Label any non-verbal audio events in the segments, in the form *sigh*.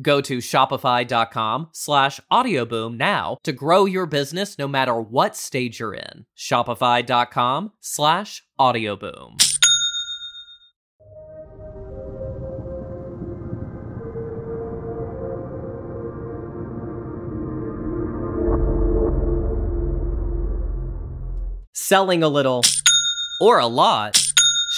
Go to shopify.com slash audioboom now to grow your business no matter what stage you're in. Shopify.com slash audioboom. Selling a little or a lot,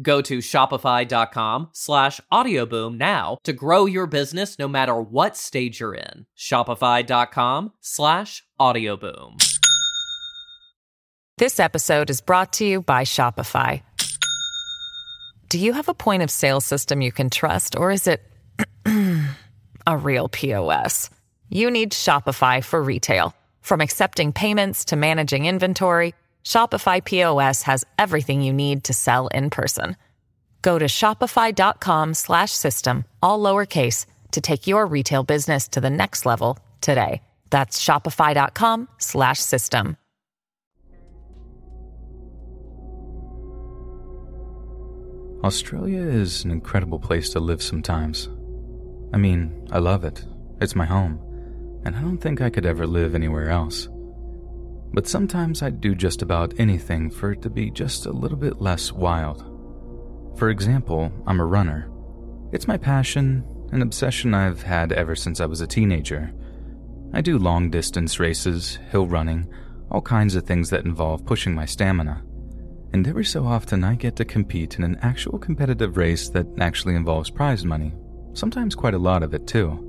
Go to shopify.com slash audioboom now to grow your business no matter what stage you're in. Shopify.com slash audioboom. This episode is brought to you by Shopify. Do you have a point of sale system you can trust, or is it *clears throat* a real POS? You need Shopify for retail. From accepting payments to managing inventory, Shopify POS has everything you need to sell in person. Go to shopify.com slash system, all lowercase, to take your retail business to the next level today. That's shopify.com slash system. Australia is an incredible place to live sometimes. I mean, I love it. It's my home. And I don't think I could ever live anywhere else. But sometimes I'd do just about anything for it to be just a little bit less wild. For example, I'm a runner. It's my passion, an obsession I've had ever since I was a teenager. I do long distance races, hill running, all kinds of things that involve pushing my stamina. And every so often I get to compete in an actual competitive race that actually involves prize money, sometimes quite a lot of it too.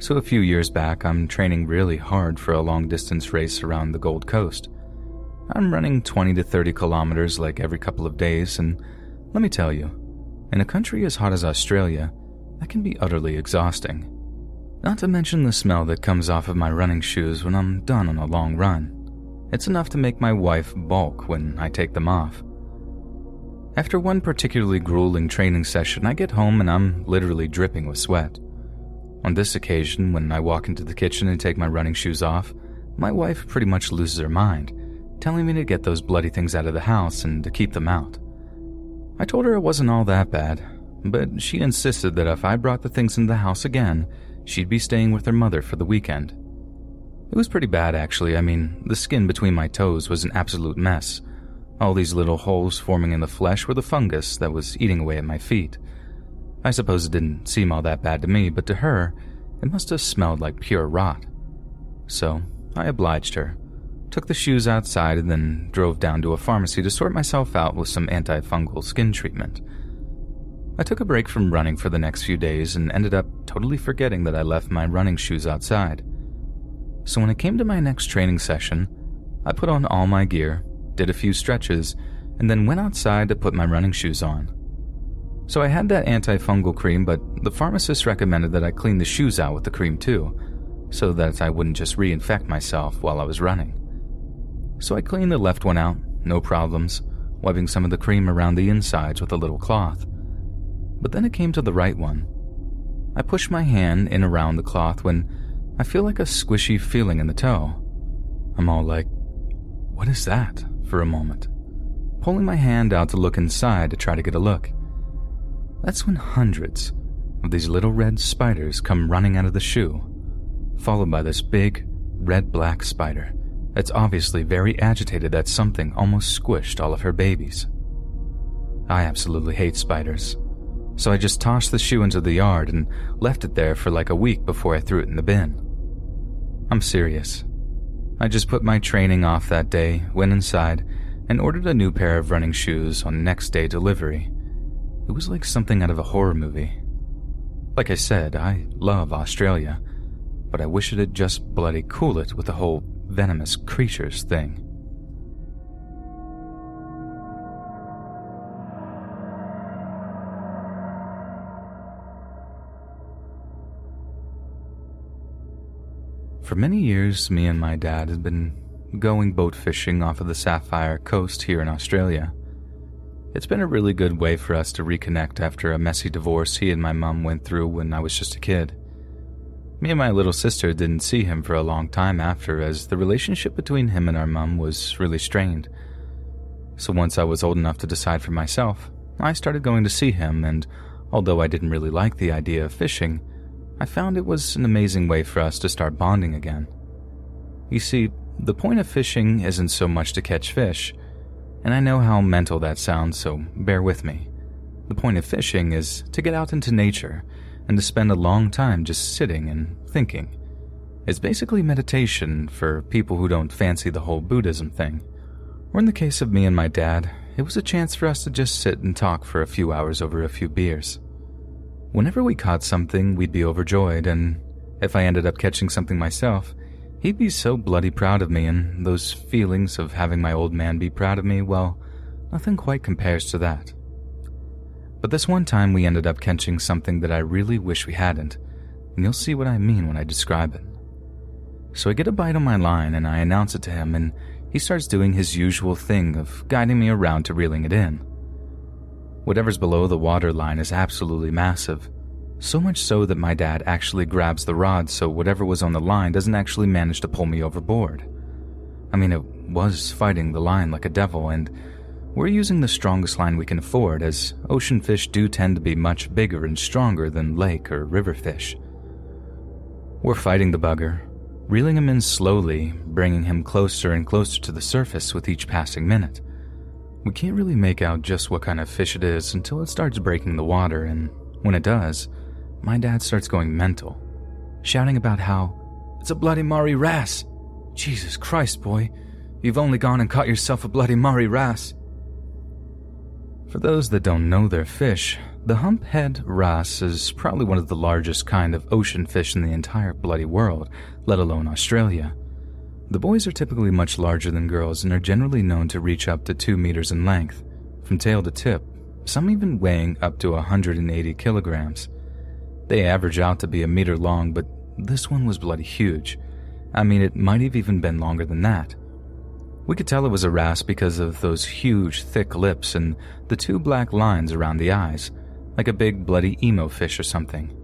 So a few years back, I'm training really hard for a long distance race around the Gold Coast. I'm running 20 to 30 kilometers like every couple of days, and let me tell you, in a country as hot as Australia, that can be utterly exhausting. Not to mention the smell that comes off of my running shoes when I'm done on a long run. It's enough to make my wife balk when I take them off. After one particularly grueling training session, I get home and I'm literally dripping with sweat. On this occasion, when I walk into the kitchen and take my running shoes off, my wife pretty much loses her mind, telling me to get those bloody things out of the house and to keep them out. I told her it wasn't all that bad, but she insisted that if I brought the things into the house again, she'd be staying with her mother for the weekend. It was pretty bad, actually. I mean, the skin between my toes was an absolute mess. All these little holes forming in the flesh were the fungus that was eating away at my feet. I suppose it didn't seem all that bad to me, but to her, it must have smelled like pure rot. So, I obliged her, took the shoes outside, and then drove down to a pharmacy to sort myself out with some antifungal skin treatment. I took a break from running for the next few days and ended up totally forgetting that I left my running shoes outside. So when it came to my next training session, I put on all my gear, did a few stretches, and then went outside to put my running shoes on. So I had that antifungal cream, but the pharmacist recommended that I clean the shoes out with the cream too, so that I wouldn't just reinfect myself while I was running. So I cleaned the left one out, no problems, wiping some of the cream around the insides with a little cloth. But then it came to the right one. I pushed my hand in around the cloth when I feel like a squishy feeling in the toe. I'm all like, what is that? for a moment, pulling my hand out to look inside to try to get a look. That's when hundreds of these little red spiders come running out of the shoe, followed by this big, red black spider that's obviously very agitated that something almost squished all of her babies. I absolutely hate spiders, so I just tossed the shoe into the yard and left it there for like a week before I threw it in the bin. I'm serious. I just put my training off that day, went inside, and ordered a new pair of running shoes on next day delivery. It was like something out of a horror movie. Like I said, I love Australia, but I wish it had just bloody cool it with the whole venomous creatures thing. For many years, me and my dad had been going boat fishing off of the Sapphire Coast here in Australia. It's been a really good way for us to reconnect after a messy divorce he and my mum went through when I was just a kid. Me and my little sister didn't see him for a long time after, as the relationship between him and our mum was really strained. So once I was old enough to decide for myself, I started going to see him, and although I didn't really like the idea of fishing, I found it was an amazing way for us to start bonding again. You see, the point of fishing isn't so much to catch fish, and I know how mental that sounds, so bear with me. The point of fishing is to get out into nature and to spend a long time just sitting and thinking. It's basically meditation for people who don't fancy the whole Buddhism thing. Or in the case of me and my dad, it was a chance for us to just sit and talk for a few hours over a few beers. Whenever we caught something, we'd be overjoyed, and if I ended up catching something myself, he'd be so bloody proud of me, and those feelings of having my old man be proud of me, well, nothing quite compares to that. But this one time we ended up catching something that I really wish we hadn't, and you'll see what I mean when I describe it. So I get a bite on my line and I announce it to him, and he starts doing his usual thing of guiding me around to reeling it in. Whatever's below the water line is absolutely massive. So much so that my dad actually grabs the rod so whatever was on the line doesn't actually manage to pull me overboard. I mean, it was fighting the line like a devil, and we're using the strongest line we can afford, as ocean fish do tend to be much bigger and stronger than lake or river fish. We're fighting the bugger, reeling him in slowly, bringing him closer and closer to the surface with each passing minute. We can't really make out just what kind of fish it is until it starts breaking the water, and when it does, my dad starts going mental, shouting about how it's a bloody Maori wrasse. Jesus Christ, boy, you've only gone and caught yourself a bloody Maori wrasse. For those that don't know their fish, the humphead wrasse is probably one of the largest kind of ocean fish in the entire bloody world, let alone Australia. The boys are typically much larger than girls and are generally known to reach up to 2 meters in length, from tail to tip, some even weighing up to 180 kilograms. They average out to be a meter long, but this one was bloody huge. I mean, it might have even been longer than that. We could tell it was a wrasse because of those huge, thick lips and the two black lines around the eyes, like a big bloody emo fish or something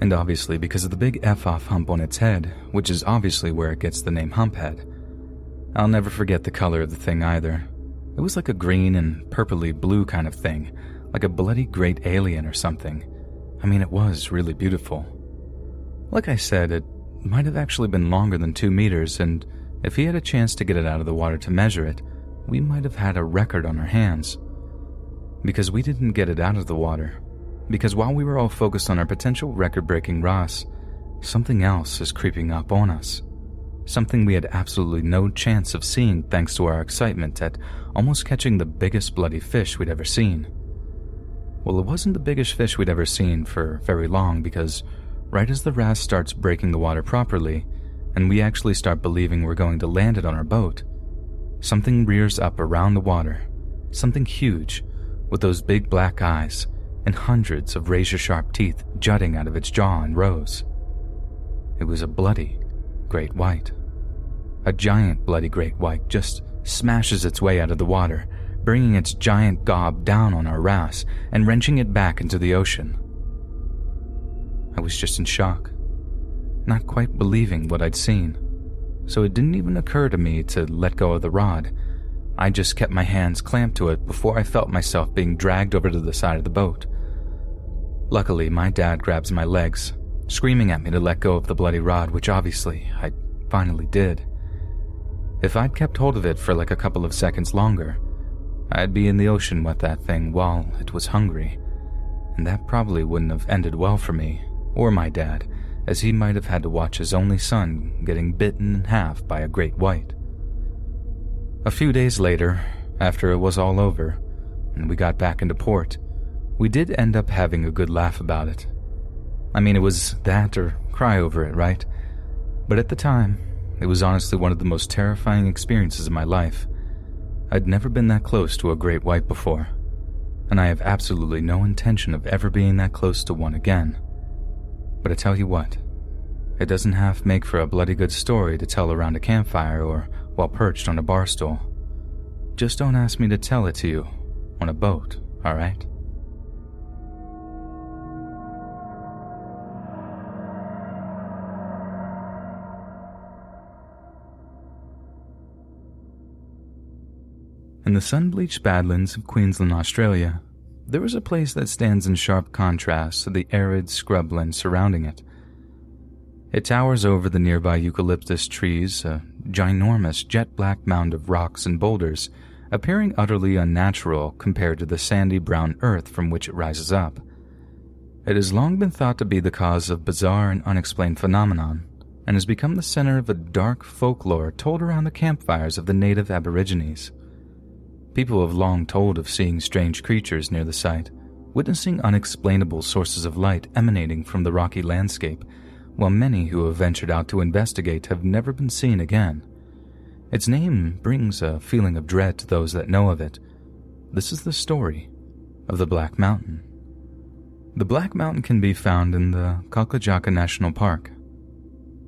and obviously because of the big F off hump on its head, which is obviously where it gets the name Humphead. I'll never forget the color of the thing either. It was like a green and purpley blue kind of thing, like a bloody great alien or something. I mean, it was really beautiful. Like I said, it might have actually been longer than two meters, and if he had a chance to get it out of the water to measure it, we might have had a record on our hands. Because we didn't get it out of the water. Because while we were all focused on our potential record breaking wrasse, something else is creeping up on us something we had absolutely no chance of seeing thanks to our excitement at almost catching the biggest bloody fish we'd ever seen. Well, it wasn't the biggest fish we'd ever seen for very long because right as the wrasse starts breaking the water properly, and we actually start believing we're going to land it on our boat, something rears up around the water, something huge, with those big black eyes and hundreds of razor sharp teeth jutting out of its jaw in rows. It was a bloody, great white. A giant bloody great white just smashes its way out of the water, bringing its giant gob down on our wrasse and wrenching it back into the ocean. I was just in shock, not quite believing what I'd seen, so it didn't even occur to me to let go of the rod. I just kept my hands clamped to it before I felt myself being dragged over to the side of the boat. Luckily, my dad grabs my legs screaming at me to let go of the bloody rod, which obviously I finally did. If I'd kept hold of it for like a couple of seconds longer, I'd be in the ocean with that thing while it was hungry, and that probably wouldn't have ended well for me, or my dad, as he might have had to watch his only son getting bitten in half by a great white. A few days later, after it was all over, and we got back into port, we did end up having a good laugh about it. I mean, it was that or cry over it, right? But at the time, it was honestly one of the most terrifying experiences of my life. I'd never been that close to a great white before, and I have absolutely no intention of ever being that close to one again. But I tell you what, it doesn't half make for a bloody good story to tell around a campfire or while perched on a bar stool. Just don't ask me to tell it to you on a boat, alright? In the sun bleached Badlands of Queensland, Australia, there is a place that stands in sharp contrast to the arid scrubland surrounding it. It towers over the nearby eucalyptus trees, a ginormous jet black mound of rocks and boulders, appearing utterly unnatural compared to the sandy brown earth from which it rises up. It has long been thought to be the cause of bizarre and unexplained phenomenon, and has become the center of a dark folklore told around the campfires of the native Aborigines. People have long told of seeing strange creatures near the site, witnessing unexplainable sources of light emanating from the rocky landscape, while many who have ventured out to investigate have never been seen again. Its name brings a feeling of dread to those that know of it. This is the story of the Black Mountain. The Black Mountain can be found in the Kalkajaka National Park,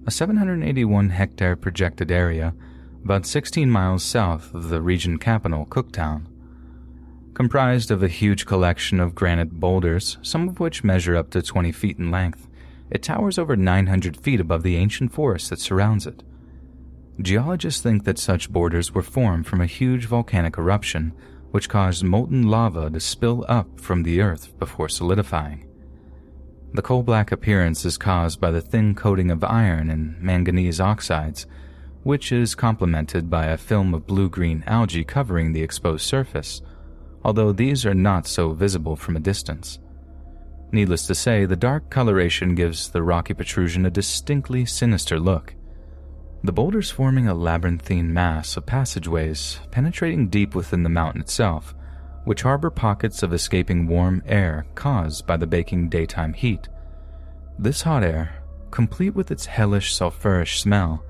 a 781 hectare projected area about 16 miles south of the region capital, Cooktown. Comprised of a huge collection of granite boulders, some of which measure up to 20 feet in length, it towers over 900 feet above the ancient forest that surrounds it. Geologists think that such boulders were formed from a huge volcanic eruption which caused molten lava to spill up from the earth before solidifying. The coal black appearance is caused by the thin coating of iron and manganese oxides which is complemented by a film of blue green algae covering the exposed surface, although these are not so visible from a distance. Needless to say, the dark coloration gives the rocky protrusion a distinctly sinister look. The boulders forming a labyrinthine mass of passageways penetrating deep within the mountain itself, which harbor pockets of escaping warm air caused by the baking daytime heat. This hot air, complete with its hellish sulphurish smell,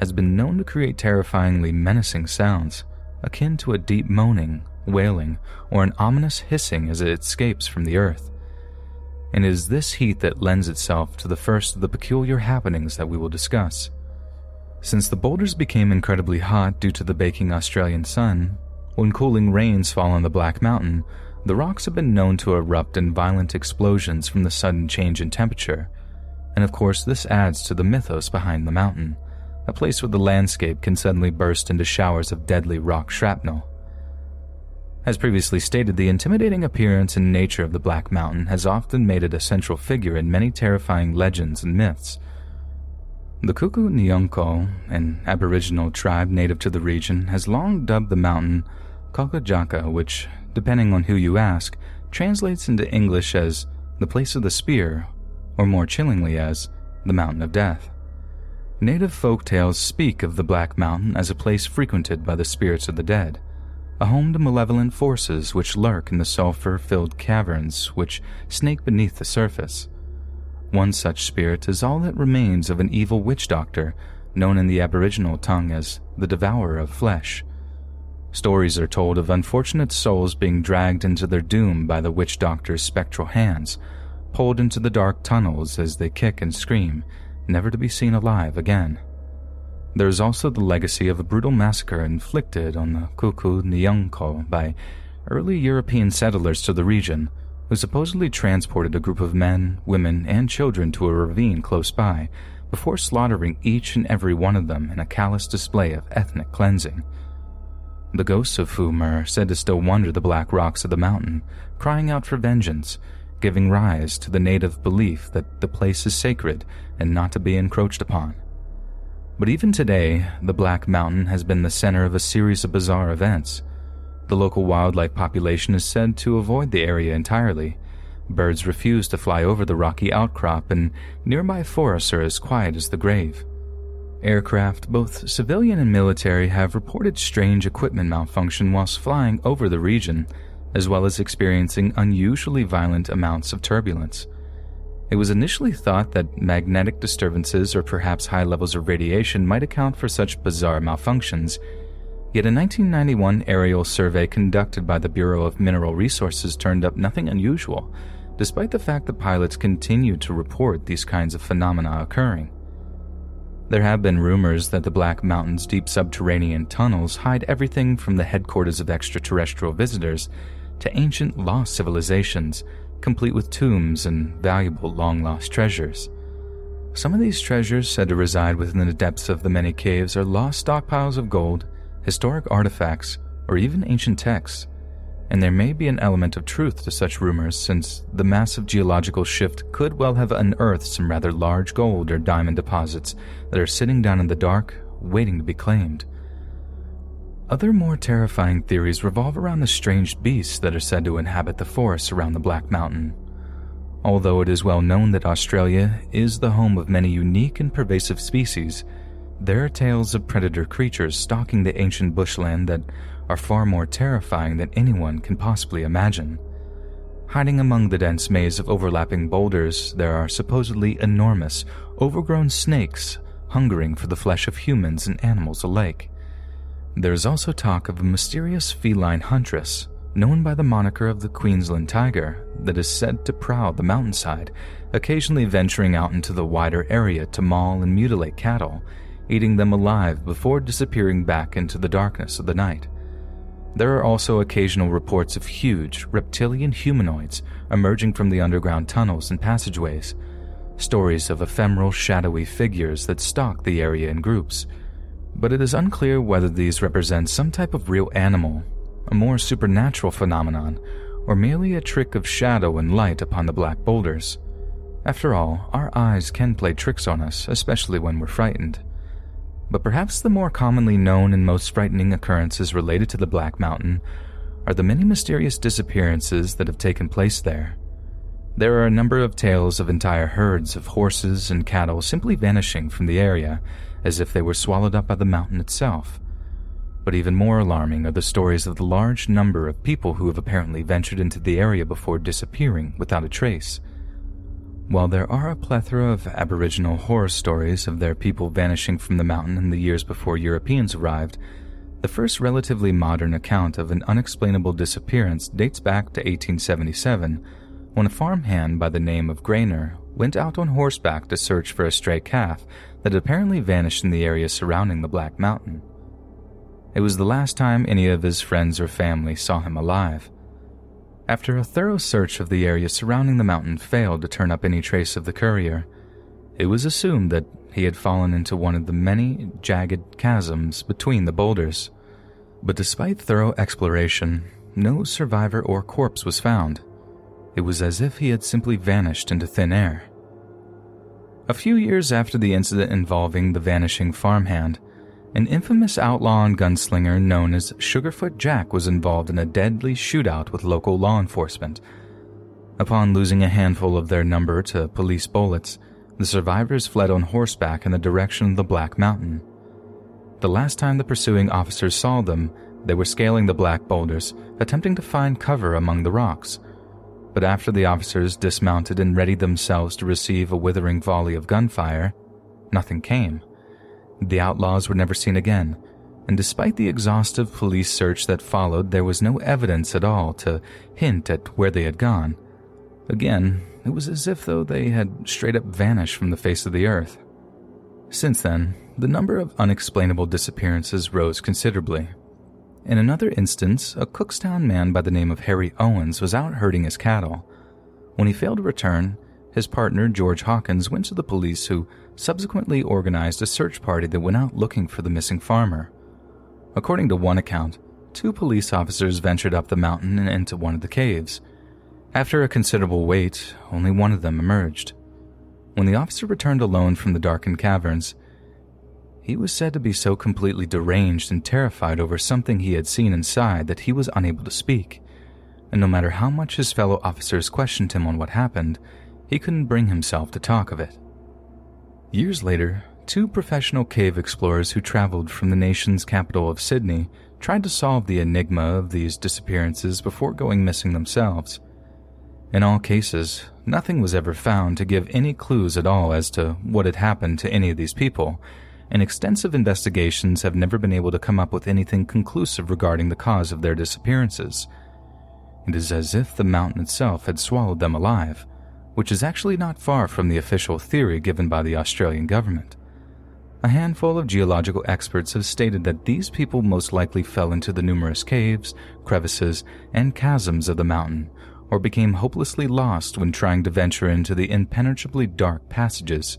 has been known to create terrifyingly menacing sounds, akin to a deep moaning, wailing, or an ominous hissing as it escapes from the earth. And it is this heat that lends itself to the first of the peculiar happenings that we will discuss. Since the boulders became incredibly hot due to the baking Australian sun, when cooling rains fall on the Black Mountain, the rocks have been known to erupt in violent explosions from the sudden change in temperature. And of course, this adds to the mythos behind the mountain a place where the landscape can suddenly burst into showers of deadly rock shrapnel. As previously stated, the intimidating appearance and nature of the Black Mountain has often made it a central figure in many terrifying legends and myths. The Kuku Nyongko, an aboriginal tribe native to the region, has long dubbed the mountain Kalkajaka, which, depending on who you ask, translates into English as the place of the spear, or more chillingly as the mountain of death. Native folk tales speak of the Black Mountain as a place frequented by the spirits of the dead, a home to malevolent forces which lurk in the sulfur filled caverns which snake beneath the surface. One such spirit is all that remains of an evil witch doctor known in the Aboriginal tongue as the Devourer of Flesh. Stories are told of unfortunate souls being dragged into their doom by the witch doctor's spectral hands, pulled into the dark tunnels as they kick and scream never to be seen alive again. There is also the legacy of a brutal massacre inflicted on the Kuku Nyongko by early European settlers to the region, who supposedly transported a group of men, women, and children to a ravine close by before slaughtering each and every one of them in a callous display of ethnic cleansing. The ghosts of whom are said to still wander the black rocks of the mountain, crying out for vengeance giving rise to the native belief that the place is sacred and not to be encroached upon. But even today, the Black Mountain has been the center of a series of bizarre events. The local wildlife population is said to avoid the area entirely. Birds refuse to fly over the rocky outcrop, and nearby forests are as quiet as the grave. Aircraft, both civilian and military, have reported strange equipment malfunction whilst flying over the region, as well as experiencing unusually violent amounts of turbulence. It was initially thought that magnetic disturbances or perhaps high levels of radiation might account for such bizarre malfunctions. Yet a 1991 aerial survey conducted by the Bureau of Mineral Resources turned up nothing unusual, despite the fact that pilots continued to report these kinds of phenomena occurring. There have been rumors that the Black Mountain's deep subterranean tunnels hide everything from the headquarters of extraterrestrial visitors to ancient lost civilizations, complete with tombs and valuable long lost treasures. Some of these treasures, said to reside within the depths of the many caves, are lost stockpiles of gold, historic artifacts, or even ancient texts. And there may be an element of truth to such rumors, since the massive geological shift could well have unearthed some rather large gold or diamond deposits that are sitting down in the dark, waiting to be claimed. Other more terrifying theories revolve around the strange beasts that are said to inhabit the forests around the Black Mountain. Although it is well known that Australia is the home of many unique and pervasive species, there are tales of predator creatures stalking the ancient bushland that are far more terrifying than anyone can possibly imagine. Hiding among the dense maze of overlapping boulders, there are supposedly enormous, overgrown snakes hungering for the flesh of humans and animals alike. There is also talk of a mysterious feline huntress, known by the moniker of the Queensland Tiger, that is said to prowl the mountainside, occasionally venturing out into the wider area to maul and mutilate cattle, eating them alive before disappearing back into the darkness of the night. There are also occasional reports of huge, reptilian humanoids emerging from the underground tunnels and passageways, stories of ephemeral, shadowy figures that stalk the area in groups but it is unclear whether these represent some type of real animal, a more supernatural phenomenon, or merely a trick of shadow and light upon the black boulders. After all, our eyes can play tricks on us, especially when we're frightened. But perhaps the more commonly known and most frightening occurrences related to the Black Mountain are the many mysterious disappearances that have taken place there. There are a number of tales of entire herds of horses and cattle simply vanishing from the area as if they were swallowed up by the mountain itself. But even more alarming are the stories of the large number of people who have apparently ventured into the area before disappearing without a trace. While there are a plethora of Aboriginal horror stories of their people vanishing from the mountain in the years before Europeans arrived, the first relatively modern account of an unexplainable disappearance dates back to 1877 when a farmhand by the name of Grainer went out on horseback to search for a stray calf that had apparently vanished in the area surrounding the Black Mountain. It was the last time any of his friends or family saw him alive. After a thorough search of the area surrounding the mountain failed to turn up any trace of the courier, It was assumed that he had fallen into one of the many jagged chasms between the boulders. But despite thorough exploration, no survivor or corpse was found. It was as if he had simply vanished into thin air. A few years after the incident involving the vanishing farmhand, an infamous outlaw and gunslinger known as Sugarfoot Jack was involved in a deadly shootout with local law enforcement. Upon losing a handful of their number to police bullets, the survivors fled on horseback in the direction of the Black Mountain. The last time the pursuing officers saw them, they were scaling the black boulders, attempting to find cover among the rocks. But after the officers dismounted and readied themselves to receive a withering volley of gunfire, nothing came. The outlaws were never seen again, and despite the exhaustive police search that followed, there was no evidence at all to hint at where they had gone. Again, it was as if though they had straight up vanished from the face of the earth. Since then, the number of unexplainable disappearances rose considerably. In another instance, a Cookstown man by the name of Harry Owens was out herding his cattle. When he failed to return, his partner, George Hawkins, went to the police, who subsequently organized a search party that went out looking for the missing farmer. According to one account, two police officers ventured up the mountain and into one of the caves. After a considerable wait, only one of them emerged. When the officer returned alone from the darkened caverns, he was said to be so completely deranged and terrified over something he had seen inside that he was unable to speak. And no matter how much his fellow officers questioned him on what happened, he couldn't bring himself to talk of it. Years later, two professional cave explorers who traveled from the nation's capital of Sydney tried to solve the enigma of these disappearances before going missing themselves. In all cases, nothing was ever found to give any clues at all as to what had happened to any of these people, and extensive investigations have never been able to come up with anything conclusive regarding the cause of their disappearances. It is as if the mountain itself had swallowed them alive, which is actually not far from the official theory given by the Australian government. A handful of geological experts have stated that these people most likely fell into the numerous caves, crevices, and chasms of the mountain, or became hopelessly lost when trying to venture into the impenetrably dark passages.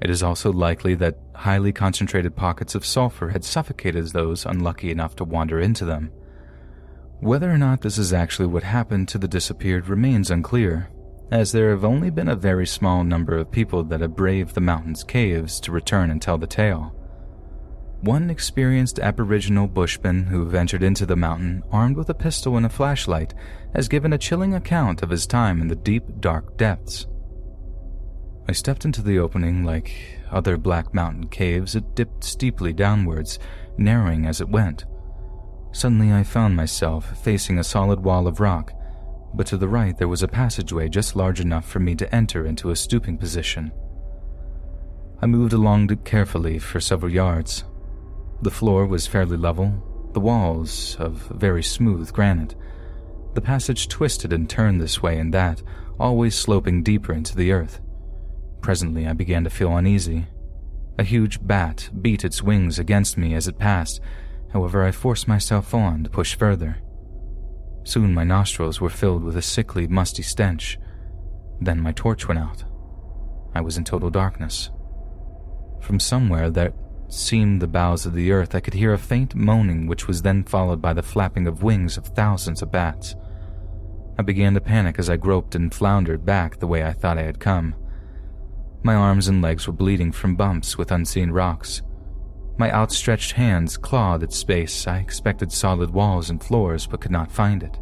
It is also likely that highly concentrated pockets of sulfur had suffocated those unlucky enough to wander into them. Whether or not this is actually what happened to the disappeared remains unclear, as there have only been a very small number of people that have braved the mountain's caves to return and tell the tale. One experienced Aboriginal bushman who ventured into the mountain armed with a pistol and a flashlight has given a chilling account of his time in the deep, dark depths. I stepped into the opening like other Black Mountain caves, it dipped steeply downwards, narrowing as it went. Suddenly I found myself facing a solid wall of rock but to the right there was a passageway just large enough for me to enter into a stooping position. I moved along it carefully for several yards. The floor was fairly level, the walls of very smooth granite. The passage twisted and turned this way and that, always sloping deeper into the earth. Presently I began to feel uneasy. A huge bat beat its wings against me as it passed, however, I forced myself on to push further. Soon my nostrils were filled with a sickly, musty stench. Then my torch went out. I was in total darkness. From somewhere that seemed the bowels of the earth, I could hear a faint moaning, which was then followed by the flapping of wings of thousands of bats. I began to panic as I groped and floundered back the way I thought I had come. My arms and legs were bleeding from bumps with unseen rocks. My outstretched hands clawed at space. I expected solid walls and floors, but could not find it.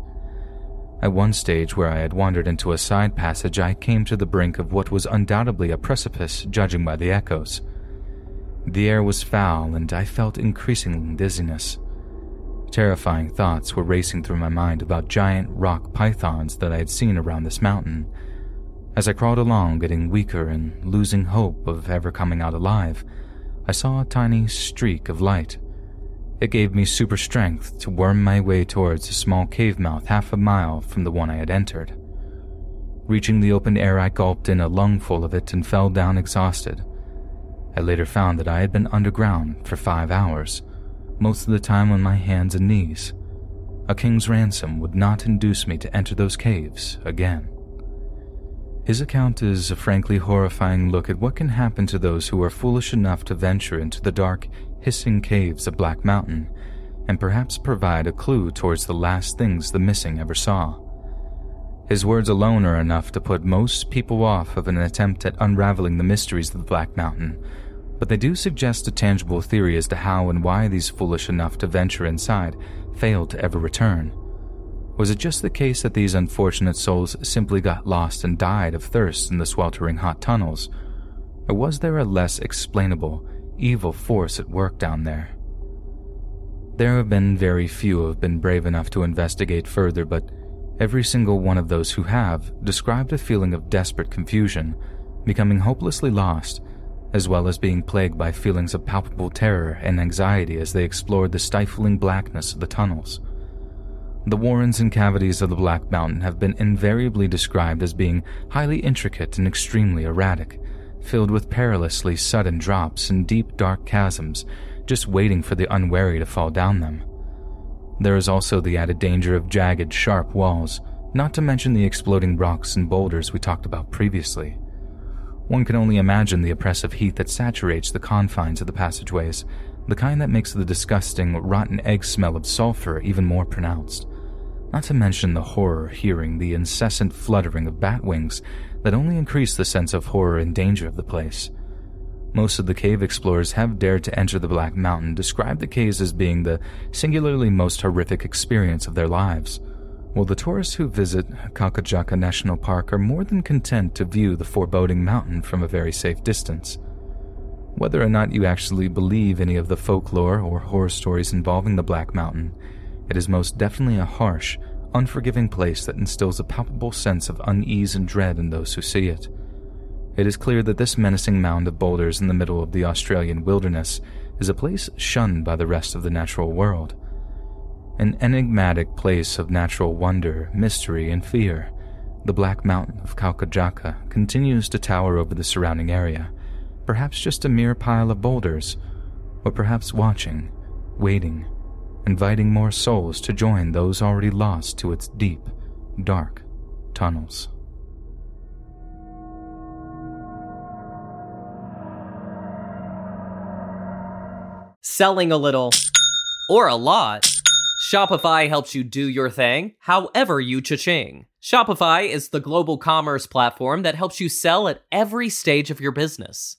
At one stage, where I had wandered into a side passage, I came to the brink of what was undoubtedly a precipice, judging by the echoes. The air was foul, and I felt increasing dizziness. Terrifying thoughts were racing through my mind about giant rock pythons that I had seen around this mountain. As I crawled along, getting weaker and losing hope of ever coming out alive, I saw a tiny streak of light. It gave me super strength to worm my way towards a small cave mouth half a mile from the one I had entered. Reaching the open air, I gulped in a lungful of it and fell down exhausted. I later found that I had been underground for five hours, most of the time on my hands and knees. A king's ransom would not induce me to enter those caves again. His account is a frankly horrifying look at what can happen to those who are foolish enough to venture into the dark, hissing caves of Black Mountain, and perhaps provide a clue towards the last things the missing ever saw. His words alone are enough to put most people off of an attempt at unraveling the mysteries of the Black Mountain, but they do suggest a tangible theory as to how and why these foolish enough to venture inside failed to ever return. Was it just the case that these unfortunate souls simply got lost and died of thirst in the sweltering hot tunnels? Or was there a less explainable, evil force at work down there? There have been very few who have been brave enough to investigate further, but every single one of those who have described a feeling of desperate confusion, becoming hopelessly lost, as well as being plagued by feelings of palpable terror and anxiety as they explored the stifling blackness of the tunnels. The warrens and cavities of the Black Mountain have been invariably described as being highly intricate and extremely erratic, filled with perilously sudden drops and deep dark chasms, just waiting for the unwary to fall down them. There is also the added danger of jagged, sharp walls, not to mention the exploding rocks and boulders we talked about previously. One can only imagine the oppressive heat that saturates the confines of the passageways, the kind that makes the disgusting, rotten egg smell of sulfur even more pronounced not to mention the horror hearing the incessant fluttering of bat wings that only increase the sense of horror and danger of the place. Most of the cave explorers have dared to enter the Black Mountain describe the caves as being the singularly most horrific experience of their lives, while the tourists who visit Kalkajaka National Park are more than content to view the foreboding mountain from a very safe distance. Whether or not you actually believe any of the folklore or horror stories involving the Black Mountain, it is most definitely a harsh, unforgiving place that instills a palpable sense of unease and dread in those who see it. It is clear that this menacing mound of boulders in the middle of the Australian wilderness is a place shunned by the rest of the natural world. An enigmatic place of natural wonder, mystery, and fear, the Black Mountain of Kalkajaka continues to tower over the surrounding area, perhaps just a mere pile of boulders, or perhaps watching, waiting, inviting more souls to join those already lost to its deep, dark tunnels. Selling a little or a lot, Shopify helps you do your thing however you cha-ching. Shopify is the global commerce platform that helps you sell at every stage of your business.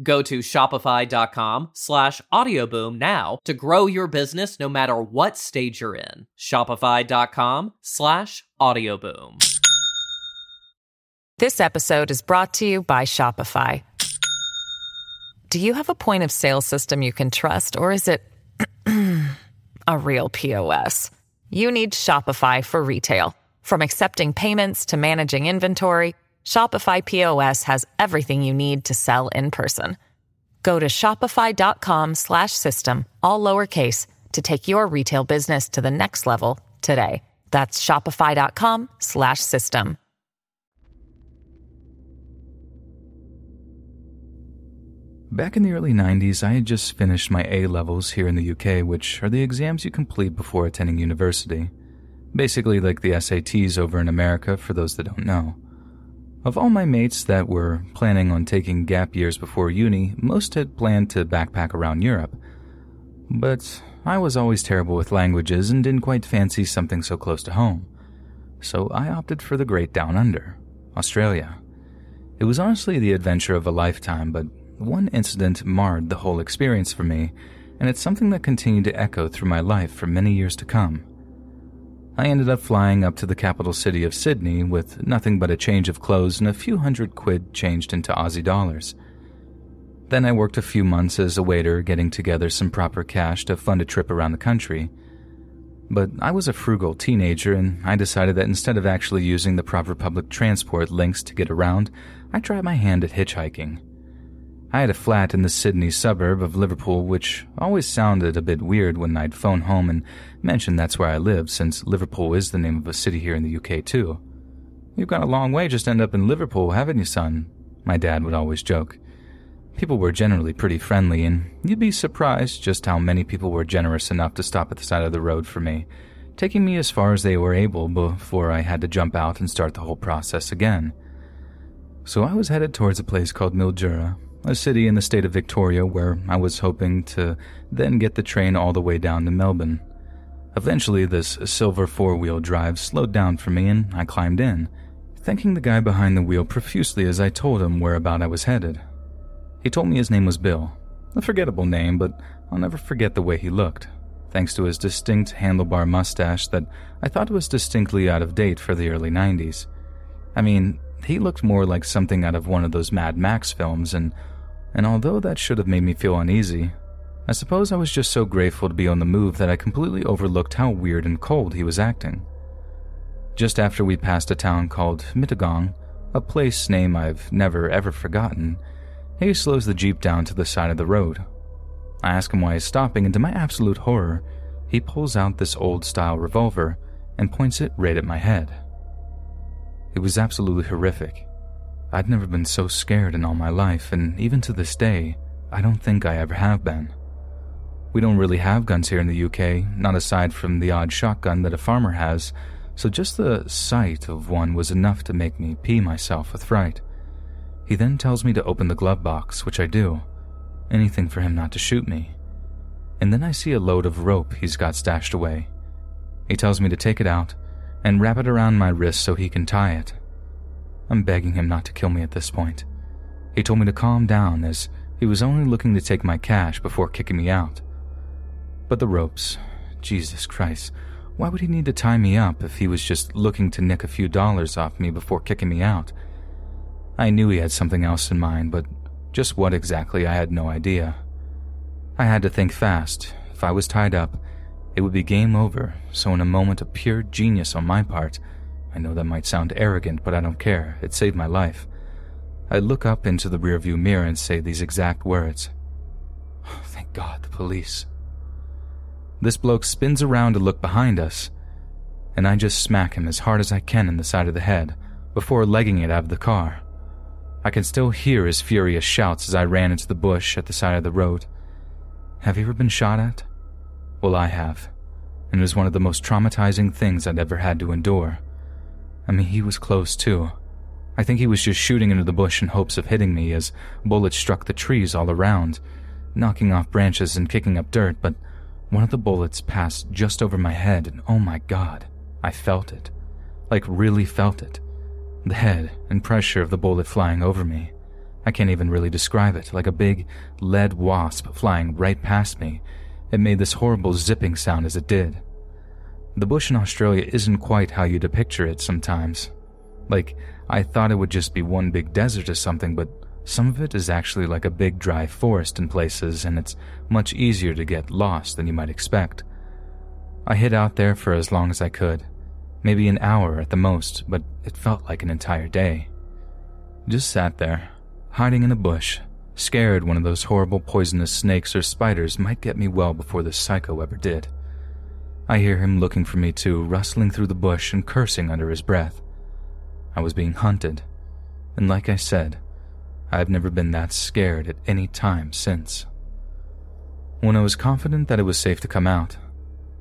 Go to shopify.com slash audioboom now to grow your business no matter what stage you're in. Shopify.com slash audioboom. This episode is brought to you by Shopify. Do you have a point of sale system you can trust, or is it *clears throat* a real POS? You need Shopify for retail. From accepting payments to managing inventory, Shopify POS has everything you need to sell in person. Go to shopify.com slash system, all lowercase, to take your retail business to the next level today. That's shopify.com slash system. Back in the early 90s, I had just finished my A levels here in the UK, which are the exams you complete before attending university. Basically, like the SATs over in America, for those that don't know. Of all my mates that were planning on taking gap years before uni, most had planned to backpack around Europe. But I was always terrible with languages and didn't quite fancy something so close to home. So I opted for the great down under, Australia. It was honestly the adventure of a lifetime, but one incident marred the whole experience for me, and it's something that continued to echo through my life for many years to come. I ended up flying up to the capital city of Sydney with nothing but a change of clothes and a few hundred quid changed into Aussie dollars. Then I worked a few months as a waiter, getting together some proper cash to fund a trip around the country. But I was a frugal teenager, and I decided that instead of actually using the proper public transport links to get around, I tried my hand at hitchhiking. I had a flat in the Sydney suburb of Liverpool, which always sounded a bit weird when I'd phone home and mention that's where I lived, since Liverpool is the name of a city here in the UK, too. You've gone a long way just to end up in Liverpool, haven't you, son? My dad would always joke. People were generally pretty friendly, and you'd be surprised just how many people were generous enough to stop at the side of the road for me, taking me as far as they were able before I had to jump out and start the whole process again. So I was headed towards a place called Mildura, a city in the state of Victoria where I was hoping to then get the train all the way down to Melbourne. Eventually, this silver four wheel drive slowed down for me and I climbed in, thanking the guy behind the wheel profusely as I told him whereabout I was headed. He told me his name was Bill. A forgettable name, but I'll never forget the way he looked, thanks to his distinct handlebar mustache that I thought was distinctly out of date for the early 90s. I mean, he looked more like something out of one of those Mad Max films, and, and although that should have made me feel uneasy, I suppose I was just so grateful to be on the move that I completely overlooked how weird and cold he was acting. Just after we passed a town called Mittagong, a place name I've never ever forgotten, he slows the Jeep down to the side of the road. I ask him why he's stopping, and to my absolute horror, he pulls out this old style revolver and points it right at my head. It was absolutely horrific. I'd never been so scared in all my life, and even to this day, I don't think I ever have been. We don't really have guns here in the UK, not aside from the odd shotgun that a farmer has, so just the sight of one was enough to make me pee myself with fright. He then tells me to open the glove box, which I do. Anything for him not to shoot me. And then I see a load of rope he's got stashed away. He tells me to take it out and wrap it around my wrist so he can tie it. I'm begging him not to kill me at this point. He told me to calm down as he was only looking to take my cash before kicking me out. But the ropes, Jesus Christ, why would he need to tie me up if he was just looking to nick a few dollars off me before kicking me out? I knew he had something else in mind, but just what exactly I had no idea. I had to think fast. If I was tied up, it would be game over, so in a moment of pure genius on my part, I know that might sound arrogant, but I don't care. It saved my life. I look up into the rearview mirror and say these exact words. Oh, *sighs* thank God, the police. This bloke spins around to look behind us, and I just smack him as hard as I can in the side of the head before legging it out of the car. I can still hear his furious shouts as I ran into the bush at the side of the road. Have you ever been shot at? Well, I have, and it was one of the most traumatizing things I'd ever had to endure. I mean, he was close too. I think he was just shooting into the bush in hopes of hitting me as bullets struck the trees all around, knocking off branches and kicking up dirt, but one of the bullets passed just over my head, and oh my god, I felt it. Like, really felt it. The head and pressure of the bullet flying over me. I can't even really describe it, like a big lead wasp flying right past me. It made this horrible zipping sound as it did. The bush in Australia isn't quite how you'd picture it sometimes. Like, I thought it would just be one big desert or something, but some of it is actually like a big dry forest in places, and it's much easier to get lost than you might expect. I hid out there for as long as I could, maybe an hour at the most, but it felt like an entire day. Just sat there, hiding in a bush, scared one of those horrible poisonous snakes or spiders might get me well before this psycho ever did. I hear him looking for me too, rustling through the bush and cursing under his breath. I was being hunted, and like I said, I've never been that scared at any time since. When I was confident that it was safe to come out,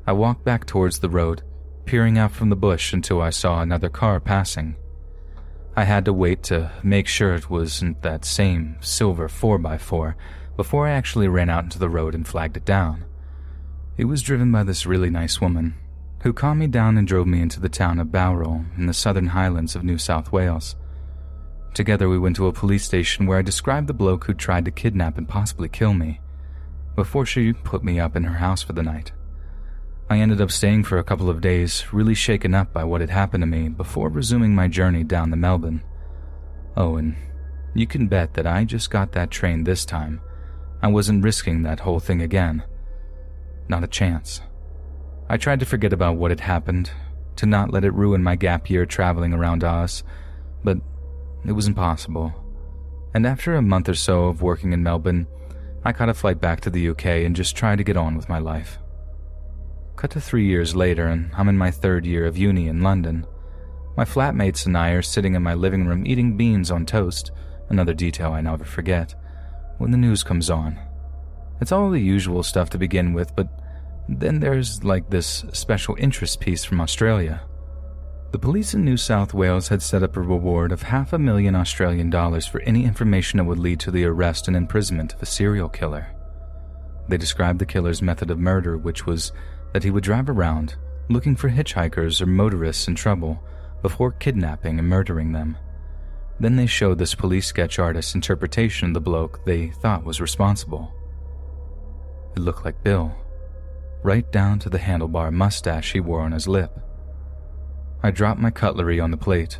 I walked back towards the road peering out from the bush until I saw another car passing. I had to wait to make sure it wasn't that same silver 4x4 before I actually ran out into the road and flagged it down. It was driven by this really nice woman who calmed me down and drove me into the town of Bowral in the southern highlands of New South Wales. Together, we went to a police station where I described the bloke who tried to kidnap and possibly kill me before she put me up in her house for the night. I ended up staying for a couple of days, really shaken up by what had happened to me before resuming my journey down to Melbourne. Oh, and you can bet that I just got that train this time. I wasn't risking that whole thing again. Not a chance. I tried to forget about what had happened, to not let it ruin my gap year traveling around Oz, but it was impossible. And after a month or so of working in Melbourne, I caught a flight back to the UK and just tried to get on with my life. Cut to three years later, and I'm in my third year of uni in London. My flatmates and I are sitting in my living room eating beans on toast, another detail I never forget, when the news comes on. It's all the usual stuff to begin with, but then there's like this special interest piece from Australia. The police in New South Wales had set up a reward of half a million Australian dollars for any information that would lead to the arrest and imprisonment of a serial killer. They described the killer's method of murder, which was that he would drive around looking for hitchhikers or motorists in trouble before kidnapping and murdering them. Then they showed this police sketch artist's interpretation of the bloke they thought was responsible. It looked like Bill, right down to the handlebar mustache he wore on his lip. I dropped my cutlery on the plate,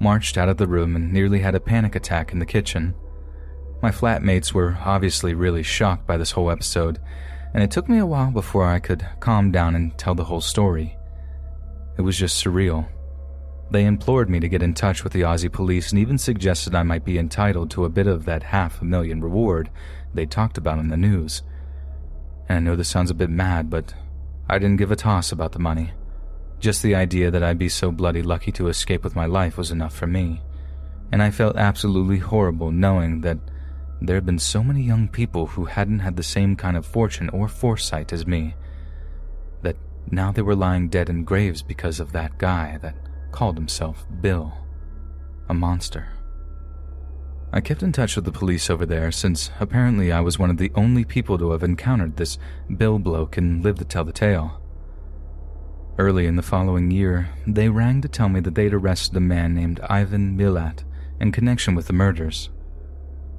marched out of the room, and nearly had a panic attack in the kitchen. My flatmates were obviously really shocked by this whole episode, and it took me a while before I could calm down and tell the whole story. It was just surreal. They implored me to get in touch with the Aussie police and even suggested I might be entitled to a bit of that half a million reward they talked about in the news. And I know this sounds a bit mad, but I didn't give a toss about the money. Just the idea that I'd be so bloody lucky to escape with my life was enough for me. And I felt absolutely horrible knowing that there had been so many young people who hadn't had the same kind of fortune or foresight as me. That now they were lying dead in graves because of that guy that called himself Bill. A monster. I kept in touch with the police over there since apparently I was one of the only people to have encountered this Bill bloke and lived to tell the tale. Early in the following year, they rang to tell me that they'd arrested a man named Ivan Milat in connection with the murders.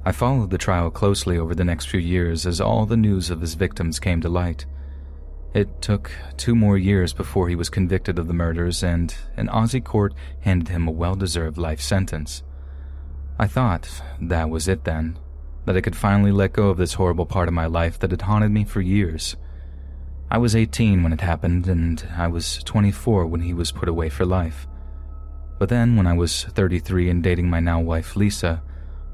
I followed the trial closely over the next few years as all the news of his victims came to light. It took two more years before he was convicted of the murders, and an Aussie court handed him a well deserved life sentence. I thought that was it then, that I could finally let go of this horrible part of my life that had haunted me for years. I was 18 when it happened, and I was 24 when he was put away for life. But then, when I was 33 and dating my now wife Lisa,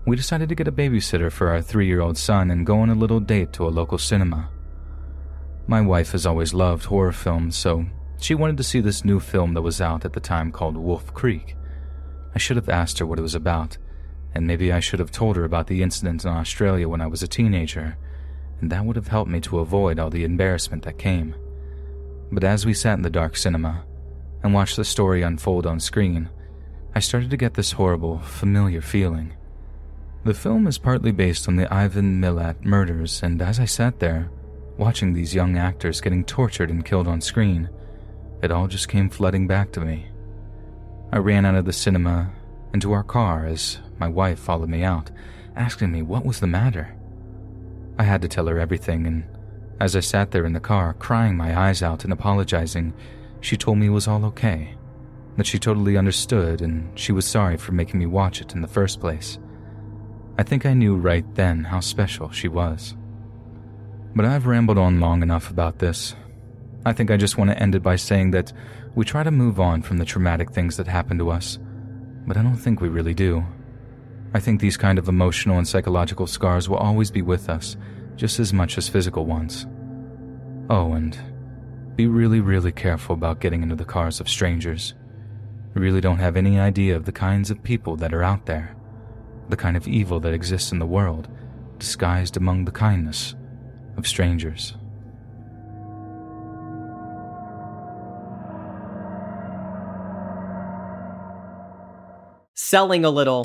we decided to get a babysitter for our three year old son and go on a little date to a local cinema. My wife has always loved horror films, so she wanted to see this new film that was out at the time called Wolf Creek. I should have asked her what it was about, and maybe I should have told her about the incident in Australia when I was a teenager and that would have helped me to avoid all the embarrassment that came. But as we sat in the dark cinema and watched the story unfold on screen, I started to get this horrible, familiar feeling. The film is partly based on the Ivan Milat murders, and as I sat there, watching these young actors getting tortured and killed on screen, it all just came flooding back to me. I ran out of the cinema into our car as my wife followed me out, asking me what was the matter. I had to tell her everything, and as I sat there in the car, crying my eyes out and apologizing, she told me it was all okay, that she totally understood and she was sorry for making me watch it in the first place. I think I knew right then how special she was. But I've rambled on long enough about this. I think I just want to end it by saying that we try to move on from the traumatic things that happen to us, but I don't think we really do. I think these kind of emotional and psychological scars will always be with us, just as much as physical ones. Oh, and be really, really careful about getting into the cars of strangers. You really don't have any idea of the kinds of people that are out there, the kind of evil that exists in the world, disguised among the kindness of strangers. Selling a little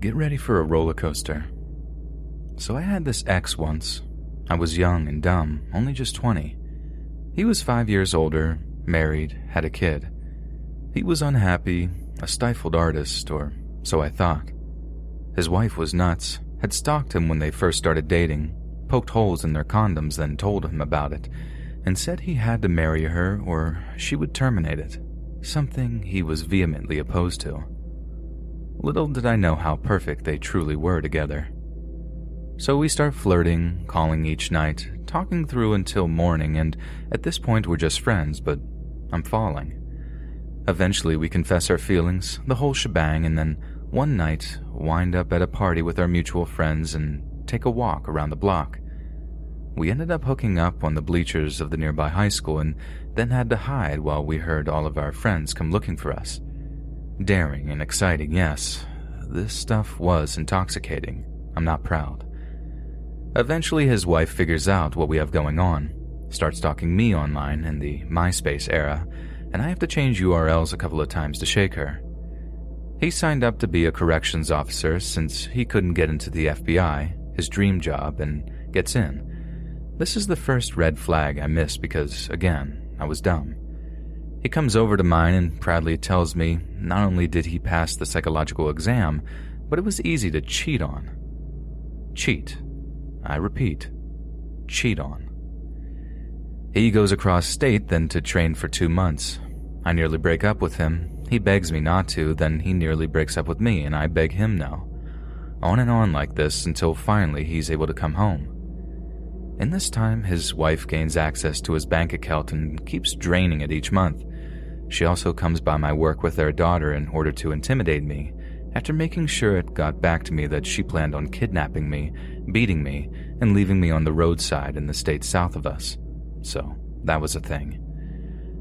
Get ready for a roller coaster. So I had this ex once. I was young and dumb, only just 20. He was five years older, married, had a kid. He was unhappy, a stifled artist, or so I thought. His wife was nuts, had stalked him when they first started dating, poked holes in their condoms, then told him about it, and said he had to marry her or she would terminate it, something he was vehemently opposed to. Little did I know how perfect they truly were together. So we start flirting, calling each night, talking through until morning, and at this point we're just friends, but I'm falling. Eventually we confess our feelings, the whole shebang, and then one night wind up at a party with our mutual friends and take a walk around the block. We ended up hooking up on the bleachers of the nearby high school and then had to hide while we heard all of our friends come looking for us. Daring and exciting, yes. This stuff was intoxicating. I'm not proud. Eventually, his wife figures out what we have going on, starts stalking me online in the MySpace era, and I have to change URLs a couple of times to shake her. He signed up to be a corrections officer since he couldn't get into the FBI, his dream job, and gets in. This is the first red flag I missed because, again, I was dumb. He comes over to mine and proudly tells me not only did he pass the psychological exam, but it was easy to cheat on. Cheat. I repeat, cheat on. He goes across state then to train for two months. I nearly break up with him. He begs me not to, then he nearly breaks up with me, and I beg him no. On and on like this until finally he's able to come home. In this time, his wife gains access to his bank account and keeps draining it each month. She also comes by my work with their daughter in order to intimidate me, after making sure it got back to me that she planned on kidnapping me, beating me, and leaving me on the roadside in the state south of us. So, that was a thing.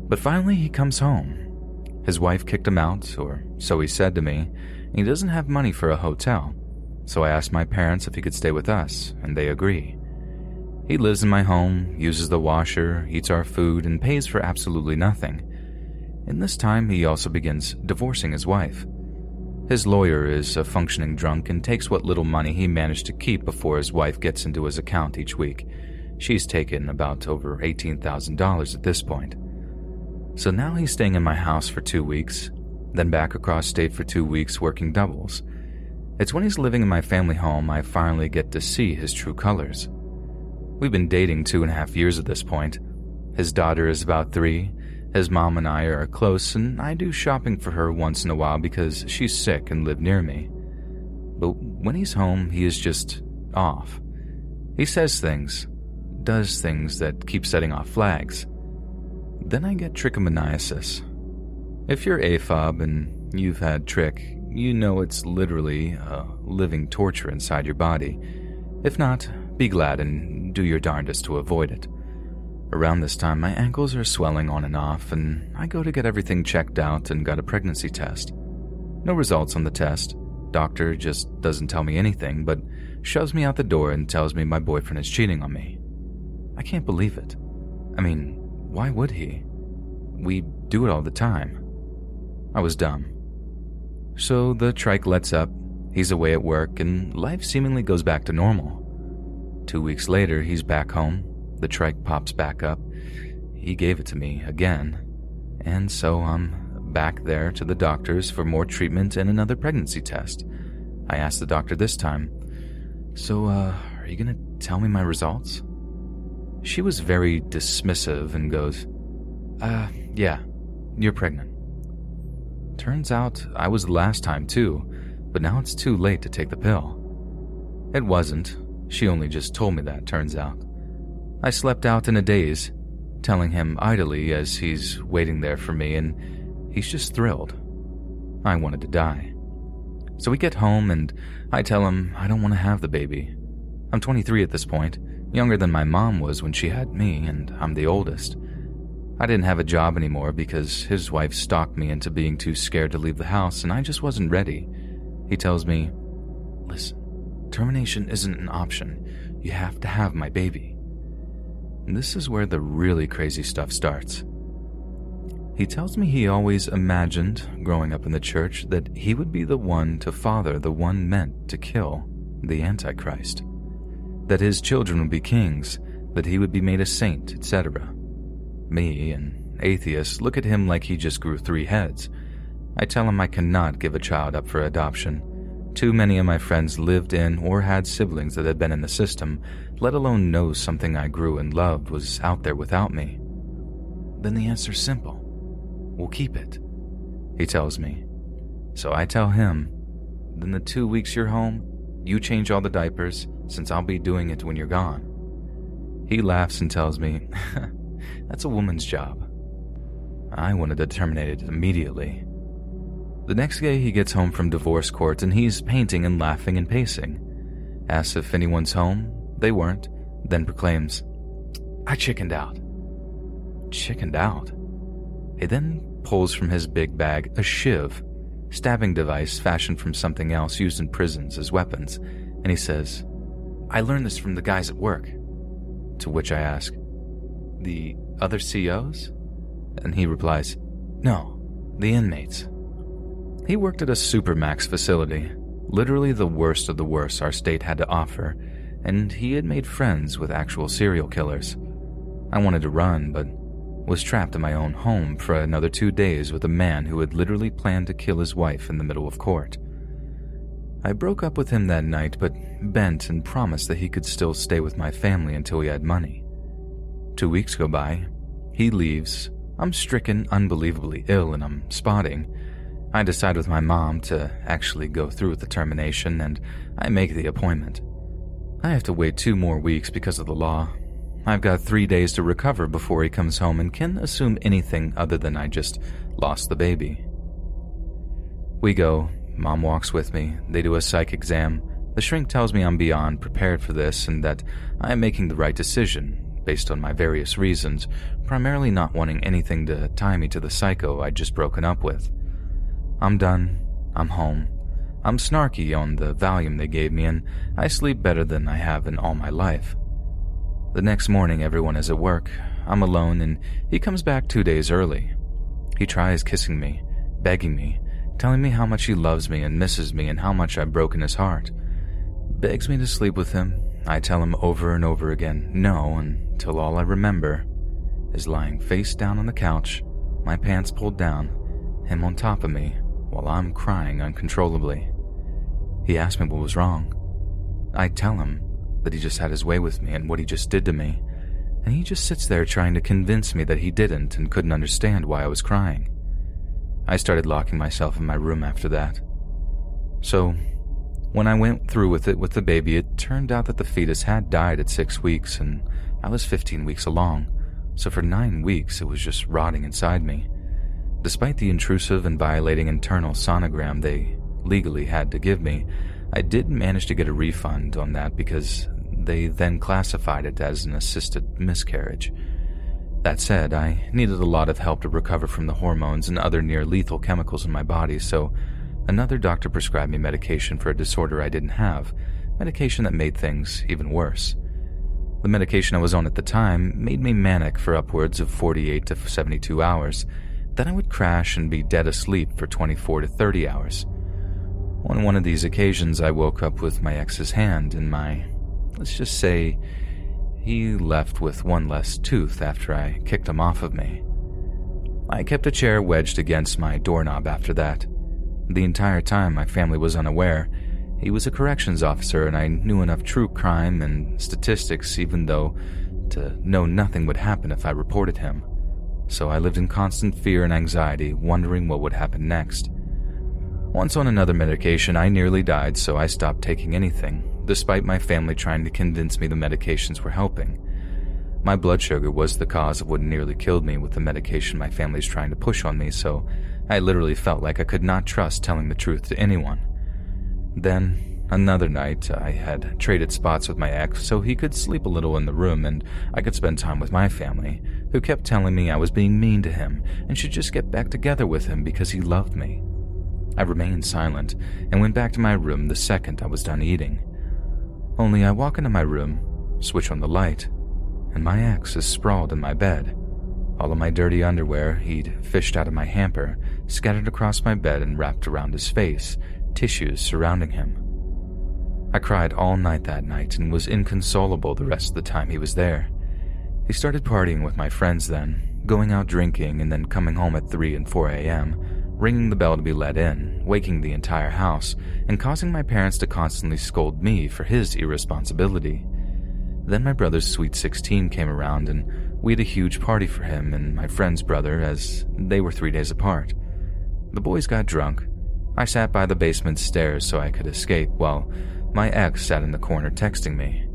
But finally, he comes home. His wife kicked him out, or so he said to me, he doesn't have money for a hotel. So I asked my parents if he could stay with us, and they agree. He lives in my home, uses the washer, eats our food, and pays for absolutely nothing. In this time, he also begins divorcing his wife. His lawyer is a functioning drunk and takes what little money he managed to keep before his wife gets into his account each week. She's taken about over $18,000 at this point. So now he's staying in my house for two weeks, then back across state for two weeks working doubles. It's when he's living in my family home I finally get to see his true colors. We've been dating two and a half years at this point. His daughter is about three, his mom and I are close, and I do shopping for her once in a while because she's sick and live near me. But when he's home, he is just off. He says things, does things that keep setting off flags. Then I get trichomoniasis. If you're AFAB and you've had trich, you know it's literally a living torture inside your body. If not, be glad and do your darndest to avoid it. Around this time, my ankles are swelling on and off, and I go to get everything checked out and got a pregnancy test. No results on the test. Doctor just doesn't tell me anything, but shoves me out the door and tells me my boyfriend is cheating on me. I can't believe it. I mean, why would he? We do it all the time. I was dumb. So the trike lets up, he's away at work, and life seemingly goes back to normal. Two weeks later, he's back home, the trike pops back up. He gave it to me again, and so I'm back there to the doctor's for more treatment and another pregnancy test. I asked the doctor this time, So, uh, are you gonna tell me my results? She was very dismissive and goes, Uh, yeah, you're pregnant. Turns out I was the last time too, but now it's too late to take the pill. It wasn't. She only just told me that, turns out. I slept out in a daze, telling him idly as he's waiting there for me, and he's just thrilled. I wanted to die. So we get home, and I tell him I don't want to have the baby. I'm 23 at this point, younger than my mom was when she had me, and I'm the oldest. I didn't have a job anymore because his wife stalked me into being too scared to leave the house, and I just wasn't ready. He tells me, Listen, termination isn't an option. You have to have my baby. This is where the really crazy stuff starts. He tells me he always imagined, growing up in the church, that he would be the one to father the one meant to kill the Antichrist. That his children would be kings, that he would be made a saint, etc. Me, an atheist, look at him like he just grew three heads. I tell him I cannot give a child up for adoption. Too many of my friends lived in or had siblings that had been in the system, let alone know something I grew and loved was out there without me. Then the answer's simple. We'll keep it, he tells me. So I tell him, then the two weeks you're home, you change all the diapers, since I'll be doing it when you're gone. He laughs and tells me, *laughs* That's a woman's job. I wanted to terminate it immediately. The next day, he gets home from divorce court and he's painting and laughing and pacing. Asks if anyone's home. They weren't. Then proclaims, I chickened out. Chickened out? He then pulls from his big bag a shiv, stabbing device fashioned from something else used in prisons as weapons, and he says, I learned this from the guys at work. To which I ask, The other COs? And he replies, No, the inmates. He worked at a supermax facility, literally the worst of the worst our state had to offer, and he had made friends with actual serial killers. I wanted to run, but was trapped in my own home for another two days with a man who had literally planned to kill his wife in the middle of court. I broke up with him that night, but bent and promised that he could still stay with my family until he had money. Two weeks go by. He leaves. I'm stricken unbelievably ill and I'm spotting. I decide with my mom to actually go through with the termination and I make the appointment. I have to wait two more weeks because of the law. I've got three days to recover before he comes home and can assume anything other than I just lost the baby. We go. Mom walks with me. They do a psych exam. The shrink tells me I'm beyond prepared for this and that I am making the right decision, based on my various reasons, primarily not wanting anything to tie me to the psycho I'd just broken up with. I'm done. I'm home. I'm snarky on the Valium they gave me, and I sleep better than I have in all my life. The next morning, everyone is at work. I'm alone, and he comes back two days early. He tries kissing me, begging me, telling me how much he loves me and misses me and how much I've broken his heart. Begs me to sleep with him, I tell him over and over again no until all I remember is lying face down on the couch, my pants pulled down, him on top of me while I'm crying uncontrollably. He asked me what was wrong. I tell him that he just had his way with me and what he just did to me, and he just sits there trying to convince me that he didn't and couldn't understand why I was crying. I started locking myself in my room after that. So, When I went through with it with the baby, it turned out that the fetus had died at six weeks, and I was 15 weeks along, so for nine weeks it was just rotting inside me. Despite the intrusive and violating internal sonogram they legally had to give me, I did manage to get a refund on that because they then classified it as an assisted miscarriage. That said, I needed a lot of help to recover from the hormones and other near lethal chemicals in my body, so another doctor prescribed me medication for a disorder I didn't have, medication that made things even worse. The medication I was on at the time made me manic for upwards of 48 to 72 hours. Then I would crash and be dead asleep for 24 to 30 hours. On one of these occasions, I woke up with my ex's hand in my, let's just say, he left with one less tooth after I kicked him off of me. I kept a chair wedged against my doorknob after that. The entire time, my family was unaware. He was a corrections officer, and I knew enough true crime and statistics, even though, to know nothing would happen if I reported him. So I lived in constant fear and anxiety, wondering what would happen next. Once on another medication, I nearly died, so I stopped taking anything, despite my family trying to convince me the medications were helping. My blood sugar was the cause of what nearly killed me with the medication my family's trying to push on me, so I literally felt like I could not trust telling the truth to anyone. Then, another night, I had traded spots with my ex so he could sleep a little in the room and I could spend time with my family, who kept telling me I was being mean to him and should just get back together with him because he loved me. I remained silent and went back to my room the second I was done eating. Only I walk into my room, switch on the light, and my ex is sprawled in my bed. All of my dirty underwear he'd fished out of my hamper, scattered across my bed and wrapped around his face, tissues surrounding him. I cried all night that night and was inconsolable the rest of the time he was there. He started partying with my friends then, going out drinking and then coming home at 3 and 4 a.m., ringing the bell to be let in, waking the entire house, and causing my parents to constantly scold me for his irresponsibility. Then my brother's sweet 16 came around, and we had a huge party for him and my friend's brother as they were three days apart. The boys got drunk. I sat by the basement stairs so I could escape while my ex sat in the corner texting me.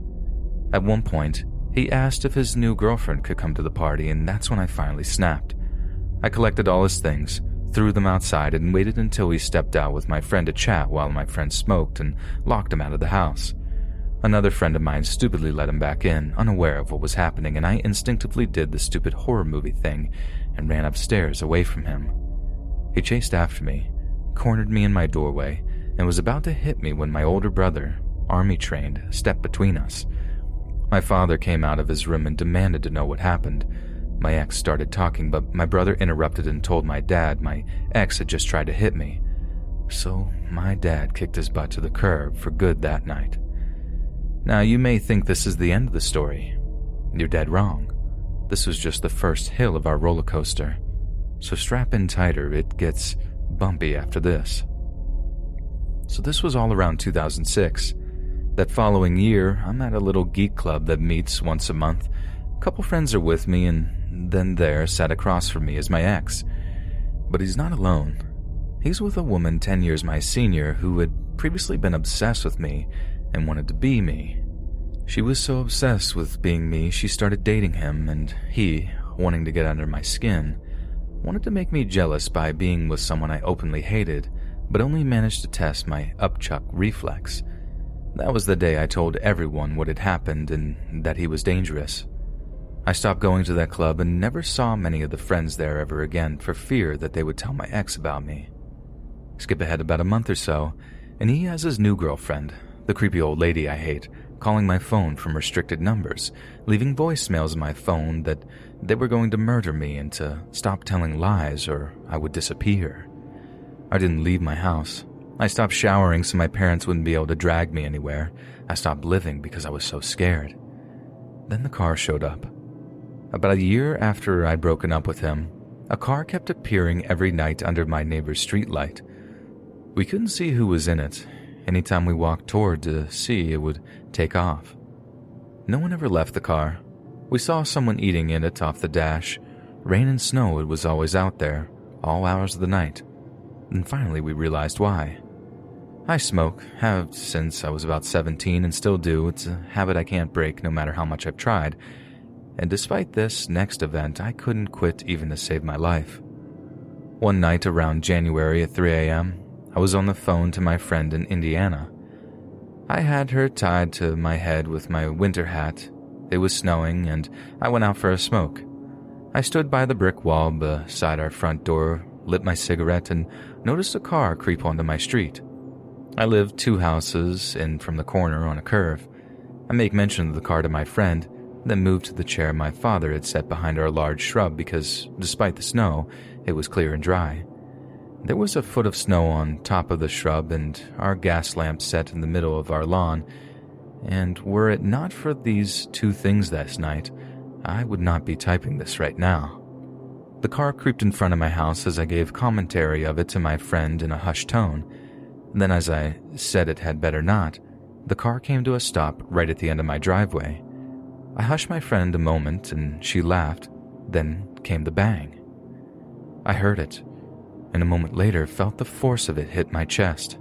At one point, he asked if his new girlfriend could come to the party, and that's when I finally snapped. I collected all his things, threw them outside, and waited until he stepped out with my friend to chat while my friend smoked and locked him out of the house. Another friend of mine stupidly let him back in, unaware of what was happening, and I instinctively did the stupid horror movie thing and ran upstairs away from him. He chased after me, cornered me in my doorway, and was about to hit me when my older brother, army trained, stepped between us. My father came out of his room and demanded to know what happened, my ex started talking, but my brother interrupted and told my dad my ex had just tried to hit me. So my dad kicked his butt to the curb for good that night. Now, you may think this is the end of the story. You're dead wrong. This was just the first hill of our roller coaster. So strap in tighter, it gets bumpy after this. So this was all around 2006. That following year, I'm at a little geek club that meets once a month. A couple friends are with me, and then there sat across from me is my ex. But he's not alone. He's with a woman 10 years my senior who had previously been obsessed with me and wanted to be me. She was so obsessed with being me, she started dating him, and he, wanting to get under my skin, wanted to make me jealous by being with someone I openly hated, but only managed to test my upchuck reflex. That was the day I told everyone what had happened and that he was dangerous. I stopped going to that club and never saw many of the friends there ever again for fear that they would tell my ex about me. Skip ahead about a month or so, and he has his new girlfriend, the creepy old lady I hate, calling my phone from restricted numbers, leaving voicemails on my phone that they were going to murder me and to stop telling lies or I would disappear. I didn't leave my house. I stopped showering so my parents wouldn't be able to drag me anywhere. I stopped living because I was so scared. Then the car showed up. About a year after I'd broken up with him, a car kept appearing every night under my neighbor's streetlight. We couldn't see who was in it. Anytime we walked toward to see, it would take off. No one ever left the car. We saw someone eating in it off the dash. Rain and snow, it was always out there, all hours of the night. And finally, we realized why. I smoke, have since I was about 17 and still do. It's a habit I can't break no matter how much I've tried. And despite this next event, I couldn't quit even to save my life. One night around January at 3 a.m., I was on the phone to my friend in Indiana. I had her tied to my head with my winter hat. It was snowing, and I went out for a smoke. I stood by the brick wall beside our front door, lit my cigarette, and noticed a car creep onto my street. I live two houses in from the corner on a curve. I make mention of the car to my friend, then moved to the chair my father had set behind our large shrub because, despite the snow, it was clear and dry. There was a foot of snow on top of the shrub and our gas lamp set in the middle of our lawn, and were it not for these two things that night, I would not be typing this right now. The car creeped in front of my house as I gave commentary of it to my friend in a hushed tone. Then, as I said it had better not, the car came to a stop right at the end of my driveway. I hushed my friend a moment and she laughed. Then came the bang. I heard it, and a moment later felt the force of it hit my chest.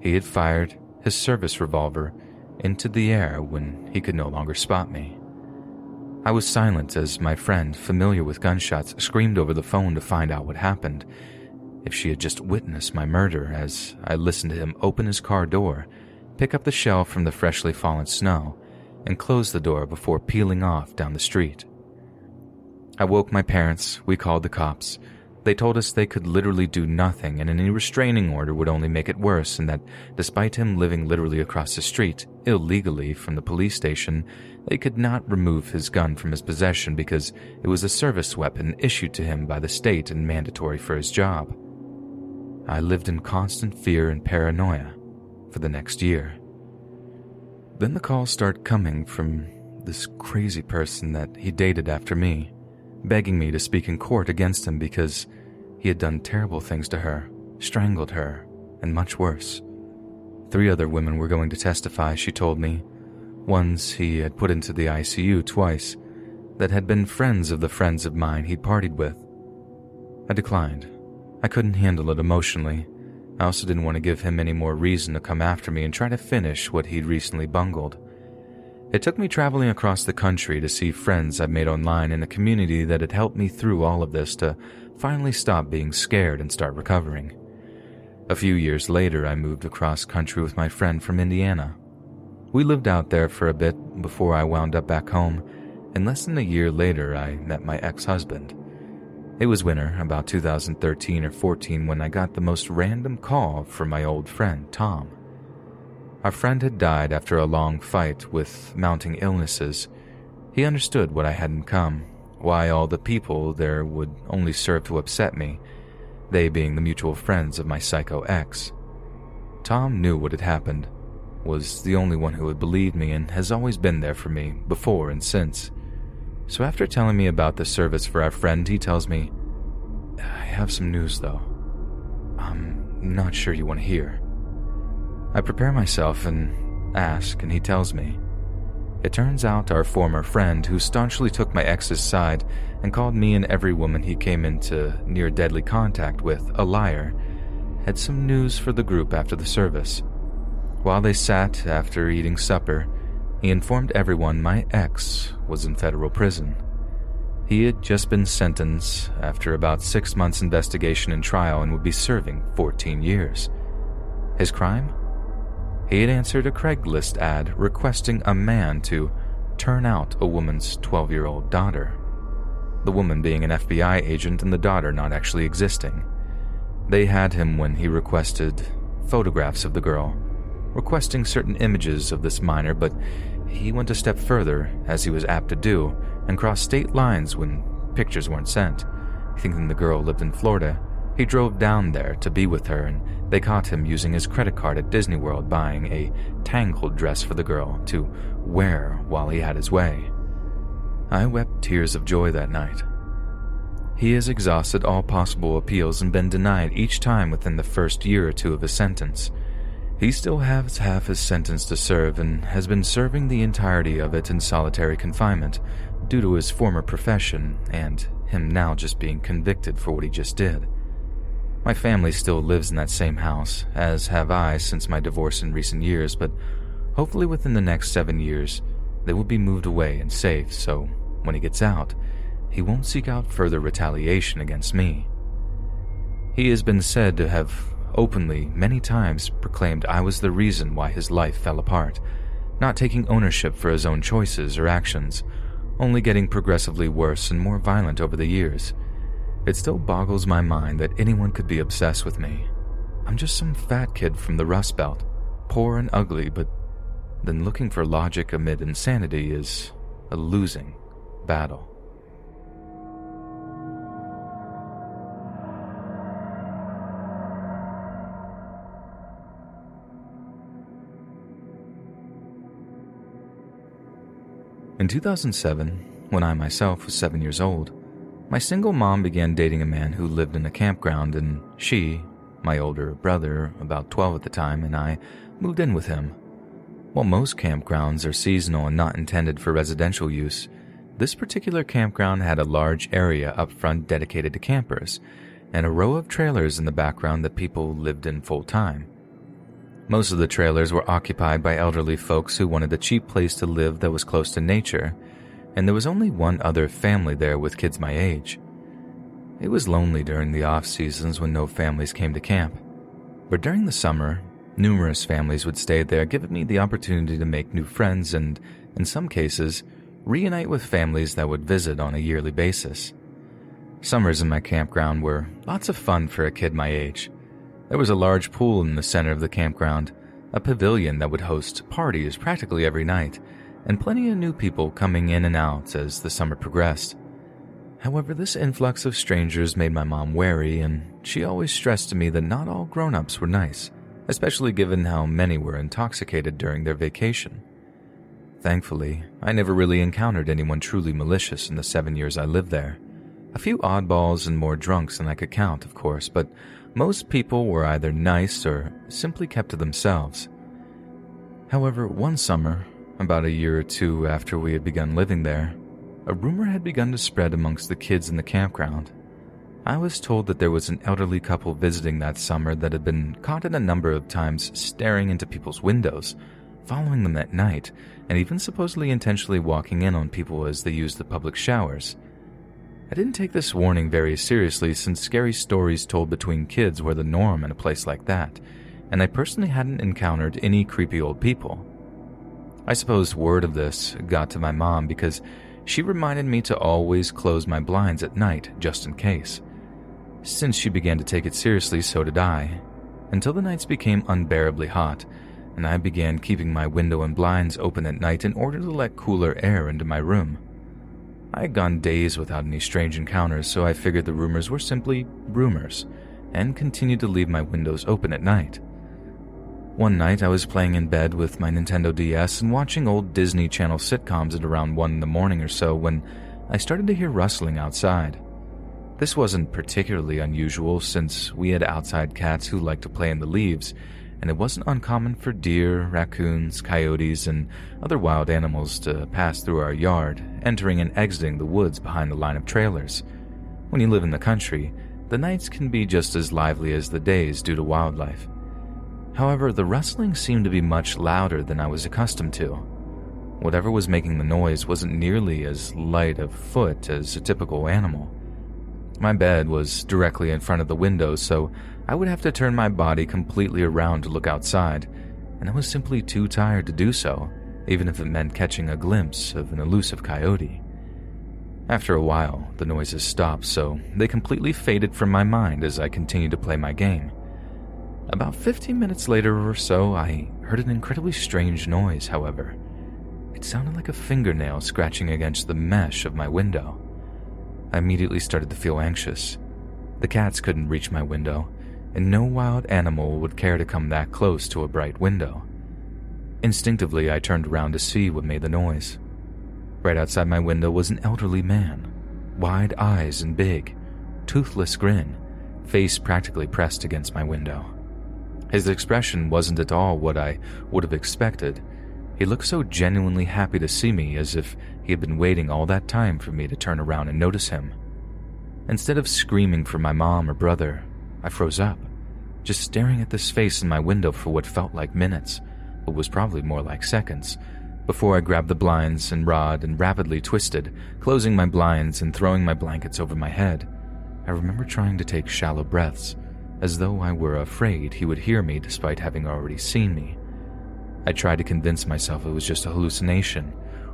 He had fired his service revolver into the air when he could no longer spot me. I was silent as my friend, familiar with gunshots, screamed over the phone to find out what happened if she had just witnessed my murder as I listened to him open his car door, pick up the shell from the freshly fallen snow, and closed the door before peeling off down the street. I woke my parents, we called the cops. They told us they could literally do nothing and any restraining order would only make it worse, and that despite him living literally across the street, illegally from the police station, they could not remove his gun from his possession because it was a service weapon issued to him by the state and mandatory for his job. I lived in constant fear and paranoia for the next year. Then the calls start coming from this crazy person that he dated after me, begging me to speak in court against him because he had done terrible things to her, strangled her, and much worse. Three other women were going to testify, she told me. Ones he had put into the ICU twice, that had been friends of the friends of mine he'd partied with. I declined, I couldn't handle it emotionally. I also didn't want to give him any more reason to come after me and try to finish what he'd recently bungled. It took me traveling across the country to see friends I'd made online in a community that had helped me through all of this to finally stop being scared and start recovering. A few years later, I moved across country with my friend from Indiana. We lived out there for a bit before I wound up back home, and less than a year later, I met my ex husband. It was winter, about 2013 or 14, when I got the most random call from my old friend, Tom. Our friend had died after a long fight with mounting illnesses. He understood what I hadn't come, why all the people there would only serve to upset me, they being the mutual friends of my psycho ex. Tom knew what had happened, was the only one who had believed me, and has always been there for me, before and since. So after telling me about the service for our friend, he tells me, I have some news though. I'm not sure you want to hear. I prepare myself and ask, and he tells me. It turns out our former friend, who staunchly took my ex's side and called me and every woman he came into near deadly contact with a liar, had some news for the group after the service. While they sat after eating supper, he informed everyone my ex was in federal prison. He had just been sentenced after about six months' investigation and trial and would be serving 14 years. His crime? He had answered a Craigslist ad requesting a man to turn out a woman's 12 year old daughter. The woman being an FBI agent and the daughter not actually existing. They had him when he requested photographs of the girl, requesting certain images of this minor, but he went a step further, as he was apt to do, and crossed state lines when pictures weren't sent. Thinking the girl lived in Florida, he drove down there to be with her, and they caught him using his credit card at Disney World buying a tangled dress for the girl to wear while he had his way. I wept tears of joy that night. He has exhausted all possible appeals and been denied each time within the first year or two of his sentence. He still has half his sentence to serve and has been serving the entirety of it in solitary confinement due to his former profession and him now just being convicted for what he just did. My family still lives in that same house, as have I since my divorce in recent years, but hopefully within the next seven years, they will be moved away and safe so when he gets out, he won't seek out further retaliation against me. He has been said to have openly, many times, proclaimed I was the reason why his life fell apart, not taking ownership for his own choices or actions, only getting progressively worse and more violent over the years. It still boggles my mind that anyone could be obsessed with me. I'm just some fat kid from the Rust Belt, poor and ugly, but then looking for logic amid insanity is a losing battle. In 2007, when I myself was seven years old, my single mom began dating a man who lived in a campground, and she, my older brother, about 12 at the time, and I moved in with him. While most campgrounds are seasonal and not intended for residential use, this particular campground had a large area up front dedicated to campers, and a row of trailers in the background that people lived in full time. Most of the trailers were occupied by elderly folks who wanted a cheap place to live that was close to nature, and there was only one other family there with kids my age. It was lonely during the off seasons when no families came to camp, but during the summer, numerous families would stay there, giving me the opportunity to make new friends and, in some cases, reunite with families that would visit on a yearly basis. Summers in my campground were lots of fun for a kid my age. There was a large pool in the center of the campground, a pavilion that would host parties practically every night, and plenty of new people coming in and out as the summer progressed. However, this influx of strangers made my mom wary, and she always stressed to me that not all grown ups were nice, especially given how many were intoxicated during their vacation. Thankfully, I never really encountered anyone truly malicious in the seven years I lived there. A few oddballs and more drunks than I could count, of course, but most people were either nice or simply kept to themselves. However, one summer, about a year or two after we had begun living there, a rumor had begun to spread amongst the kids in the campground. I was told that there was an elderly couple visiting that summer that had been caught in a number of times staring into people's windows, following them at night, and even supposedly intentionally walking in on people as they used the public showers. I didn't take this warning very seriously since scary stories told between kids were the norm in a place like that, and I personally hadn't encountered any creepy old people. I suppose word of this got to my mom because she reminded me to always close my blinds at night just in case. Since she began to take it seriously, so did I, until the nights became unbearably hot and I began keeping my window and blinds open at night in order to let cooler air into my room. I had gone days without any strange encounters, so I figured the rumors were simply rumors, and continued to leave my windows open at night. One night I was playing in bed with my Nintendo DS and watching old Disney Channel sitcoms at around 1 in the morning or so when I started to hear rustling outside. This wasn't particularly unusual since we had outside cats who liked to play in the leaves, and it wasn't uncommon for deer, raccoons, coyotes, and other wild animals to pass through our yard, entering and exiting the woods behind the line of trailers. When you live in the country, the nights can be just as lively as the days due to wildlife. However, the rustling seemed to be much louder than I was accustomed to. Whatever was making the noise wasn't nearly as light of foot as a typical animal. My bed was directly in front of the window, so I would have to turn my body completely around to look outside, and I was simply too tired to do so, even if it meant catching a glimpse of an elusive coyote. After a while, the noises stopped, so they completely faded from my mind as I continued to play my game. About 15 minutes later or so, I heard an incredibly strange noise, however. It sounded like a fingernail scratching against the mesh of my window. I immediately started to feel anxious. The cats couldn't reach my window, and no wild animal would care to come that close to a bright window. Instinctively, I turned around to see what made the noise. Right outside my window was an elderly man, wide eyes and big, toothless grin, face practically pressed against my window. His expression wasn't at all what I would have expected. He looked so genuinely happy to see me as if he had been waiting all that time for me to turn around and notice him. Instead of screaming for my mom or brother, I froze up, just staring at this face in my window for what felt like minutes, but was probably more like seconds, before I grabbed the blinds and rod and rapidly twisted, closing my blinds and throwing my blankets over my head. I remember trying to take shallow breaths, as though I were afraid he would hear me despite having already seen me. I tried to convince myself it was just a hallucination,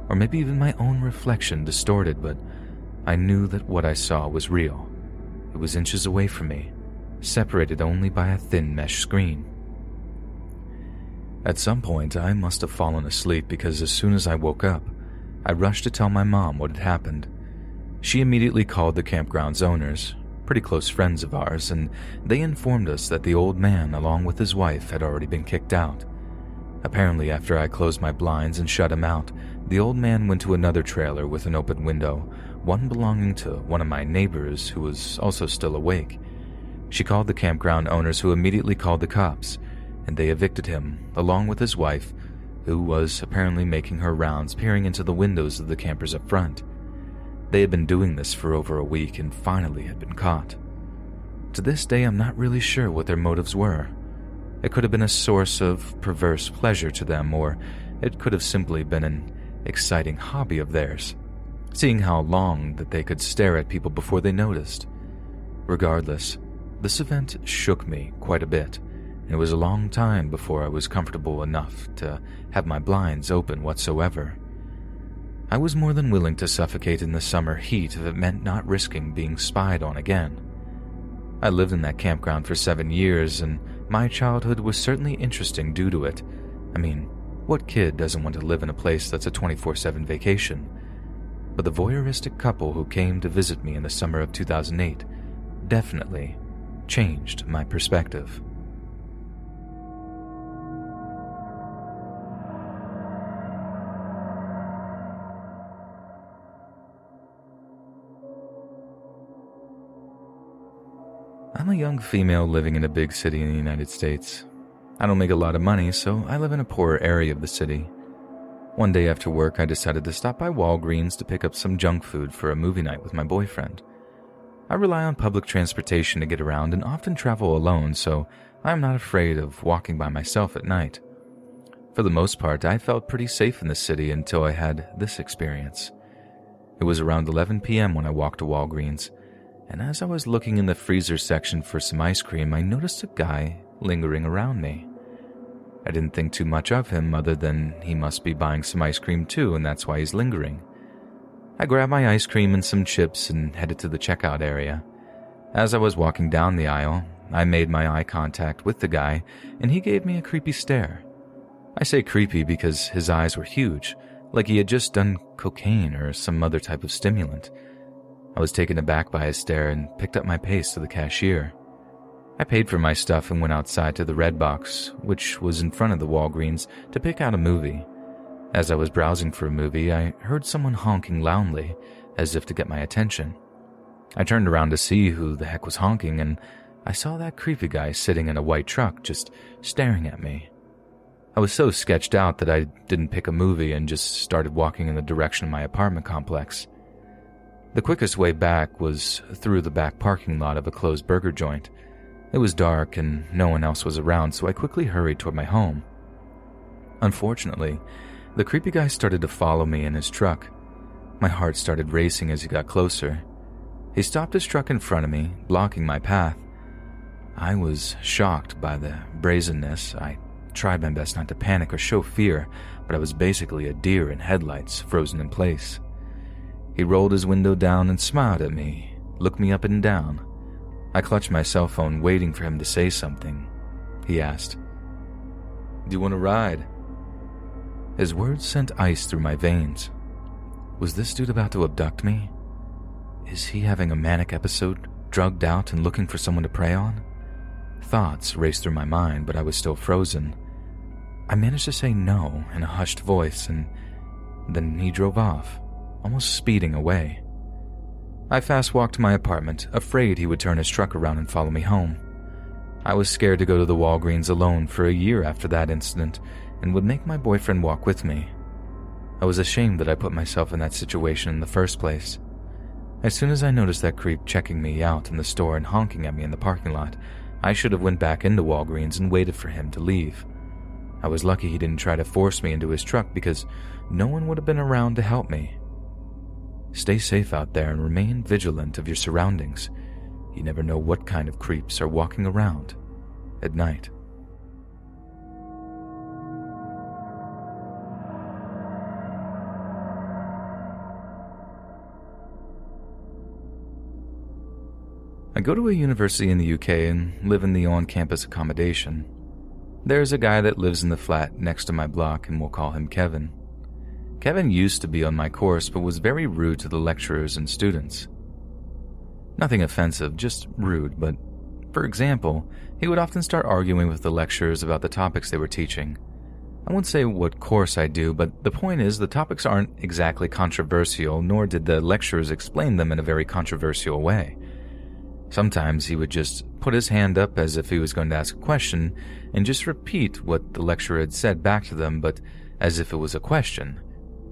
or maybe even my own reflection distorted, but I knew that what I saw was real. It was inches away from me, separated only by a thin mesh screen. At some point, I must have fallen asleep because as soon as I woke up, I rushed to tell my mom what had happened. She immediately called the campground's owners, pretty close friends of ours, and they informed us that the old man, along with his wife, had already been kicked out. Apparently, after I closed my blinds and shut him out, the old man went to another trailer with an open window, one belonging to one of my neighbors who was also still awake. She called the campground owners, who immediately called the cops, and they evicted him, along with his wife, who was apparently making her rounds peering into the windows of the campers up front. They had been doing this for over a week and finally had been caught. To this day, I'm not really sure what their motives were. It could have been a source of perverse pleasure to them, or it could have simply been an exciting hobby of theirs, seeing how long that they could stare at people before they noticed. Regardless, this event shook me quite a bit, and it was a long time before I was comfortable enough to have my blinds open whatsoever. I was more than willing to suffocate in the summer heat if it meant not risking being spied on again. I lived in that campground for seven years, and my childhood was certainly interesting due to it. I mean, what kid doesn't want to live in a place that's a 24 7 vacation? But the voyeuristic couple who came to visit me in the summer of 2008 definitely changed my perspective. I'm a young female living in a big city in the United States. I don't make a lot of money, so I live in a poorer area of the city. One day after work, I decided to stop by Walgreens to pick up some junk food for a movie night with my boyfriend. I rely on public transportation to get around and often travel alone, so I am not afraid of walking by myself at night. For the most part, I felt pretty safe in the city until I had this experience. It was around 11 p.m. when I walked to Walgreens and as I was looking in the freezer section for some ice cream, I noticed a guy lingering around me. I didn't think too much of him other than he must be buying some ice cream too, and that's why he's lingering. I grabbed my ice cream and some chips and headed to the checkout area. As I was walking down the aisle, I made my eye contact with the guy, and he gave me a creepy stare. I say creepy because his eyes were huge, like he had just done cocaine or some other type of stimulant. I was taken aback by his stare and picked up my pace to the cashier. I paid for my stuff and went outside to the Red Box, which was in front of the Walgreens, to pick out a movie. As I was browsing for a movie, I heard someone honking loudly, as if to get my attention. I turned around to see who the heck was honking, and I saw that creepy guy sitting in a white truck just staring at me. I was so sketched out that I didn't pick a movie and just started walking in the direction of my apartment complex. The quickest way back was through the back parking lot of a closed burger joint. It was dark and no one else was around, so I quickly hurried toward my home. Unfortunately, the creepy guy started to follow me in his truck. My heart started racing as he got closer. He stopped his truck in front of me, blocking my path. I was shocked by the brazenness. I tried my best not to panic or show fear, but I was basically a deer in headlights, frozen in place. He rolled his window down and smiled at me, looked me up and down. I clutched my cell phone, waiting for him to say something. He asked, Do you want to ride? His words sent ice through my veins. Was this dude about to abduct me? Is he having a manic episode, drugged out and looking for someone to prey on? Thoughts raced through my mind, but I was still frozen. I managed to say no in a hushed voice, and then he drove off almost speeding away. I fast walked to my apartment, afraid he would turn his truck around and follow me home. I was scared to go to the Walgreens alone for a year after that incident and would make my boyfriend walk with me. I was ashamed that I put myself in that situation in the first place. As soon as I noticed that creep checking me out in the store and honking at me in the parking lot, I should have went back into Walgreens and waited for him to leave. I was lucky he didn't try to force me into his truck because no one would have been around to help me. Stay safe out there and remain vigilant of your surroundings. You never know what kind of creeps are walking around at night. I go to a university in the UK and live in the on campus accommodation. There's a guy that lives in the flat next to my block, and we'll call him Kevin. Kevin used to be on my course, but was very rude to the lecturers and students. Nothing offensive, just rude, but for example, he would often start arguing with the lecturers about the topics they were teaching. I won't say what course I do, but the point is the topics aren't exactly controversial, nor did the lecturers explain them in a very controversial way. Sometimes he would just put his hand up as if he was going to ask a question and just repeat what the lecturer had said back to them, but as if it was a question.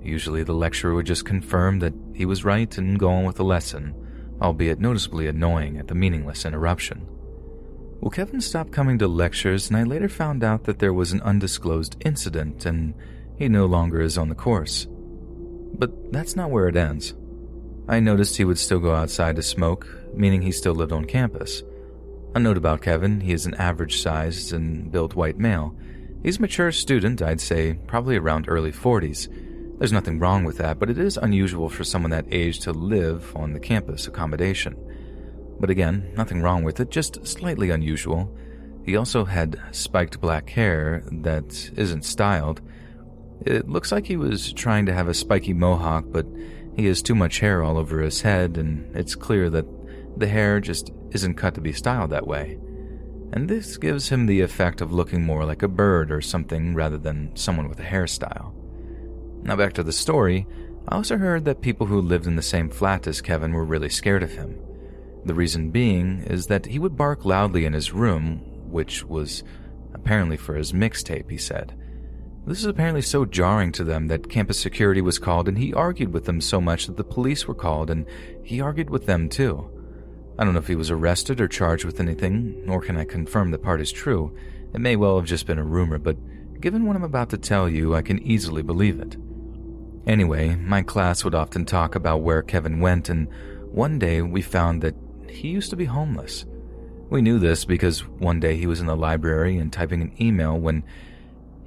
Usually the lecturer would just confirm that he was right and go on with the lesson, albeit noticeably annoying at the meaningless interruption. Well, Kevin stopped coming to lectures, and I later found out that there was an undisclosed incident and he no longer is on the course. But that's not where it ends. I noticed he would still go outside to smoke, meaning he still lived on campus. A note about Kevin he is an average sized and built white male. He's a mature student, I'd say, probably around early 40s. There's nothing wrong with that, but it is unusual for someone that age to live on the campus accommodation. But again, nothing wrong with it, just slightly unusual. He also had spiked black hair that isn't styled. It looks like he was trying to have a spiky mohawk, but he has too much hair all over his head, and it's clear that the hair just isn't cut to be styled that way. And this gives him the effect of looking more like a bird or something rather than someone with a hairstyle. Now, back to the story, I also heard that people who lived in the same flat as Kevin were really scared of him. The reason being is that he would bark loudly in his room, which was apparently for his mixtape, he said. This is apparently so jarring to them that campus security was called, and he argued with them so much that the police were called, and he argued with them too. I don't know if he was arrested or charged with anything, nor can I confirm the part is true. It may well have just been a rumor, but given what I'm about to tell you, I can easily believe it. Anyway, my class would often talk about where Kevin went, and one day we found that he used to be homeless. We knew this because one day he was in the library and typing an email when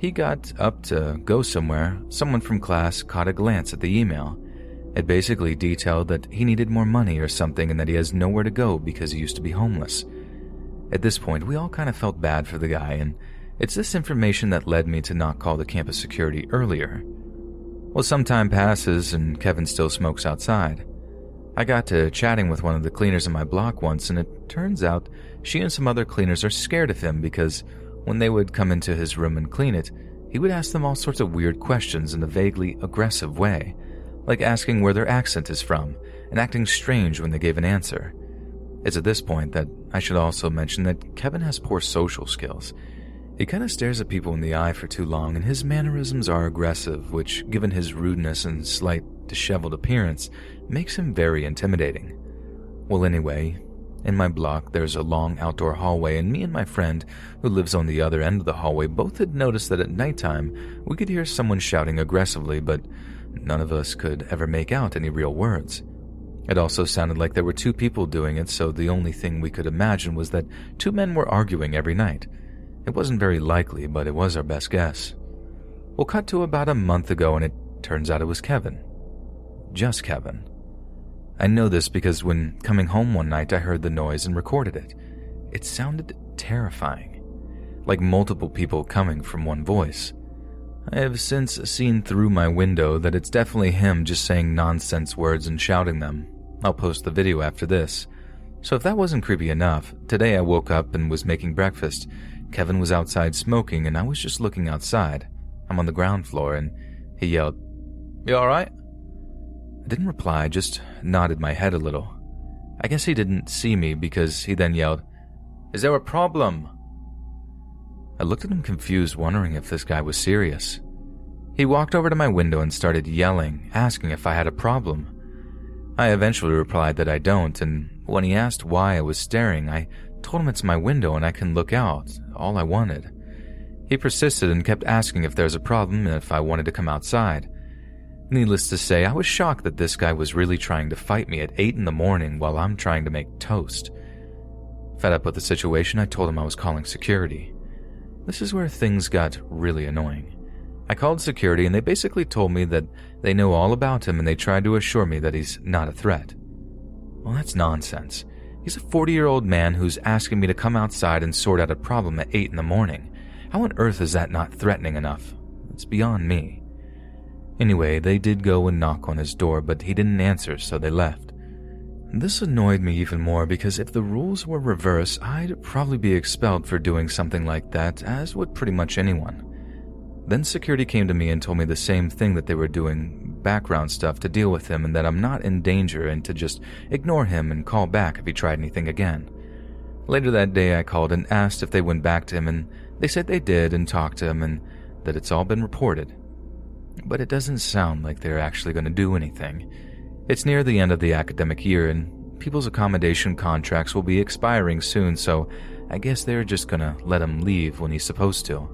he got up to go somewhere. Someone from class caught a glance at the email. It basically detailed that he needed more money or something and that he has nowhere to go because he used to be homeless. At this point, we all kind of felt bad for the guy, and it's this information that led me to not call the campus security earlier. Well, some time passes and Kevin still smokes outside. I got to chatting with one of the cleaners in my block once, and it turns out she and some other cleaners are scared of him because when they would come into his room and clean it, he would ask them all sorts of weird questions in a vaguely aggressive way, like asking where their accent is from and acting strange when they gave an answer. It's at this point that I should also mention that Kevin has poor social skills. He kind of stares at people in the eye for too long, and his mannerisms are aggressive, which, given his rudeness and slight disheveled appearance, makes him very intimidating. Well, anyway, in my block, there's a long outdoor hallway, and me and my friend, who lives on the other end of the hallway, both had noticed that at nighttime we could hear someone shouting aggressively, but none of us could ever make out any real words. It also sounded like there were two people doing it, so the only thing we could imagine was that two men were arguing every night. It wasn't very likely, but it was our best guess. We'll cut to about a month ago, and it turns out it was Kevin. Just Kevin. I know this because when coming home one night, I heard the noise and recorded it. It sounded terrifying, like multiple people coming from one voice. I have since seen through my window that it's definitely him just saying nonsense words and shouting them. I'll post the video after this. So if that wasn't creepy enough, today I woke up and was making breakfast. Kevin was outside smoking and I was just looking outside. I'm on the ground floor and he yelled, You alright? I didn't reply, just nodded my head a little. I guess he didn't see me because he then yelled, Is there a problem? I looked at him confused, wondering if this guy was serious. He walked over to my window and started yelling, asking if I had a problem. I eventually replied that I don't, and when he asked why I was staring, I told him it's my window and I can look out, all I wanted. He persisted and kept asking if there's a problem and if I wanted to come outside. Needless to say, I was shocked that this guy was really trying to fight me at 8 in the morning while I'm trying to make toast. Fed up with the situation, I told him I was calling security. This is where things got really annoying. I called security and they basically told me that they know all about him and they tried to assure me that he's not a threat. Well, that's nonsense. He's a 40 year old man who's asking me to come outside and sort out a problem at 8 in the morning. How on earth is that not threatening enough? It's beyond me. Anyway, they did go and knock on his door, but he didn't answer, so they left. This annoyed me even more because if the rules were reversed, I'd probably be expelled for doing something like that, as would pretty much anyone. Then security came to me and told me the same thing that they were doing background stuff to deal with him and that I'm not in danger and to just ignore him and call back if he tried anything again. Later that day, I called and asked if they went back to him, and they said they did and talked to him and that it's all been reported. But it doesn't sound like they're actually going to do anything. It's near the end of the academic year, and people's accommodation contracts will be expiring soon, so I guess they're just going to let him leave when he's supposed to.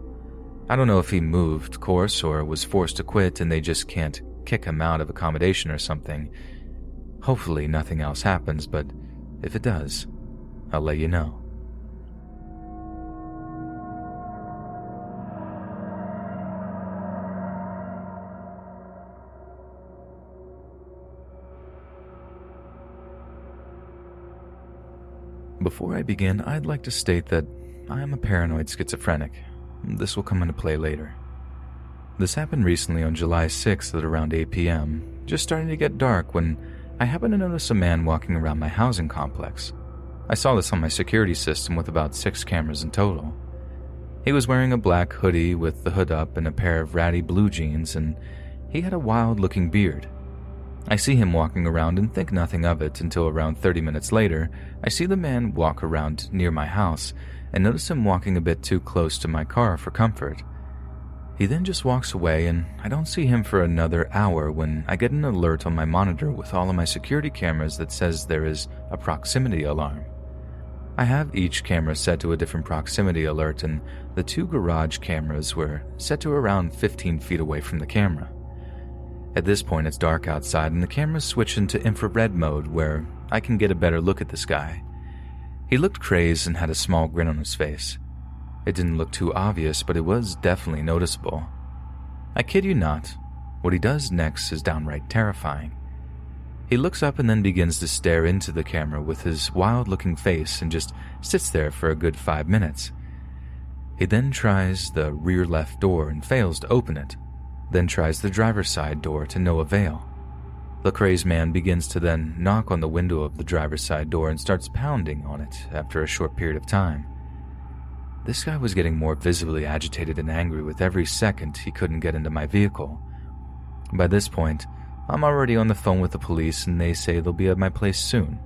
I don't know if he moved course or was forced to quit and they just can't kick him out of accommodation or something. Hopefully, nothing else happens, but if it does, I'll let you know. Before I begin, I'd like to state that I am a paranoid schizophrenic this will come into play later. This happened recently on July 6th at around 8 p.m., just starting to get dark when I happened to notice a man walking around my housing complex. I saw this on my security system with about six cameras in total. He was wearing a black hoodie with the hood up and a pair of ratty blue jeans, and he had a wild looking beard. I see him walking around and think nothing of it until around 30 minutes later, I see the man walk around near my house and notice him walking a bit too close to my car for comfort. He then just walks away, and I don't see him for another hour when I get an alert on my monitor with all of my security cameras that says there is a proximity alarm. I have each camera set to a different proximity alert, and the two garage cameras were set to around 15 feet away from the camera. At this point, it's dark outside, and the cameras switch into infrared mode where I can get a better look at this guy. He looked crazed and had a small grin on his face. It didn't look too obvious, but it was definitely noticeable. I kid you not, what he does next is downright terrifying. He looks up and then begins to stare into the camera with his wild looking face and just sits there for a good five minutes. He then tries the rear left door and fails to open it, then tries the driver's side door to no avail. The crazed man begins to then knock on the window of the driver's side door and starts pounding on it after a short period of time. This guy was getting more visibly agitated and angry with every second he couldn't get into my vehicle. By this point, I'm already on the phone with the police and they say they'll be at my place soon.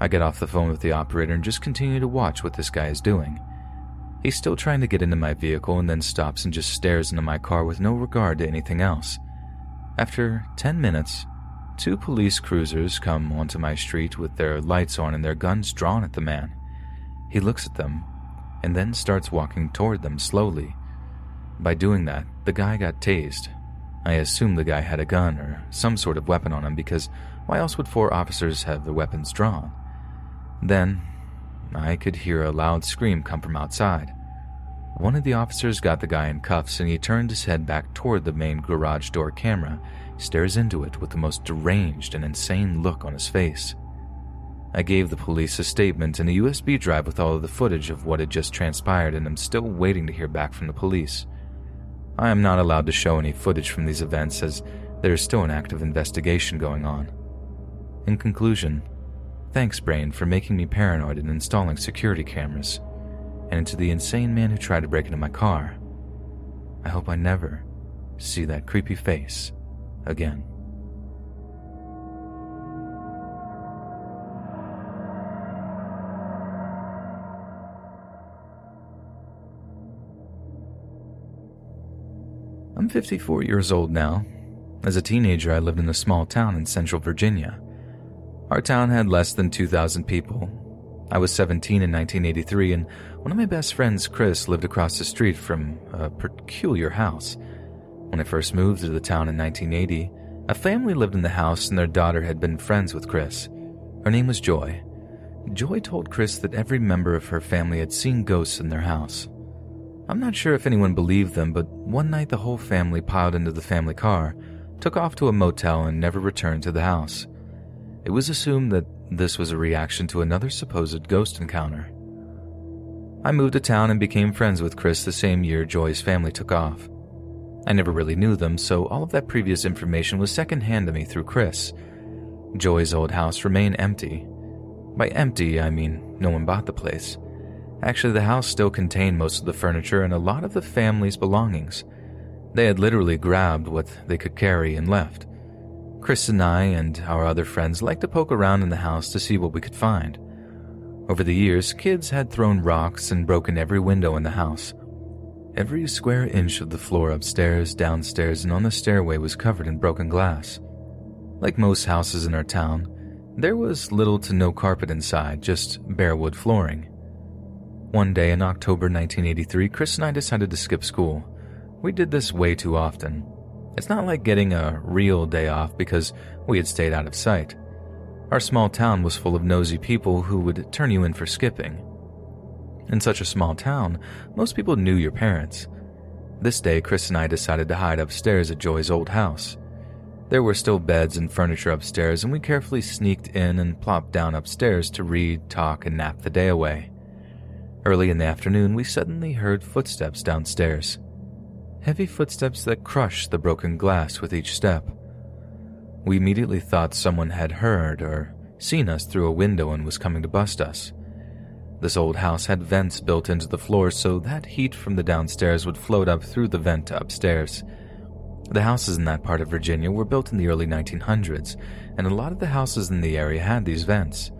I get off the phone with the operator and just continue to watch what this guy is doing. He's still trying to get into my vehicle and then stops and just stares into my car with no regard to anything else. After 10 minutes, Two police cruisers come onto my street with their lights on and their guns drawn at the man. He looks at them and then starts walking toward them slowly. By doing that, the guy got tased. I assume the guy had a gun or some sort of weapon on him because why else would four officers have their weapons drawn? Then, I could hear a loud scream come from outside. One of the officers got the guy in cuffs and he turned his head back toward the main garage door camera stares into it with the most deranged and insane look on his face. I gave the police a statement and a USB drive with all of the footage of what had just transpired, and I'm still waiting to hear back from the police. I am not allowed to show any footage from these events as there is still an active investigation going on. In conclusion, thanks, Brain, for making me paranoid and installing security cameras, and to the insane man who tried to break into my car. I hope I never see that creepy face again. I'm 54 years old now. As a teenager, I lived in a small town in central Virginia. Our town had less than 2,000 people. I was 17 in 1983, and one of my best friends, Chris, lived across the street from a peculiar house. When I first moved to the town in 1980, a family lived in the house and their daughter had been friends with Chris. Her name was Joy. Joy told Chris that every member of her family had seen ghosts in their house. I'm not sure if anyone believed them, but one night the whole family piled into the family car, took off to a motel, and never returned to the house. It was assumed that this was a reaction to another supposed ghost encounter. I moved to town and became friends with Chris the same year Joy's family took off. I never really knew them, so all of that previous information was secondhand to me through Chris. Joy's old house remained empty. By empty, I mean no one bought the place. Actually, the house still contained most of the furniture and a lot of the family's belongings. They had literally grabbed what they could carry and left. Chris and I and our other friends liked to poke around in the house to see what we could find. Over the years, kids had thrown rocks and broken every window in the house. Every square inch of the floor upstairs, downstairs, and on the stairway was covered in broken glass. Like most houses in our town, there was little to no carpet inside, just bare wood flooring. One day in October 1983, Chris and I decided to skip school. We did this way too often. It's not like getting a real day off because we had stayed out of sight. Our small town was full of nosy people who would turn you in for skipping. In such a small town, most people knew your parents. This day, Chris and I decided to hide upstairs at Joy's old house. There were still beds and furniture upstairs, and we carefully sneaked in and plopped down upstairs to read, talk, and nap the day away. Early in the afternoon, we suddenly heard footsteps downstairs heavy footsteps that crushed the broken glass with each step. We immediately thought someone had heard or seen us through a window and was coming to bust us. This old house had vents built into the floor so that heat from the downstairs would float up through the vent upstairs. The houses in that part of Virginia were built in the early 1900s, and a lot of the houses in the area had these vents.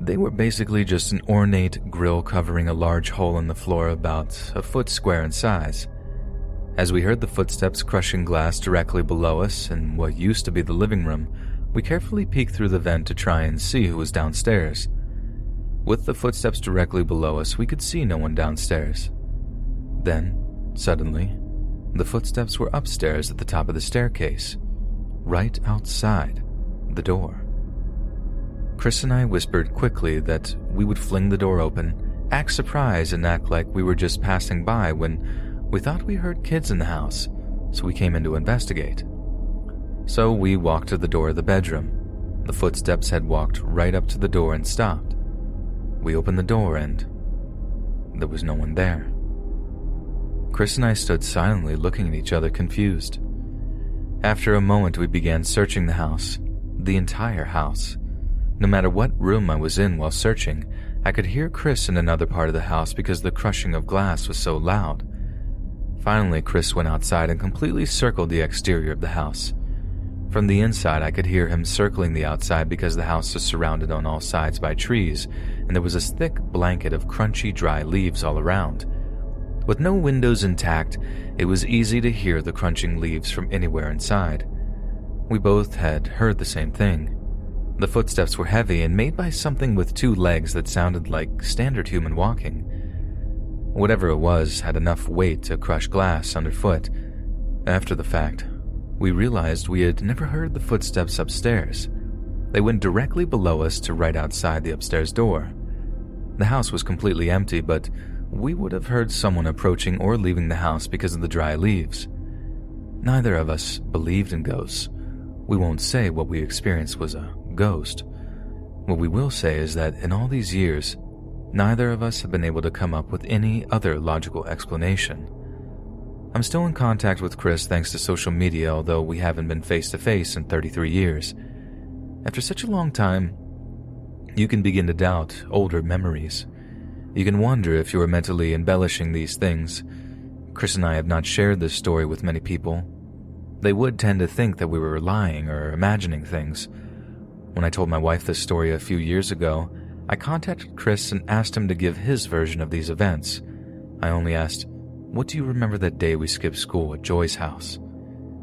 They were basically just an ornate grill covering a large hole in the floor about a foot square in size. As we heard the footsteps crushing glass directly below us in what used to be the living room, we carefully peeked through the vent to try and see who was downstairs. With the footsteps directly below us, we could see no one downstairs. Then, suddenly, the footsteps were upstairs at the top of the staircase, right outside the door. Chris and I whispered quickly that we would fling the door open, act surprised, and act like we were just passing by when we thought we heard kids in the house, so we came in to investigate. So we walked to the door of the bedroom. The footsteps had walked right up to the door and stopped. We opened the door and there was no one there. Chris and I stood silently looking at each other, confused. After a moment, we began searching the house, the entire house. No matter what room I was in while searching, I could hear Chris in another part of the house because the crushing of glass was so loud. Finally, Chris went outside and completely circled the exterior of the house. From the inside, I could hear him circling the outside because the house was surrounded on all sides by trees, and there was a thick blanket of crunchy, dry leaves all around. With no windows intact, it was easy to hear the crunching leaves from anywhere inside. We both had heard the same thing. The footsteps were heavy and made by something with two legs that sounded like standard human walking. Whatever it was had enough weight to crush glass underfoot. After the fact, we realized we had never heard the footsteps upstairs. They went directly below us to right outside the upstairs door. The house was completely empty, but we would have heard someone approaching or leaving the house because of the dry leaves. Neither of us believed in ghosts. We won't say what we experienced was a ghost. What we will say is that in all these years, Neither of us have been able to come up with any other logical explanation. I'm still in contact with Chris thanks to social media, although we haven't been face to face in 33 years. After such a long time, you can begin to doubt older memories. You can wonder if you are mentally embellishing these things. Chris and I have not shared this story with many people. They would tend to think that we were lying or imagining things. When I told my wife this story a few years ago, I contacted Chris and asked him to give his version of these events. I only asked, What do you remember that day we skipped school at Joy's house?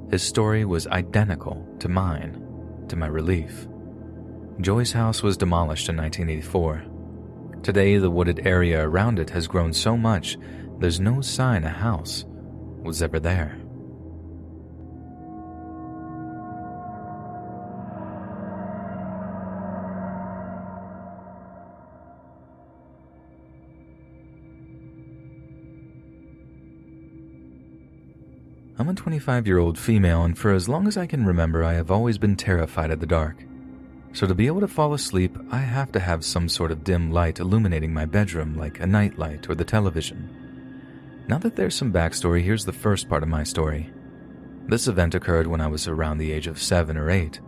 His story was identical to mine, to my relief. Joy's house was demolished in 1984. Today, the wooded area around it has grown so much there's no sign a house was ever there. 25 year old female, and for as long as I can remember, I have always been terrified of the dark. So, to be able to fall asleep, I have to have some sort of dim light illuminating my bedroom, like a nightlight or the television. Now that there's some backstory, here's the first part of my story. This event occurred when I was around the age of seven or eight.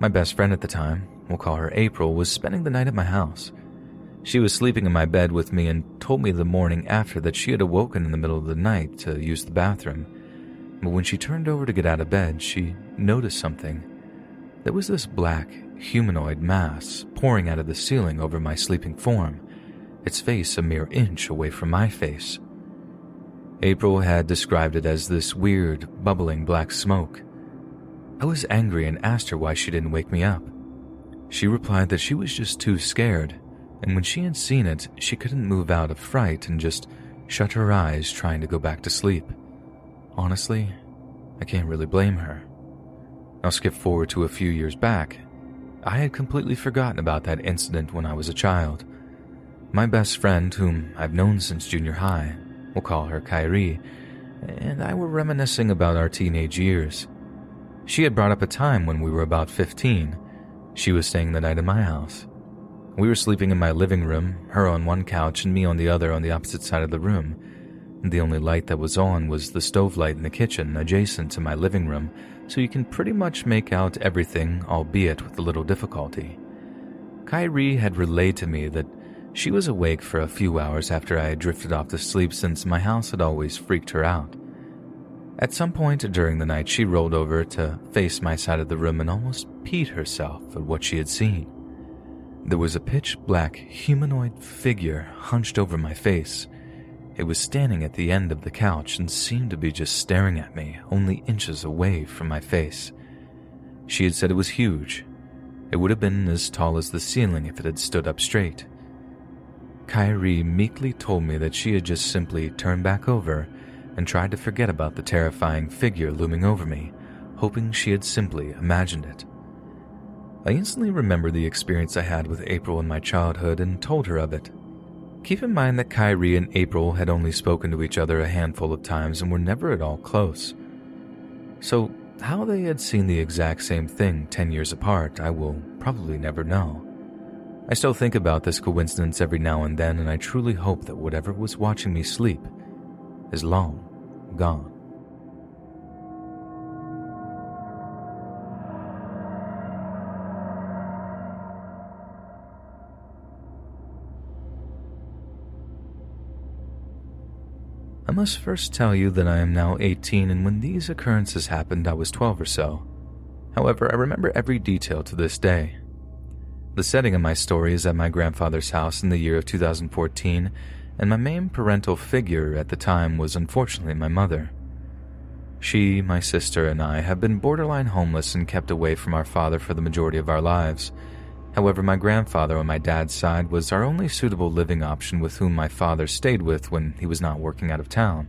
My best friend at the time, we'll call her April, was spending the night at my house. She was sleeping in my bed with me and told me the morning after that she had awoken in the middle of the night to use the bathroom but when she turned over to get out of bed, she noticed something. There was this black, humanoid mass pouring out of the ceiling over my sleeping form, its face a mere inch away from my face. April had described it as this weird, bubbling black smoke. I was angry and asked her why she didn't wake me up. She replied that she was just too scared, and when she had seen it, she couldn't move out of fright and just shut her eyes trying to go back to sleep. Honestly, I can't really blame her. I'll skip forward to a few years back. I had completely forgotten about that incident when I was a child. My best friend, whom I've known since junior high, we'll call her Kyrie, and I were reminiscing about our teenage years. She had brought up a time when we were about 15. She was staying the night in my house. We were sleeping in my living room, her on one couch and me on the other on the opposite side of the room. The only light that was on was the stove light in the kitchen adjacent to my living room, so you can pretty much make out everything, albeit with a little difficulty. Kyrie had relayed to me that she was awake for a few hours after I had drifted off to sleep since my house had always freaked her out. At some point during the night, she rolled over to face my side of the room and almost peed herself at what she had seen. There was a pitch black humanoid figure hunched over my face it was standing at the end of the couch and seemed to be just staring at me, only inches away from my face. She had said it was huge. It would have been as tall as the ceiling if it had stood up straight. Kyrie meekly told me that she had just simply turned back over and tried to forget about the terrifying figure looming over me, hoping she had simply imagined it. I instantly remembered the experience I had with April in my childhood and told her of it. Keep in mind that Kyrie and April had only spoken to each other a handful of times and were never at all close. So, how they had seen the exact same thing 10 years apart, I will probably never know. I still think about this coincidence every now and then, and I truly hope that whatever was watching me sleep is long gone. I must first tell you that I am now 18, and when these occurrences happened, I was 12 or so. However, I remember every detail to this day. The setting of my story is at my grandfather's house in the year of 2014, and my main parental figure at the time was unfortunately my mother. She, my sister, and I have been borderline homeless and kept away from our father for the majority of our lives. However, my grandfather on my dad's side was our only suitable living option with whom my father stayed with when he was not working out of town.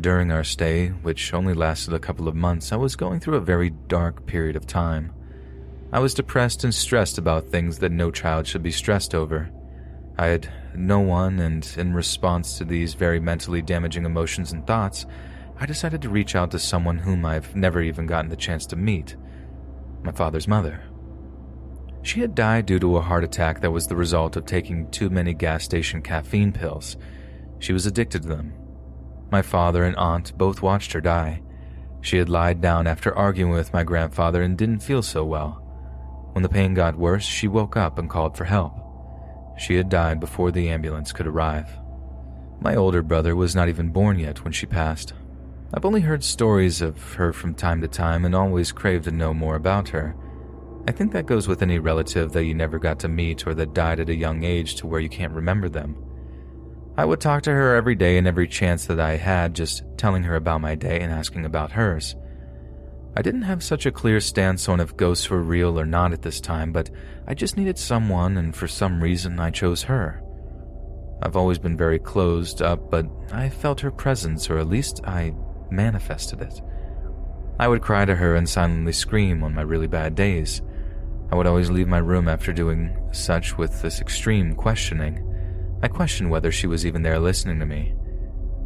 During our stay, which only lasted a couple of months, I was going through a very dark period of time. I was depressed and stressed about things that no child should be stressed over. I had no one, and in response to these very mentally damaging emotions and thoughts, I decided to reach out to someone whom I've never even gotten the chance to meet my father's mother. She had died due to a heart attack that was the result of taking too many gas station caffeine pills. She was addicted to them. My father and aunt both watched her die. She had lied down after arguing with my grandfather and didn't feel so well. When the pain got worse, she woke up and called for help. She had died before the ambulance could arrive. My older brother was not even born yet when she passed. I've only heard stories of her from time to time and always craved to know more about her. I think that goes with any relative that you never got to meet or that died at a young age to where you can't remember them. I would talk to her every day and every chance that I had, just telling her about my day and asking about hers. I didn't have such a clear stance on if ghosts were real or not at this time, but I just needed someone, and for some reason I chose her. I've always been very closed up, but I felt her presence, or at least I manifested it. I would cry to her and silently scream on my really bad days. I would always leave my room after doing such with this extreme questioning. I questioned whether she was even there listening to me.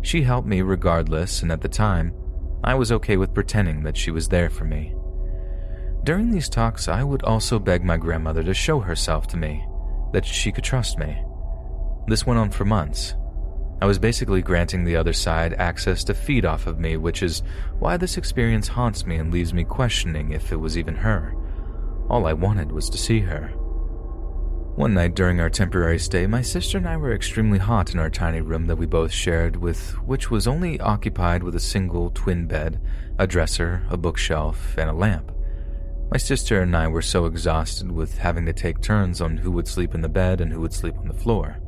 She helped me regardless, and at the time, I was okay with pretending that she was there for me. During these talks, I would also beg my grandmother to show herself to me, that she could trust me. This went on for months. I was basically granting the other side access to feed off of me, which is why this experience haunts me and leaves me questioning if it was even her. All I wanted was to see her. One night during our temporary stay, my sister and I were extremely hot in our tiny room that we both shared, with which was only occupied with a single twin bed, a dresser, a bookshelf, and a lamp. My sister and I were so exhausted with having to take turns on who would sleep in the bed and who would sleep on the floor.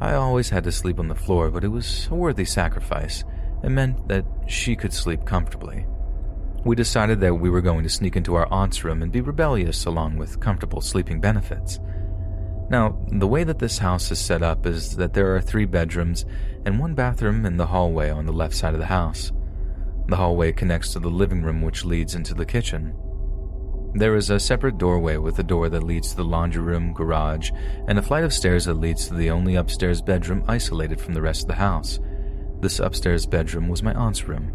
I always had to sleep on the floor, but it was a worthy sacrifice. It meant that she could sleep comfortably. We decided that we were going to sneak into our aunt's room and be rebellious along with comfortable sleeping benefits. Now, the way that this house is set up is that there are three bedrooms and one bathroom in the hallway on the left side of the house. The hallway connects to the living room, which leads into the kitchen. There is a separate doorway with a door that leads to the laundry room, garage, and a flight of stairs that leads to the only upstairs bedroom isolated from the rest of the house. This upstairs bedroom was my aunt's room.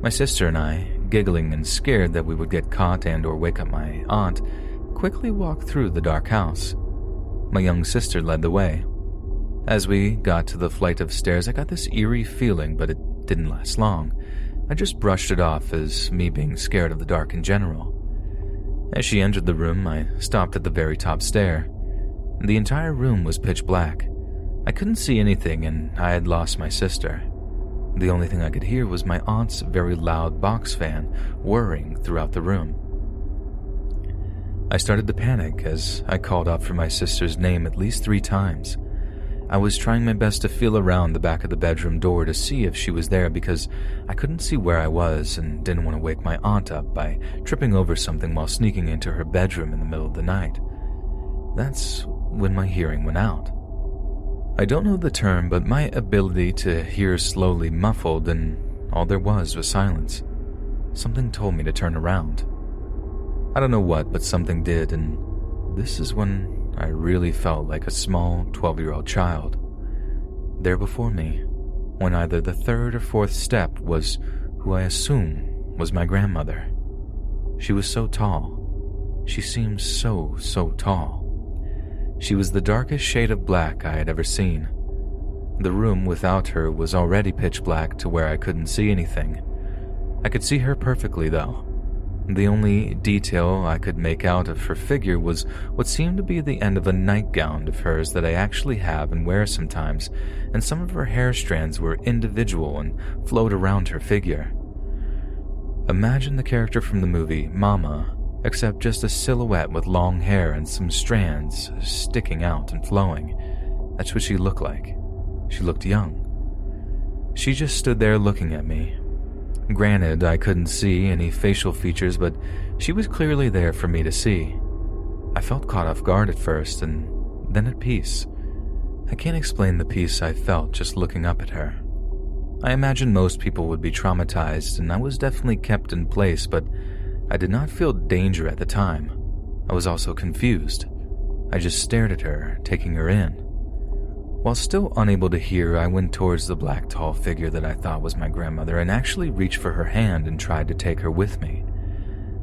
My sister and I, giggling and scared that we would get caught and or wake up my aunt, quickly walked through the dark house. My young sister led the way. As we got to the flight of stairs, I got this eerie feeling, but it didn't last long. I just brushed it off as me being scared of the dark in general. As she entered the room, I stopped at the very top stair. The entire room was pitch black. I couldn't see anything, and I had lost my sister. The only thing I could hear was my aunt's very loud box fan whirring throughout the room. I started to panic as I called out for my sister's name at least three times. I was trying my best to feel around the back of the bedroom door to see if she was there because I couldn't see where I was and didn't want to wake my aunt up by tripping over something while sneaking into her bedroom in the middle of the night. That's when my hearing went out. I don't know the term, but my ability to hear slowly muffled, and all there was was silence. Something told me to turn around. I don't know what, but something did, and this is when I really felt like a small 12 year old child. There before me, when either the third or fourth step was who I assume was my grandmother. She was so tall. She seemed so, so tall. She was the darkest shade of black I had ever seen. The room without her was already pitch black to where I couldn't see anything. I could see her perfectly, though. The only detail I could make out of her figure was what seemed to be the end of a nightgown of hers that I actually have and wear sometimes, and some of her hair strands were individual and flowed around her figure. Imagine the character from the movie Mama, except just a silhouette with long hair and some strands sticking out and flowing. That's what she looked like. She looked young. She just stood there looking at me, Granted, I couldn't see any facial features, but she was clearly there for me to see. I felt caught off guard at first, and then at peace. I can't explain the peace I felt just looking up at her. I imagine most people would be traumatized, and I was definitely kept in place, but I did not feel danger at the time. I was also confused. I just stared at her, taking her in. While still unable to hear, I went towards the black tall figure that I thought was my grandmother and actually reached for her hand and tried to take her with me.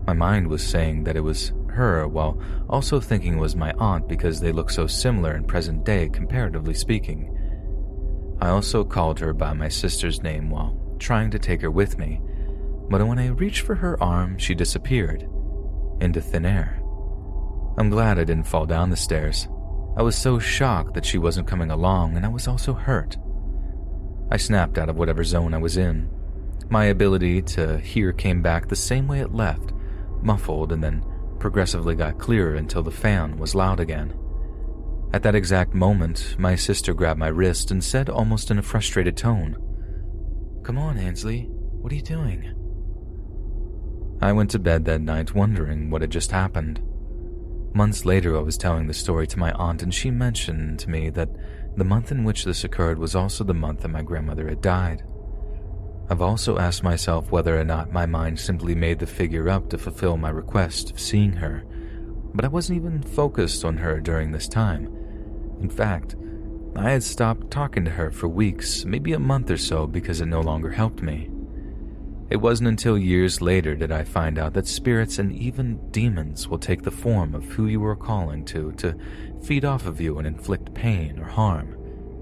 My mind was saying that it was her while also thinking it was my aunt because they look so similar in present day, comparatively speaking. I also called her by my sister's name while trying to take her with me, but when I reached for her arm, she disappeared into thin air. I'm glad I didn't fall down the stairs. I was so shocked that she wasn't coming along, and I was also hurt. I snapped out of whatever zone I was in. My ability to hear came back the same way it left, muffled, and then progressively got clearer until the fan was loud again. At that exact moment, my sister grabbed my wrist and said almost in a frustrated tone, Come on, Ansley, what are you doing? I went to bed that night wondering what had just happened. Months later, I was telling the story to my aunt, and she mentioned to me that the month in which this occurred was also the month that my grandmother had died. I've also asked myself whether or not my mind simply made the figure up to fulfill my request of seeing her, but I wasn't even focused on her during this time. In fact, I had stopped talking to her for weeks, maybe a month or so, because it no longer helped me. It wasn't until years later did I find out that spirits and even demons will take the form of who you are calling to, to feed off of you and inflict pain or harm,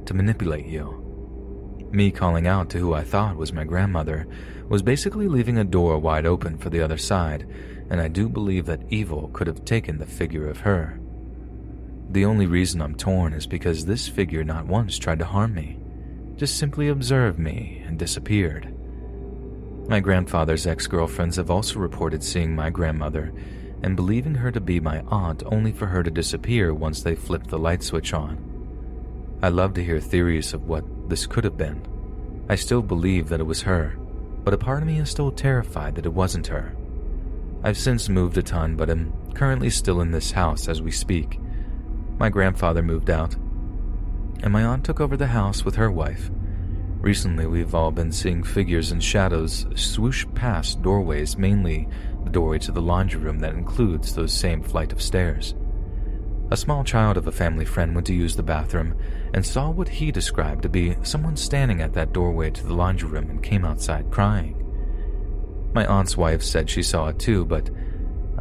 to manipulate you. Me calling out to who I thought was my grandmother was basically leaving a door wide open for the other side, and I do believe that evil could have taken the figure of her. The only reason I'm torn is because this figure not once tried to harm me, just simply observed me and disappeared. My grandfather's ex girlfriends have also reported seeing my grandmother and believing her to be my aunt only for her to disappear once they flipped the light switch on. I love to hear theories of what this could have been. I still believe that it was her, but a part of me is still terrified that it wasn't her. I've since moved a ton, but am currently still in this house as we speak. My grandfather moved out, and my aunt took over the house with her wife. Recently, we've all been seeing figures and shadows swoosh past doorways, mainly the doorway to the laundry room that includes those same flight of stairs. A small child of a family friend went to use the bathroom and saw what he described to be someone standing at that doorway to the laundry room and came outside crying. My aunt's wife said she saw it too, but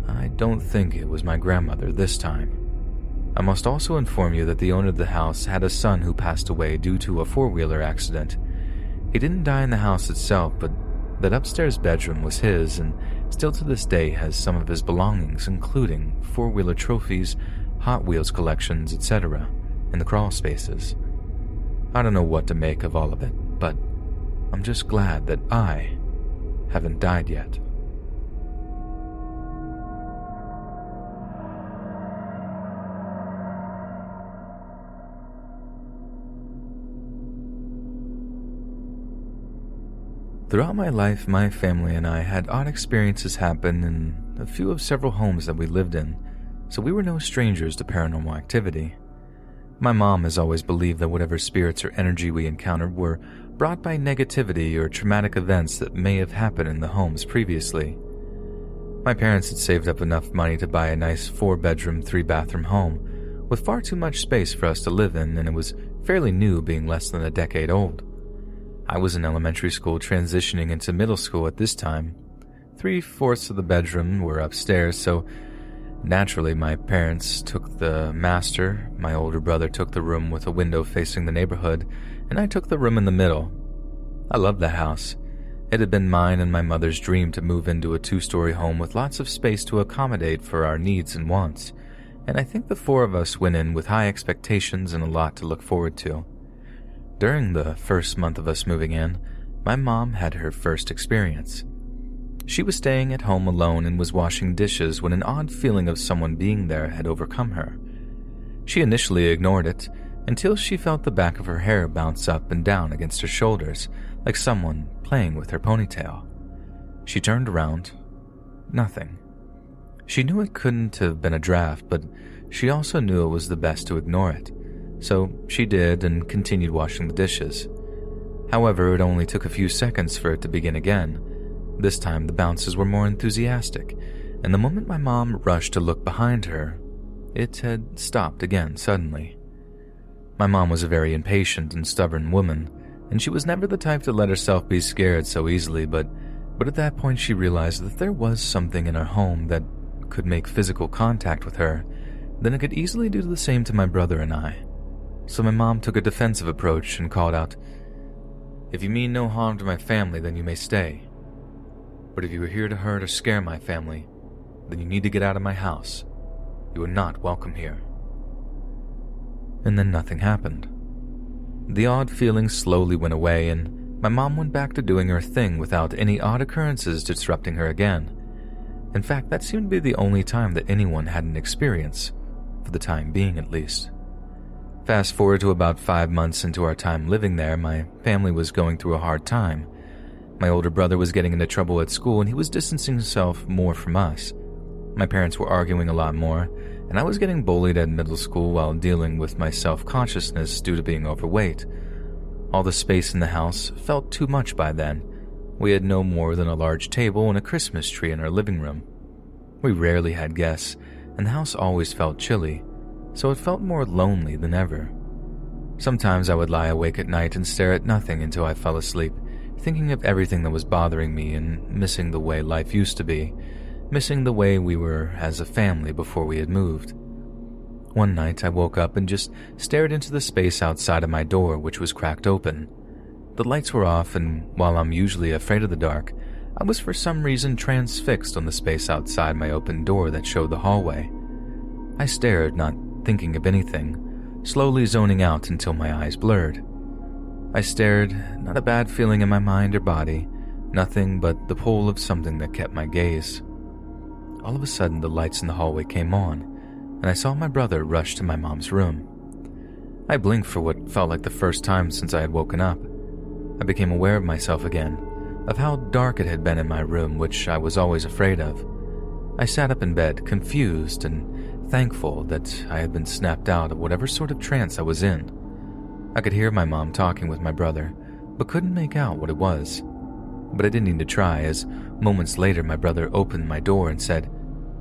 I don't think it was my grandmother this time. I must also inform you that the owner of the house had a son who passed away due to a four wheeler accident. He didn't die in the house itself, but that upstairs bedroom was his and still to this day has some of his belongings, including four wheeler trophies, Hot Wheels collections, etc., in the crawl spaces. I don't know what to make of all of it, but I'm just glad that I haven't died yet. Throughout my life, my family and I had odd experiences happen in a few of several homes that we lived in so we were no strangers to paranormal activity. My mom has always believed that whatever spirits or energy we encountered were brought by negativity or traumatic events that may have happened in the homes previously. My parents had saved up enough money to buy a nice four bedroom, three bathroom home with far too much space for us to live in, and it was fairly new, being less than a decade old. I was in elementary school transitioning into middle school at this time. Three fourths of the bedroom were upstairs, so Naturally, my parents took the master, my older brother took the room with a window facing the neighborhood, and I took the room in the middle. I loved that house. It had been mine and my mother's dream to move into a two story home with lots of space to accommodate for our needs and wants, and I think the four of us went in with high expectations and a lot to look forward to. During the first month of us moving in, my mom had her first experience. She was staying at home alone and was washing dishes when an odd feeling of someone being there had overcome her. She initially ignored it until she felt the back of her hair bounce up and down against her shoulders, like someone playing with her ponytail. She turned around. Nothing. She knew it couldn't have been a draft, but she also knew it was the best to ignore it. So she did and continued washing the dishes. However, it only took a few seconds for it to begin again this time the bounces were more enthusiastic, and the moment my mom rushed to look behind her, it had stopped again suddenly. My mom was a very impatient and stubborn woman, and she was never the type to let herself be scared so easily, but but at that point she realized that there was something in our home that could make physical contact with her, then it could easily do the same to my brother and I. So my mom took a defensive approach and called out, If you mean no harm to my family, then you may stay. But if you are here to hurt or scare my family, then you need to get out of my house. You are not welcome here. And then nothing happened. The odd feeling slowly went away, and my mom went back to doing her thing without any odd occurrences disrupting her again. In fact, that seemed to be the only time that anyone had an experience, for the time being at least. Fast forward to about five months into our time living there, my family was going through a hard time My older brother was getting into trouble at school and he was distancing himself more from us. My parents were arguing a lot more, and I was getting bullied at middle school while dealing with my self consciousness due to being overweight. All the space in the house felt too much by then. We had no more than a large table and a Christmas tree in our living room. We rarely had guests, and the house always felt chilly, so it felt more lonely than ever. Sometimes I would lie awake at night and stare at nothing until I fell asleep, thinking of everything that was bothering me and missing the way life used to be, missing the way we were as a family before we had moved. One night I woke up and just stared into the space outside of my door, which was cracked open. The lights were off, and while I'm usually afraid of the dark, I was for some reason transfixed on the space outside my open door that showed the hallway. I stared, not thinking of anything, slowly zoning out until my eyes blurred. I stared, not a bad feeling in my mind or body, nothing but the pull of something that kept my gaze. All of a sudden, the lights in the hallway came on, and I saw my brother rush to my mom's room. I blinked for what felt like the first time since I had woken up. I became aware of myself again, of how dark it had been in my room, which I was always afraid of. I sat up in bed, confused and thankful that I had been snapped out of whatever sort of trance I was in. I could hear my mom talking with my brother, but couldn't make out what it was. But I didn't need to try, as moments later my brother opened my door and said,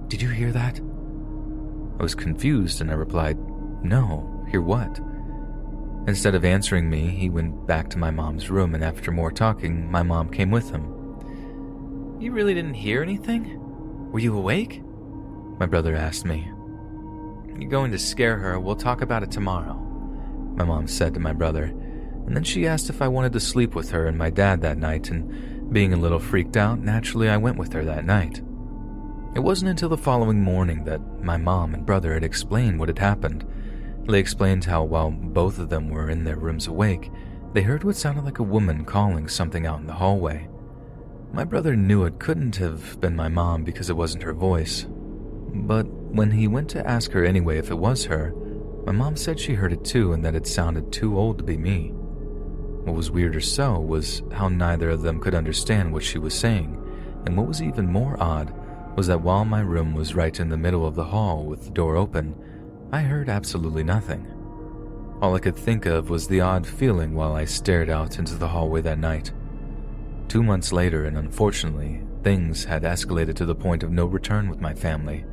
Did you hear that? I was confused and I replied, No, hear what? Instead of answering me, he went back to my mom's room, and after more talking, my mom came with him. You really didn't hear anything? Were you awake? My brother asked me. You're going to scare her. We'll talk about it tomorrow, my mom said to my brother, and then she asked if I wanted to sleep with her and my dad that night, and being a little freaked out, naturally I went with her that night. It wasn't until the following morning that my mom and brother had explained what had happened. They explained how, while both of them were in their rooms awake, they heard what sounded like a woman calling something out in the hallway. My brother knew it couldn't have been my mom because it wasn't her voice. But when he went to ask her anyway if it was her, my mom said she heard it too and that it sounded too old to be me. What was weirder so was how neither of them could understand what she was saying, and what was even more odd was that while my room was right in the middle of the hall with the door open, I heard absolutely nothing. All I could think of was the odd feeling while I stared out into the hallway that night. Two months later, and unfortunately, things had escalated to the point of no return with my family.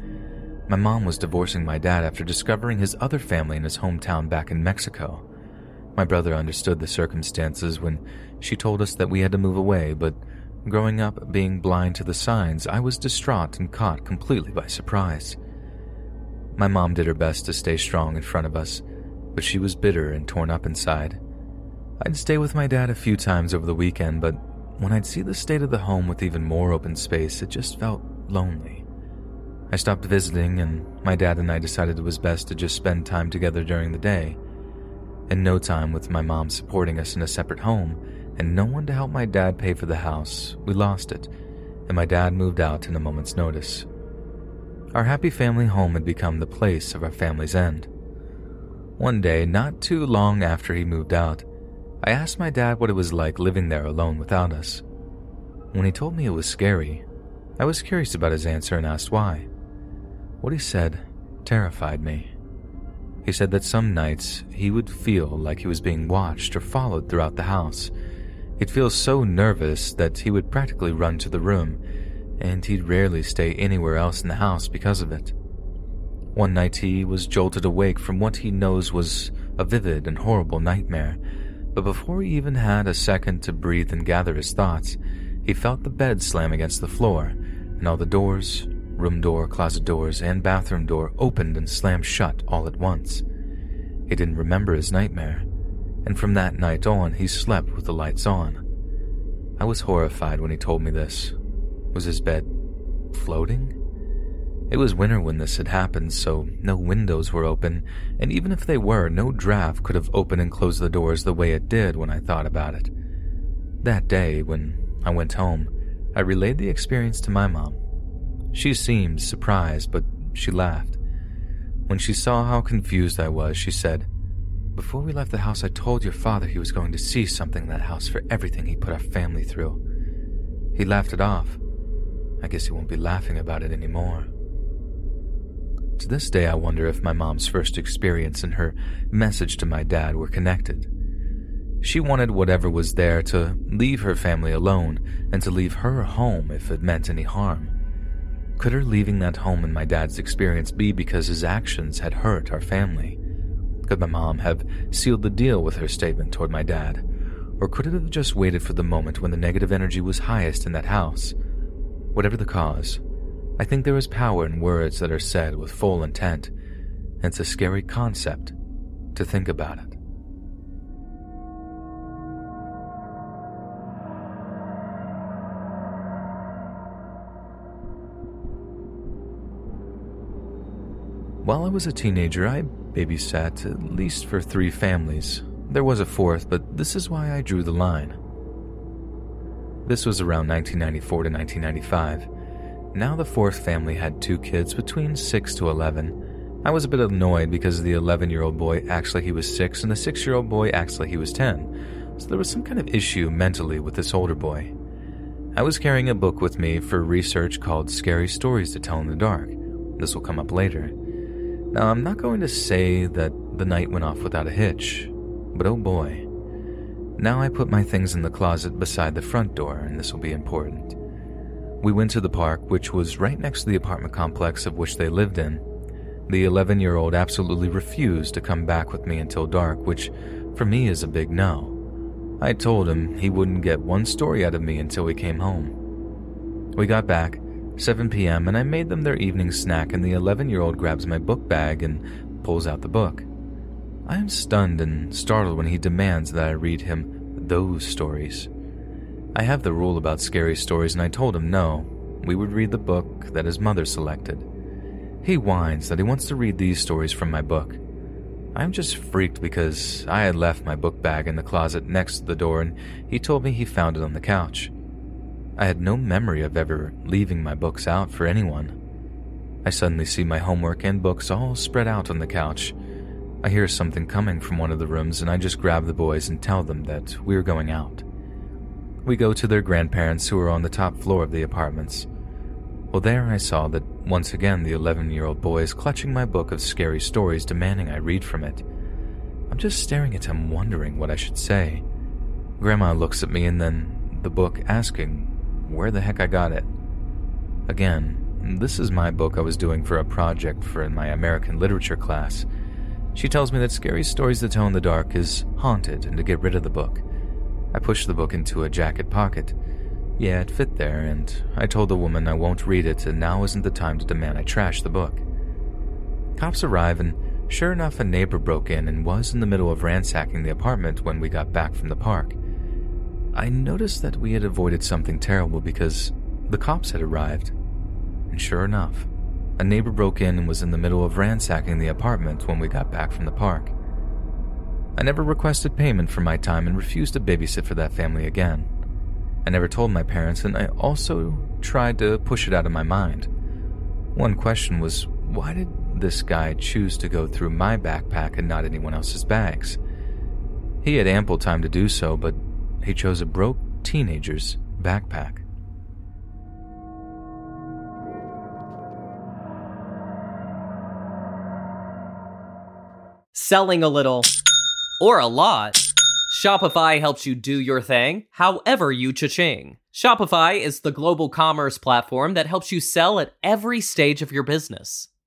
My mom was divorcing my dad after discovering his other family in his hometown back in Mexico. My brother understood the circumstances when she told us that we had to move away, but Growing up being blind to the signs, I was distraught and caught completely by surprise. My mom did her best to stay strong in front of us, but she was bitter and torn up inside. I'd stay with my dad a few times over the weekend, but when I'd see the state of the home with even more open space, it just felt lonely. I stopped visiting, and my dad and I decided it was best to just spend time together during the day. In no time, with my mom supporting us in a separate home, and no one to help my dad pay for the house, we lost it, and my dad moved out in a moment's notice. Our happy family home had become the place of our family's end. One day, not too long after he moved out, I asked my dad what it was like living there alone without us. When he told me it was scary, I was curious about his answer and asked why. What he said terrified me. He said that some nights he would feel like he was being watched or followed throughout the house, He'd feel so nervous that he would practically run to the room, and he'd rarely stay anywhere else in the house because of it. One night he was jolted awake from what he knows was a vivid and horrible nightmare, but before he even had a second to breathe and gather his thoughts, he felt the bed slam against the floor, and all the doors room door, closet doors, and bathroom door opened and slammed shut all at once. He didn't remember his nightmare, and from that night on, he slept with the lights on. I was horrified when he told me this. Was his bed floating? It was winter when this had happened, so no windows were open, and even if they were, no draft could have opened and closed the doors the way it did when I thought about it. That day, when I went home, I relayed the experience to my mom. She seemed surprised, but she laughed. When she saw how confused I was, she said, before we left the house, I told your father he was going to see something in that house for everything he put our family through. He laughed it off. I guess he won't be laughing about it anymore. To this day, I wonder if my mom's first experience and her message to my dad were connected. She wanted whatever was there to leave her family alone and to leave her home if it meant any harm. Could her leaving that home in my dad's experience be because his actions had hurt our family? Could my mom have sealed the deal with her statement toward my dad? Or could it have just waited for the moment when the negative energy was highest in that house? Whatever the cause, I think there is power in words that are said with full intent. It's a scary concept to think about it. While I was a teenager, I babysat at least for three families. There was a fourth, but this is why I drew the line. This was around 1994 to 1995. Now the fourth family had two kids between 6 to 11. I was a bit annoyed because the 11 year old boy acts like he was 6 and the 6 year old boy acts like he was 10, so there was some kind of issue mentally with this older boy. I was carrying a book with me for research called Scary Stories to Tell in the Dark. This will come up later. Now, I'm not going to say that the night went off without a hitch, but oh boy. Now I put my things in the closet beside the front door, and this will be important. We went to the park, which was right next to the apartment complex of which they lived in. The 11 year old absolutely refused to come back with me until dark, which for me is a big no. I told him he wouldn't get one story out of me until we came home. We got back, 7 p.m., and I made them their evening snack, and the 11 year old grabs my book bag and pulls out the book. I am stunned and startled when he demands that I read him those stories. I have the rule about scary stories, and I told him no, we would read the book that his mother selected. He whines that he wants to read these stories from my book. I'm just freaked because I had left my book bag in the closet next to the door, and he told me he found it on the couch. I had no memory of ever leaving my books out for anyone. I suddenly see my homework and books all spread out on the couch. I hear something coming from one of the rooms, and I just grab the boys and tell them that we're going out. We go to their grandparents, who are on the top floor of the apartments. Well, there I saw that once again the 11 year old boy is clutching my book of scary stories, demanding I read from it. I'm just staring at him, wondering what I should say. Grandma looks at me and then the book, asking where the heck I got it. Again, this is my book I was doing for a project for my American literature class. She tells me that Scary Stories to Tell in the Dark is haunted and to get rid of the book. I push the book into a jacket pocket. Yeah, it fit there, and I told the woman I won't read it, and now isn't the time to demand I trash the book. Cops arrive, and sure enough, a neighbor broke in and was in the middle of ransacking the apartment when we got back from the park. I noticed that we had avoided something terrible because the cops had arrived. And sure enough, a neighbor broke in and was in the middle of ransacking the apartment when we got back from the park. I never requested payment for my time and refused to babysit for that family again. I never told my parents, and I also tried to push it out of my mind. One question was why did this guy choose to go through my backpack and not anyone else's bags? He had ample time to do so, but he chose a broke teenager's backpack. Selling a little or a lot, Shopify helps you do your thing however you cha-ching. Shopify is the global commerce platform that helps you sell at every stage of your business.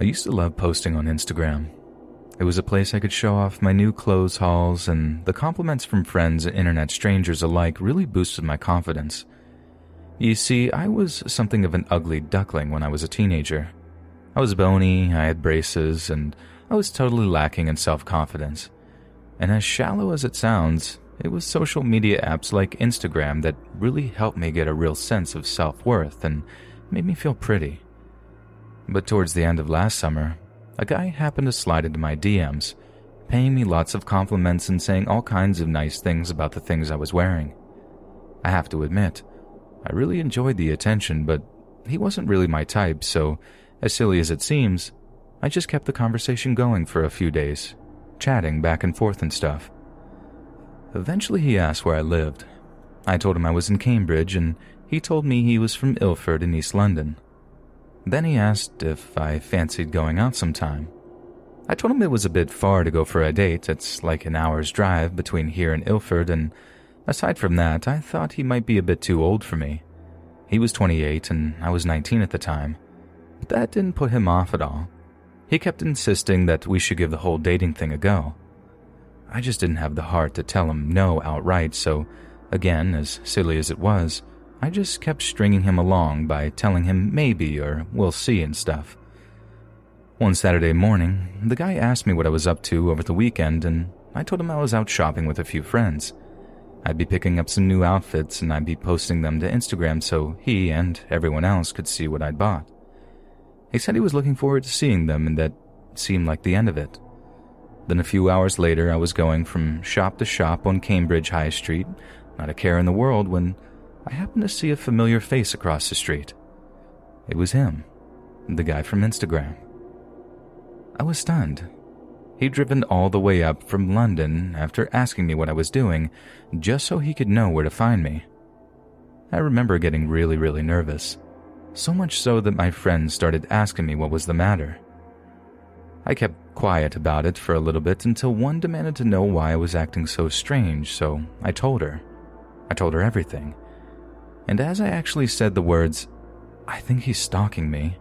I used to love posting on Instagram. It was a place I could show off my new clothes hauls, and the compliments from friends and internet strangers alike really boosted my confidence. You see, I was something of an ugly duckling when I was a teenager. I was bony, I had braces, and I was totally lacking in self confidence. And as shallow as it sounds, it was social media apps like Instagram that really helped me get a real sense of self worth and made me feel pretty. But towards the end of last summer, a guy happened to slide into my DMs, paying me lots of compliments and saying all kinds of nice things about the things I was wearing. I have to admit, I really enjoyed the attention, but he wasn't really my type, so, as silly as it seems, I just kept the conversation going for a few days, chatting back and forth and stuff. Eventually, he asked where I lived. I told him I was in Cambridge, and he told me he was from Ilford in East London. Then he asked if I fancied going out sometime. I told him it was a bit far to go for a date. It's like an hour's drive between here and Ilford, and aside from that, I thought he might be a bit too old for me. He was 28 and I was 19 at the time. But that didn't put him off at all. He kept insisting that we should give the whole dating thing a go. I just didn't have the heart to tell him no outright, so, again, as silly as it was, I just kept stringing him along by telling him maybe or we'll see and stuff. One Saturday morning, the guy asked me what I was up to over the weekend, and I told him I was out shopping with a few friends. I'd be picking up some new outfits and I'd be posting them to Instagram so he and everyone else could see what I'd bought. He said he was looking forward to seeing them and that seemed like the end of it. Then a few hours later, I was going from shop to shop on Cambridge High Street, not a care in the world, when I happened to see a familiar face across the street. It was him, the guy from Instagram. I was stunned. He'd driven all the way up from London after asking me what I was doing, just so he could know where to find me. I remember getting really, really nervous, so much so that my friends started asking me what was the matter. I kept quiet about it for a little bit until one demanded to know why I was acting so strange, so I told her. I told her everything and as I actually said the words, I think he's stalking me,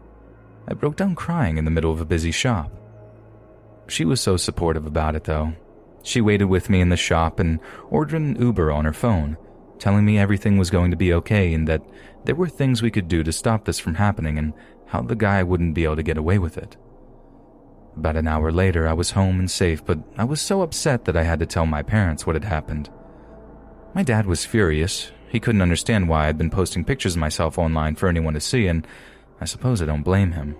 I broke down crying in the middle of a busy shop. She was so supportive about it, though. She waited with me in the shop and ordered an Uber on her phone, telling me everything was going to be okay and that there were things we could do to stop this from happening and how the guy wouldn't be able to get away with it. About an hour later, I was home and safe, but I was so upset that I had to tell my parents what had happened. My dad was furious, he couldn't understand why I'd been posting pictures of myself online for anyone to see, and I suppose I don't blame him.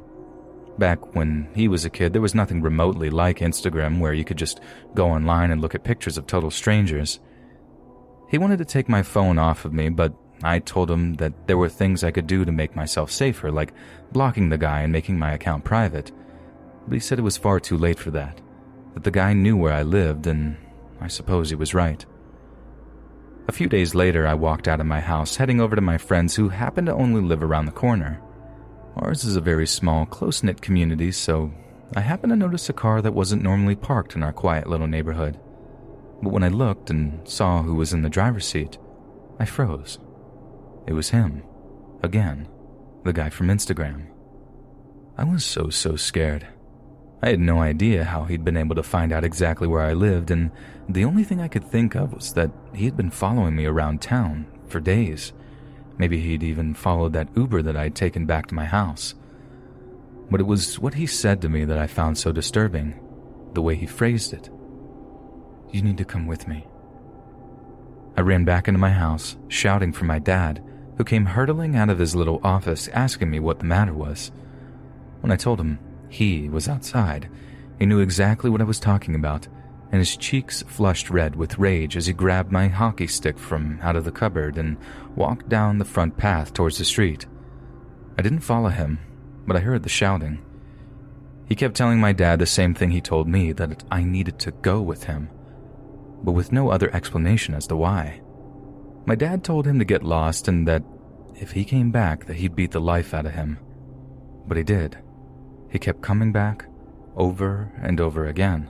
Back when he was a kid, there was nothing remotely like Instagram where you could just go online and look at pictures of total strangers. He wanted to take my phone off of me, but I told him that there were things I could do to make myself safer, like blocking the guy and making my account private. But he said it was far too late for that, that the guy knew where I lived, and I suppose he was right. A few days later, I walked out of my house, heading over to my friends who happen to only live around the corner. Ours is a very small, close knit community, so I happened to notice a car that wasn't normally parked in our quiet little neighborhood. But when I looked and saw who was in the driver's seat, I froze. It was him. Again. The guy from Instagram. I was so, so scared. I had no idea how he'd been able to find out exactly where I lived, and the only thing I could think of was that he had been following me around town for days. Maybe he'd even followed that Uber that I'd taken back to my house. But it was what he said to me that I found so disturbing, the way he phrased it. You need to come with me. I ran back into my house, shouting for my dad, who came hurtling out of his little office asking me what the matter was. When I told him he was outside, he knew exactly what I was talking about, and his cheeks flushed red with rage as he grabbed my hockey stick from out of the cupboard and walked down the front path towards the street. I didn't follow him, but I heard the shouting. He kept telling my dad the same thing he told me that I needed to go with him, but with no other explanation as to why. My dad told him to get lost and that if he came back that he'd beat the life out of him. But he did. He kept coming back over and over again.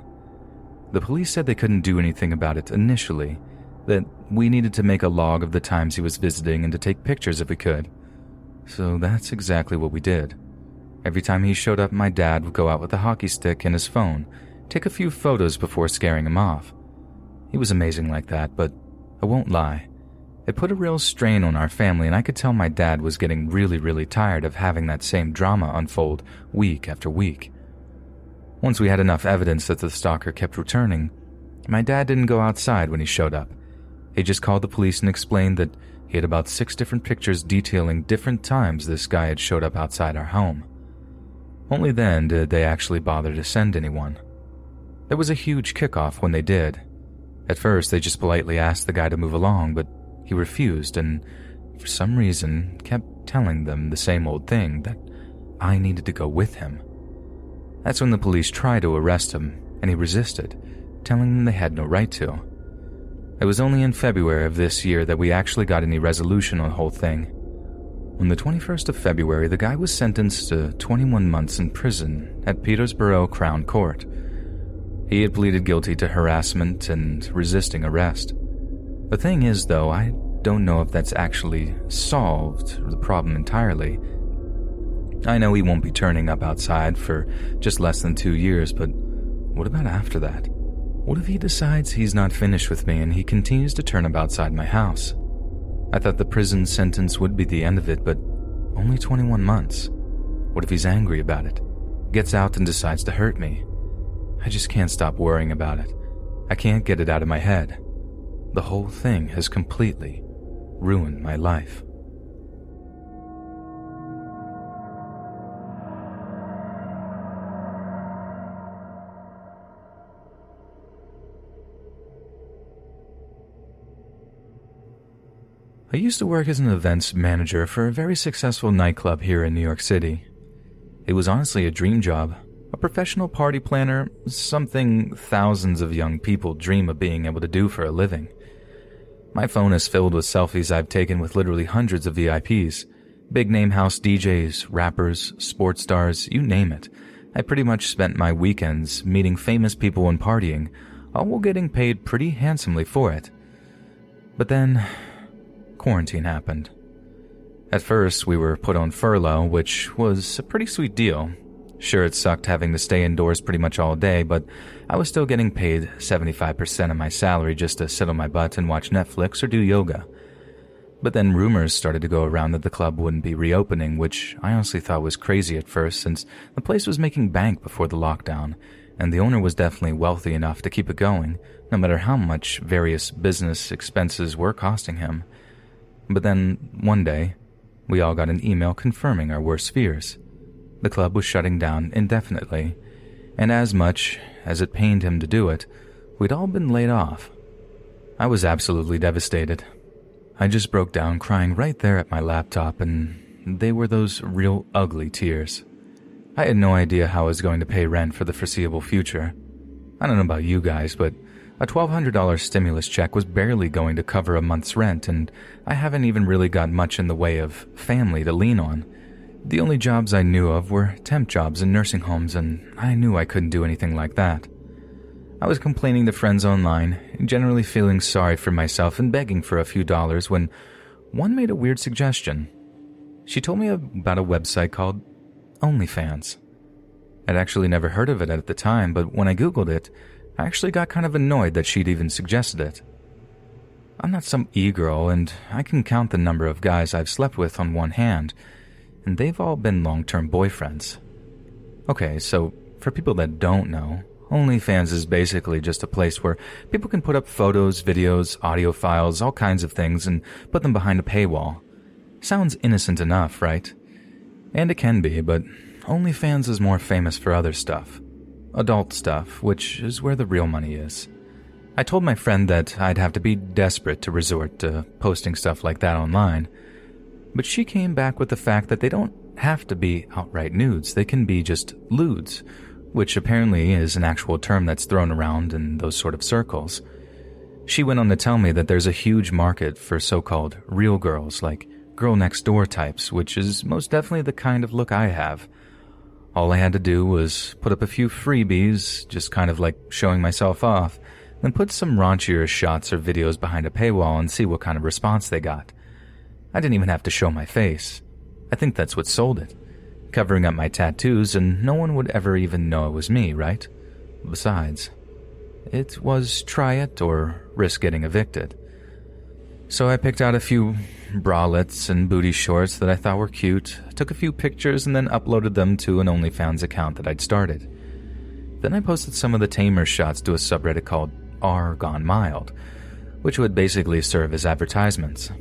The police said they couldn't do anything about it initially, that we needed to make a log of the times he was visiting and to take pictures if we could. So that's exactly what we did. Every time he showed up, my dad would go out with a hockey stick and his phone, take a few photos before scaring him off. He was amazing like that, but I won't lie. It put a real strain on our family, and I could tell my dad was getting really, really tired of having that same drama unfold week after week. Once we had enough evidence that the stalker kept returning, my dad didn't go outside when he showed up. He just called the police and explained that he had about six different pictures detailing different times this guy had showed up outside our home. Only then did they actually bother to send anyone. There was a huge kickoff when they did. At first, they just politely asked the guy to move along, but he refused and, for some reason, kept telling them the same old thing that I needed to go with him. That's when the police tried to arrest him, and he resisted, telling them they had no right to. It was only in February of this year that we actually got any resolution on the whole thing. On the 21st of February, the guy was sentenced to 21 months in prison at Peterborough Crown Court. He had pleaded guilty to harassment and resisting arrest. The thing is, though, I don't know if that's actually solved the problem entirely, I know he won't be turning up outside for just less than two years, but what about after that? What if he decides he's not finished with me and he continues to turn up outside my house? I thought the prison sentence would be the end of it, but only 21 months. What if he's angry about it? Gets out and decides to hurt me? I just can't stop worrying about it. I can't get it out of my head. The whole thing has completely ruined my life. I used to work as an events manager for a very successful nightclub here in New York City. It was honestly a dream job, a professional party planner, something thousands of young people dream of being able to do for a living. My phone is filled with selfies I've taken with literally hundreds of VIPs, big name house DJs, rappers, sports stars, you name it. I pretty much spent my weekends meeting famous people and partying, all while getting paid pretty handsomely for it. But then quarantine happened. At first, we were put on furlough, which was a pretty sweet deal. Sure, it sucked having to stay indoors pretty much all day, but I was still getting paid 75% of my salary just to sit on my butt and watch Netflix or do yoga. But then rumors started to go around that the club wouldn't be reopening, which I honestly thought was crazy at first since the place was making bank before the lockdown, and the owner was definitely wealthy enough to keep it going, no matter how much various business expenses were costing him. But then, one day, we all got an email confirming our worst fears. The club was shutting down indefinitely, and as much as it pained him to do it, we'd all been laid off. I was absolutely devastated. I just broke down crying right there at my laptop, and they were those real ugly tears. I had no idea how I was going to pay rent for the foreseeable future. I don't know about you guys, but a $1,200 stimulus check was barely going to cover a month's rent, and I haven't even really got much in the way of family to lean on. The only jobs I knew of were temp jobs in nursing homes, and I knew I couldn't do anything like that. I was complaining to friends online, generally feeling sorry for myself and begging for a few dollars when one made a weird suggestion. She told me about a website called OnlyFans. I'd actually never heard of it at the time, but when I Googled it, I actually got kind of annoyed that she'd even suggested it. I'm not some e girl, and I can count the number of guys I've slept with on one hand, and they've all been long term boyfriends. Okay, so for people that don't know, OnlyFans is basically just a place where people can put up photos, videos, audio files, all kinds of things, and put them behind a paywall. Sounds innocent enough, right? And it can be, but OnlyFans is more famous for other stuff. Adult stuff, which is where the real money is. I told my friend that I'd have to be desperate to resort to posting stuff like that online, but she came back with the fact that they don't have to be outright nudes, they can be just lewds, which apparently is an actual term that's thrown around in those sort of circles. She went on to tell me that there's a huge market for so called real girls, like girl next door types, which is most definitely the kind of look I have. All I had to do was put up a few freebies, just kind of like showing myself off, then put some raunchier shots or videos behind a paywall and see what kind of response they got. I didn't even have to show my face. I think that's what sold it. Covering up my tattoos, and no one would ever even know it was me, right? Besides, it was try it or risk getting evicted. So I picked out a few bralettes and booty shorts that I thought were cute, took a few pictures, and then uploaded them to an OnlyFans account that I'd started. Then I posted some of the tamer shots to a subreddit called R Gone Mild, which would basically serve as advertisements.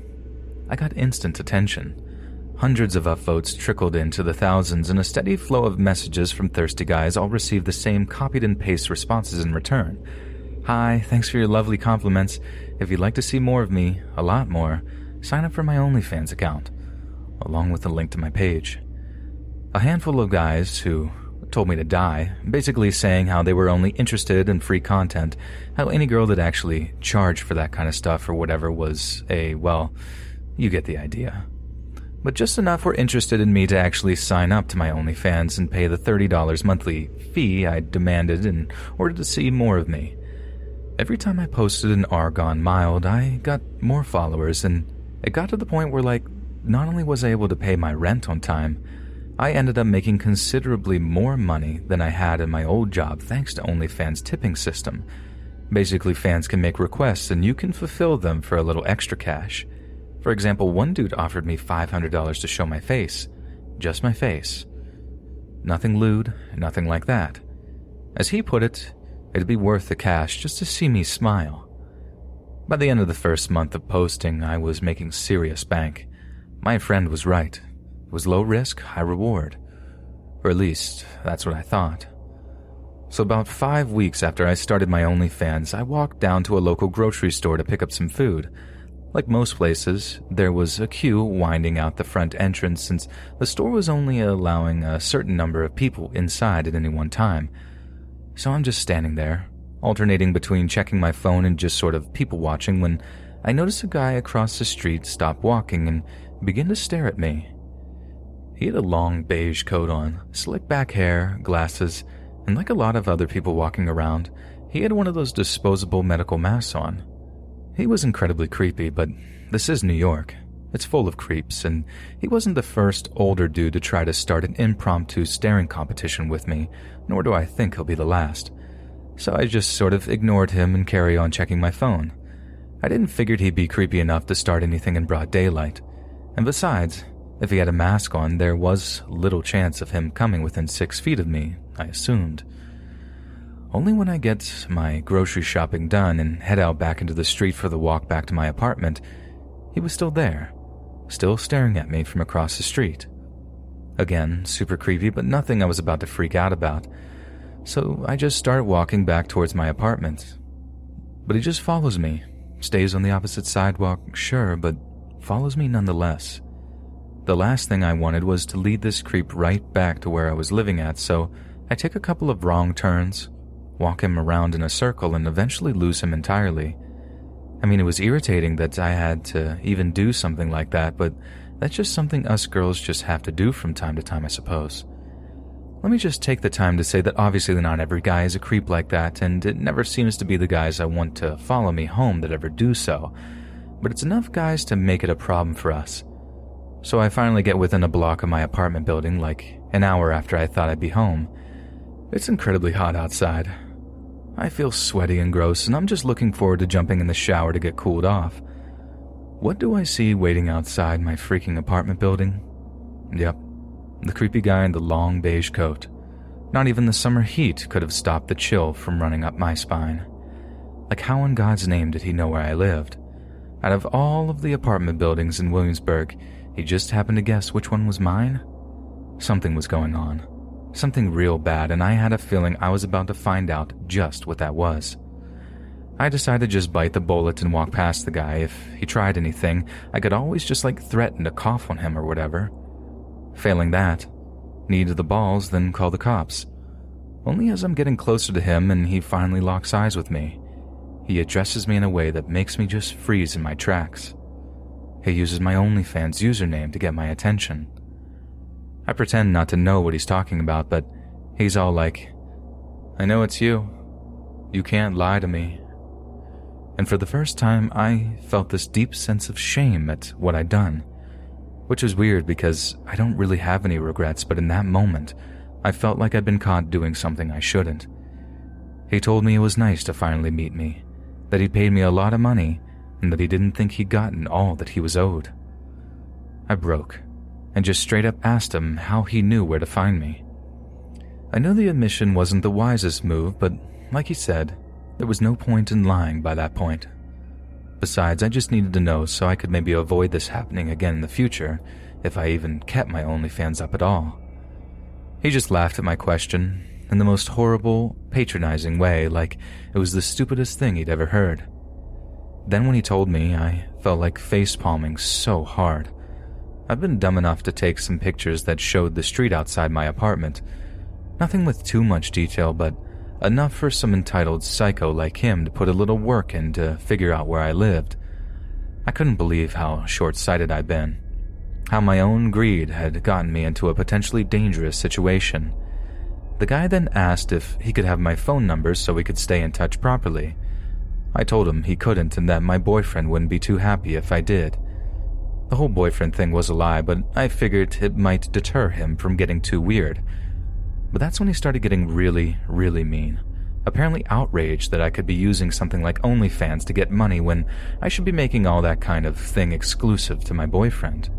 I got instant attention. Hundreds of upvotes trickled into the thousands, and a steady flow of messages from thirsty guys all received the same copied and paste responses in return. Hi, thanks for your lovely compliments. If you'd like to see more of me, a lot more, sign up for my OnlyFans account, along with a link to my page. A handful of guys who told me to die, basically saying how they were only interested in free content, how any girl that actually charged for that kind of stuff or whatever was a, well, you get the idea. But just enough were interested in me to actually sign up to my OnlyFans and pay the $30 monthly fee I demanded in order to see more of me. Every time I posted an R Gone Mild, I got more followers, and it got to the point where, like, not only was I able to pay my rent on time, I ended up making considerably more money than I had in my old job thanks to OnlyFans' tipping system. Basically, fans can make requests and you can fulfill them for a little extra cash. For example, one dude offered me $500 to show my face. Just my face. Nothing lewd, nothing like that. As he put it, it'd be worth the cash just to see me smile. By the end of the first month of posting, I was making serious bank. My friend was right. It was low risk, high reward. Or at least, that's what I thought. So, about five weeks after I started my OnlyFans, I walked down to a local grocery store to pick up some food. Like most places, there was a queue winding out the front entrance since the store was only allowing a certain number of people inside at any one time. So I'm just standing there, alternating between checking my phone and just sort of people watching when I notice a guy across the street stop walking and begin to stare at me. He had a long beige coat on, slick back hair, glasses, and like a lot of other people walking around, he had one of those disposable medical masks on. He was incredibly creepy, but this is New York. It's full of creeps, and he wasn't the first older dude to try to start an impromptu staring competition with me, nor do I think he'll be the last. So I just sort of ignored him and carry on checking my phone. I didn't figure he'd be creepy enough to start anything in broad daylight. And besides, if he had a mask on, there was little chance of him coming within six feet of me, I assumed. Only when I get my grocery shopping done and head out back into the street for the walk back to my apartment, he was still there, still staring at me from across the street. Again, super creepy, but nothing I was about to freak out about. So I just start walking back towards my apartment. But he just follows me, stays on the opposite sidewalk, sure, but follows me nonetheless. The last thing I wanted was to lead this creep right back to where I was living at, so I take a couple of wrong turns, walk him around in a circle, and eventually lose him entirely. I mean, it was irritating that I had to even do something like that, but that's just something us girls just have to do from time to time, I suppose. Let me just take the time to say that obviously not every guy is a creep like that, and it never seems to be the guys I want to follow me home that ever do so. But it's enough guys to make it a problem for us. So I finally get within a block of my apartment building, like an hour after I thought I'd be home. It's incredibly hot outside, I feel sweaty and gross, and I'm just looking forward to jumping in the shower to get cooled off. What do I see waiting outside my freaking apartment building? Yep, the creepy guy in the long beige coat. Not even the summer heat could have stopped the chill from running up my spine. Like, how in God's name did he know where I lived? Out of all of the apartment buildings in Williamsburg, he just happened to guess which one was mine? Something was going on. Something real bad, and I had a feeling I was about to find out just what that was. I decided to just bite the bullet and walk past the guy. If he tried anything, I could always just like threaten to cough on him or whatever. Failing that, need the balls, then call the cops. Only as I'm getting closer to him and he finally locks eyes with me, he addresses me in a way that makes me just freeze in my tracks. He uses my OnlyFans username to get my attention. I pretend not to know what he's talking about, but he's all like, I know it's you. You can't lie to me. And for the first time, I felt this deep sense of shame at what I'd done. Which was weird because I don't really have any regrets, but in that moment, I felt like I'd been caught doing something I shouldn't. He told me it was nice to finally meet me, that he'd paid me a lot of money and that he didn't think he'd gotten all that he was owed. I broke and just straight up asked him how he knew where to find me. I know the admission wasn't the wisest move, but like he said, there was no point in lying by that point. Besides, I just needed to know so I could maybe avoid this happening again in the future, if I even kept my OnlyFans up at all. He just laughed at my question, in the most horrible, patronizing way, like it was the stupidest thing he'd ever heard. Then, when he told me, I felt like face palming so hard. I've been dumb enough to take some pictures that showed the street outside my apartment. Nothing with too much detail, but enough for some entitled psycho like him to put a little work in to figure out where I lived. I couldn't believe how short sighted I'd been, how my own greed had gotten me into a potentially dangerous situation. The guy then asked if he could have my phone number so we could stay in touch properly. I told him he couldn't and that my boyfriend wouldn't be too happy if I did. The whole boyfriend thing was a lie, but I figured it might deter him from getting too weird. But that's when he started getting really, really mean. Apparently outraged that I could be using something like OnlyFans to get money when I should be making all that kind of thing exclusive to my boyfriend.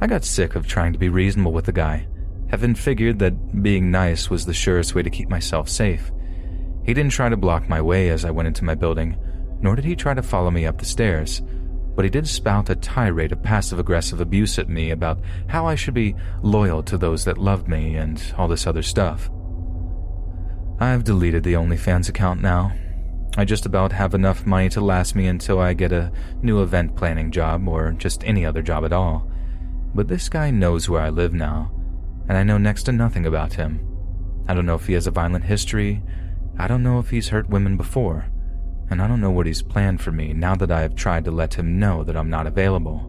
I got sick of trying to be reasonable with the guy, having figured that being nice was the surest way to keep myself safe. He didn't try to block my way as I went into my building, nor did he try to follow me up the stairs, but he did spout a tirade of passive aggressive abuse at me about how I should be loyal to those that loved me and all this other stuff. I've deleted the OnlyFans account now. I just about have enough money to last me until I get a new event planning job or just any other job at all. But this guy knows where I live now, and I know next to nothing about him. I don't know if he has a violent history. I don't know if he's hurt women before. And I don't know what he's planned for me now that I have tried to let him know that I'm not available.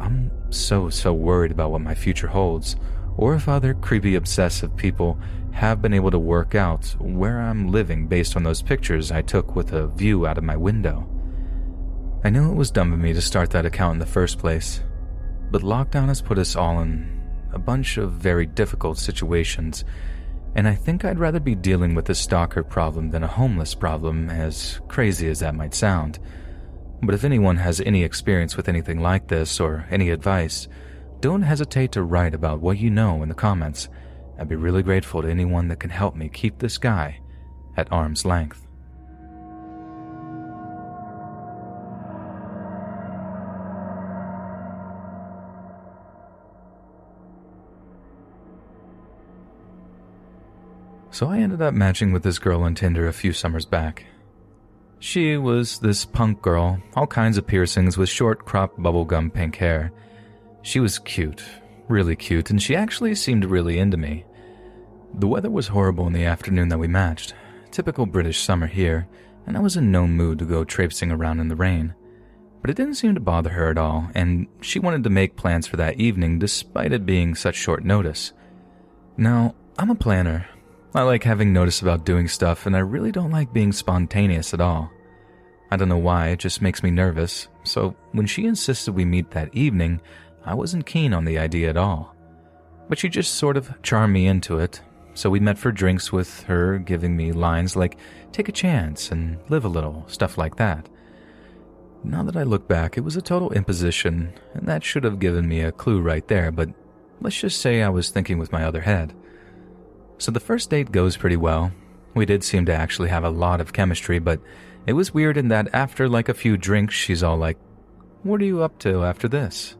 I'm so, so worried about what my future holds, or if other creepy, obsessive people have been able to work out where I'm living based on those pictures I took with a view out of my window. I knew it was dumb of me to start that account in the first place, but lockdown has put us all in a bunch of very difficult situations, and I think I'd rather be dealing with a stalker problem than a homeless problem, as crazy as that might sound. But if anyone has any experience with anything like this or any advice, don't hesitate to write about what you know in the comments. I'd be really grateful to anyone that can help me keep this guy at arm's length. So I ended up matching with this girl on Tinder a few summers back. She was this punk girl, all kinds of piercings with short cropped bubblegum pink hair. She was cute, really cute, and she actually seemed really into me. The weather was horrible in the afternoon that we matched, typical British summer here, and I was in no mood to go traipsing around in the rain. But it didn't seem to bother her at all, and she wanted to make plans for that evening despite it being such short notice. Now, I'm a planner, I like having notice about doing stuff, and I really don't like being spontaneous at all. I don't know why, it just makes me nervous, so when she insisted we meet that evening, I wasn't keen on the idea at all. But she just sort of charmed me into it, so we met for drinks with her giving me lines like, take a chance and live a little, stuff like that. Now that I look back, it was a total imposition, and that should have given me a clue right there, but let's just say I was thinking with my other head. So the first date goes pretty well. We did seem to actually have a lot of chemistry, but it was weird in that after like a few drinks, she's all like, What are you up to after this?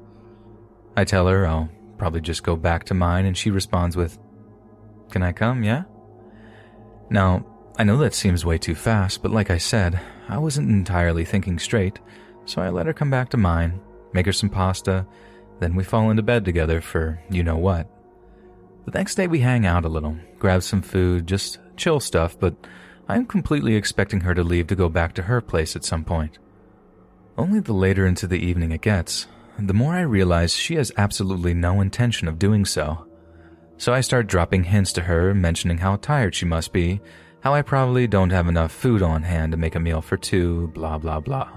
I tell her I'll probably just go back to mine, and she responds with, Can I come, yeah? Now, I know that seems way too fast, but like I said, I wasn't entirely thinking straight, so I let her come back to mine, make her some pasta, then we fall into bed together for you know what. The next day we hang out a little, grab some food, just chill stuff, but I am completely expecting her to leave to go back to her place at some point. Only the later into the evening it gets, the more I realize she has absolutely no intention of doing so. So I start dropping hints to her, mentioning how tired she must be, how I probably don't have enough food on hand to make a meal for two, blah blah blah.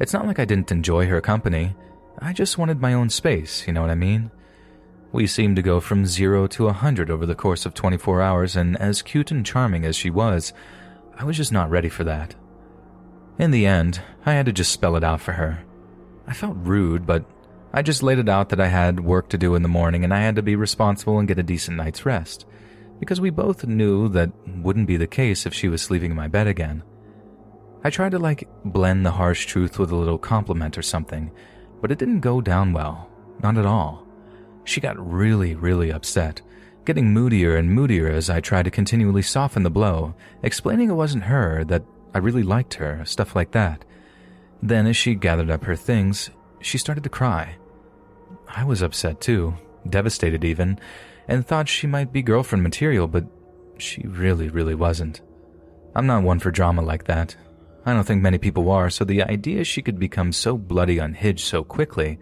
It's not like I didn't enjoy her company, I just wanted my own space, you know what I mean? We seemed to go from zero to a hundred over the course of 24 hours, and as cute and charming as she was, I was just not ready for that. In the end, I had to just spell it out for her. I felt rude, but I just laid it out that I had work to do in the morning and I had to be responsible and get a decent night's rest, because we both knew that wouldn't be the case if she was sleeping in my bed again. I tried to like blend the harsh truth with a little compliment or something, but it didn't go down well. Not at all. She got really, really upset, getting moodier and moodier as I tried to continually soften the blow, explaining it wasn't her, that I really liked her, stuff like that. Then, as she gathered up her things, she started to cry. I was upset too, devastated even, and thought she might be girlfriend material, but she really, really wasn't. I'm not one for drama like that. I don't think many people are, so the idea she could become so bloody unhinged so quickly,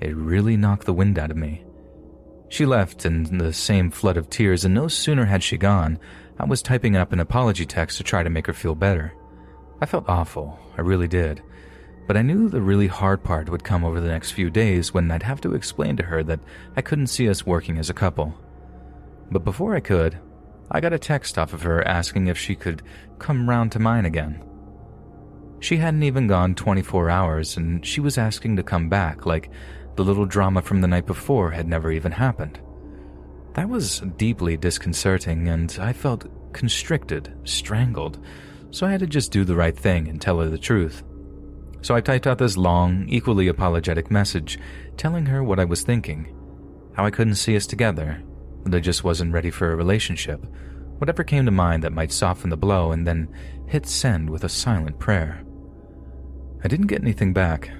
it really knocked the wind out of me. She left in the same flood of tears, and no sooner had she gone, I was typing up an apology text to try to make her feel better. I felt awful, I really did. But I knew the really hard part would come over the next few days when I'd have to explain to her that I couldn't see us working as a couple. But before I could, I got a text off of her asking if she could come round to mine again. She hadn't even gone 24 hours, and she was asking to come back like the little drama from the night before had never even happened. That was deeply disconcerting, and I felt constricted, strangled, so I had to just do the right thing and tell her the truth. So I typed out this long, equally apologetic message telling her what I was thinking, how I couldn't see us together, that I just wasn't ready for a relationship, whatever came to mind that might soften the blow, and then hit send with a silent prayer. I didn't get anything back,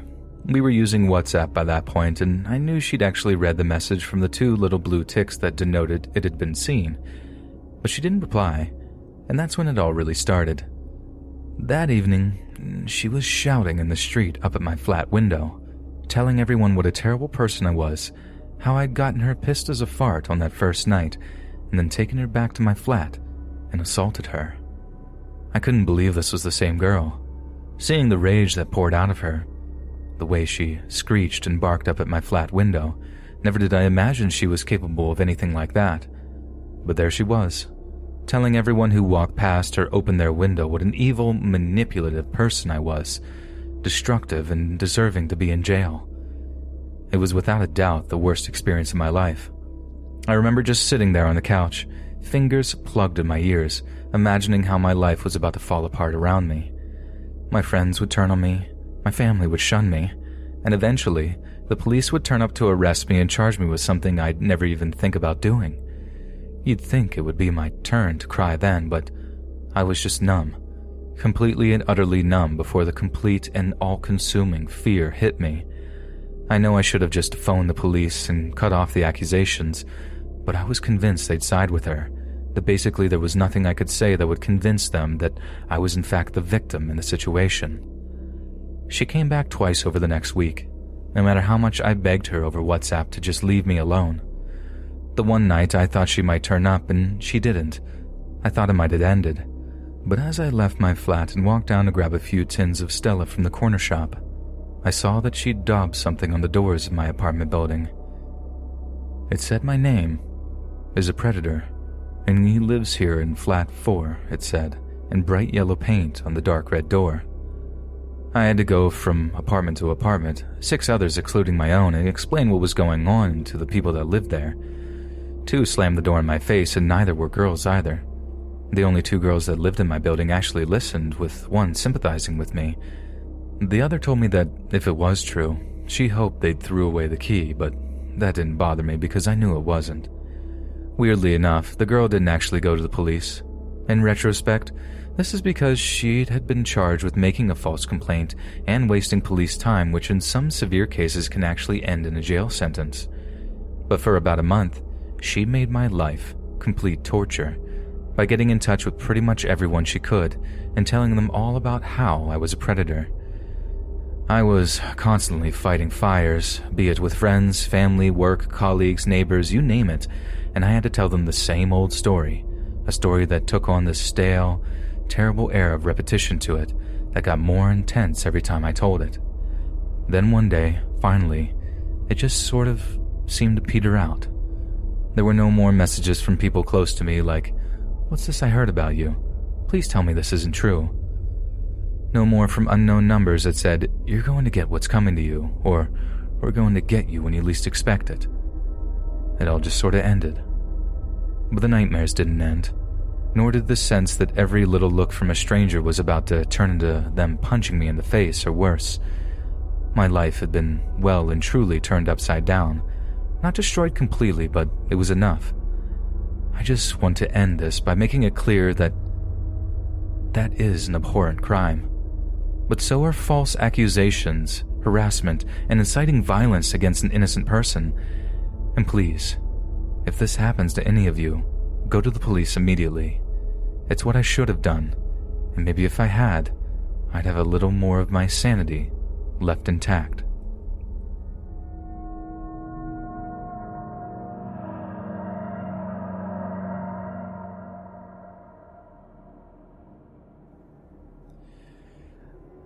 we were using WhatsApp by that point, and I knew she'd actually read the message from the two little blue ticks that denoted it had been seen. But she didn't reply, and that's when it all really started. That evening, she was shouting in the street up at my flat window, telling everyone what a terrible person I was, how I'd gotten her pissed as a fart on that first night, and then taken her back to my flat and assaulted her. I couldn't believe this was the same girl. Seeing the rage that poured out of her, the way she screeched and barked up at my flat window. Never did I imagine she was capable of anything like that. But there she was, telling everyone who walked past or opened their window what an evil, manipulative person I was, destructive and deserving to be in jail. It was without a doubt the worst experience of my life. I remember just sitting there on the couch, fingers plugged in my ears, imagining how my life was about to fall apart around me. My friends would turn on me, my family would shun me, and eventually, the police would turn up to arrest me and charge me with something I'd never even think about doing. You'd think it would be my turn to cry then, but I was just numb, completely and utterly numb before the complete and all consuming fear hit me. I know I should have just phoned the police and cut off the accusations, but I was convinced they'd side with her, that basically there was nothing I could say that would convince them that I was in fact the victim in the situation. She came back twice over the next week, no matter how much I begged her over WhatsApp to just leave me alone. The one night I thought she might turn up, and she didn't. I thought it might have ended. But as I left my flat and walked down to grab a few tins of Stella from the corner shop, I saw that she'd daubed something on the doors of my apartment building. It said my name is a predator, and he lives here in flat 4, it said, in bright yellow paint on the dark red door. I had to go from apartment to apartment, six others excluding my own, and explain what was going on to the people that lived there. Two slammed the door in my face, and neither were girls either. The only two girls that lived in my building actually listened, with one sympathizing with me. The other told me that if it was true, she hoped they'd threw away the key, but that didn't bother me because I knew it wasn't. Weirdly enough, the girl didn't actually go to the police. In retrospect, this is because she had been charged with making a false complaint and wasting police time, which in some severe cases can actually end in a jail sentence. But for about a month, she made my life complete torture by getting in touch with pretty much everyone she could and telling them all about how I was a predator. I was constantly fighting fires, be it with friends, family, work, colleagues, neighbors, you name it, and I had to tell them the same old story, a story that took on this stale, terrible air of repetition to it that got more intense every time I told it. Then one day, finally, it just sort of seemed to peter out. There were no more messages from people close to me like, What's this I heard about you? Please tell me this isn't true. No more from unknown numbers that said, You're going to get what's coming to you, or We're going to get you when you least expect it. It all just sort of ended. But the nightmares didn't end, nor did the sense that every little look from a stranger was about to turn into them punching me in the face or worse. My life had been well and truly turned upside down. Not destroyed completely, but it was enough. I just want to end this by making it clear that that is an abhorrent crime. But so are false accusations, harassment, and inciting violence against an innocent person. And please, if this happens to any of you, go to the police immediately. It's what I should have done, and maybe if I had, I'd have a little more of my sanity left intact.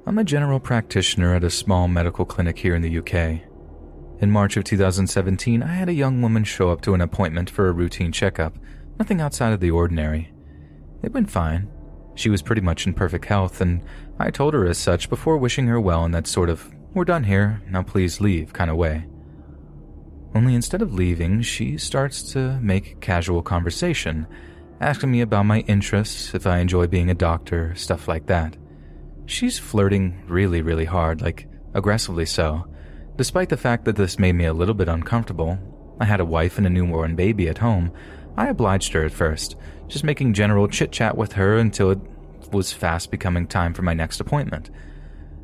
I'm a general practitioner at a small medical clinic here in the UK. In March of 2017, I had a young woman show up to an appointment for a routine checkup, nothing outside of the ordinary. It went fine. She was pretty much in perfect health, and I told her as such before wishing her well in that sort of, we're done here, now please leave kind of way. Only instead of leaving, she starts to make casual conversation, asking me about my interests, if I enjoy being a doctor, stuff like that. She's flirting really, really hard, like aggressively so. Despite the fact that this made me a little bit uncomfortable, I had a wife and a newborn baby at home. I obliged her at first, just making general chit chat with her until it was fast becoming time for my next appointment.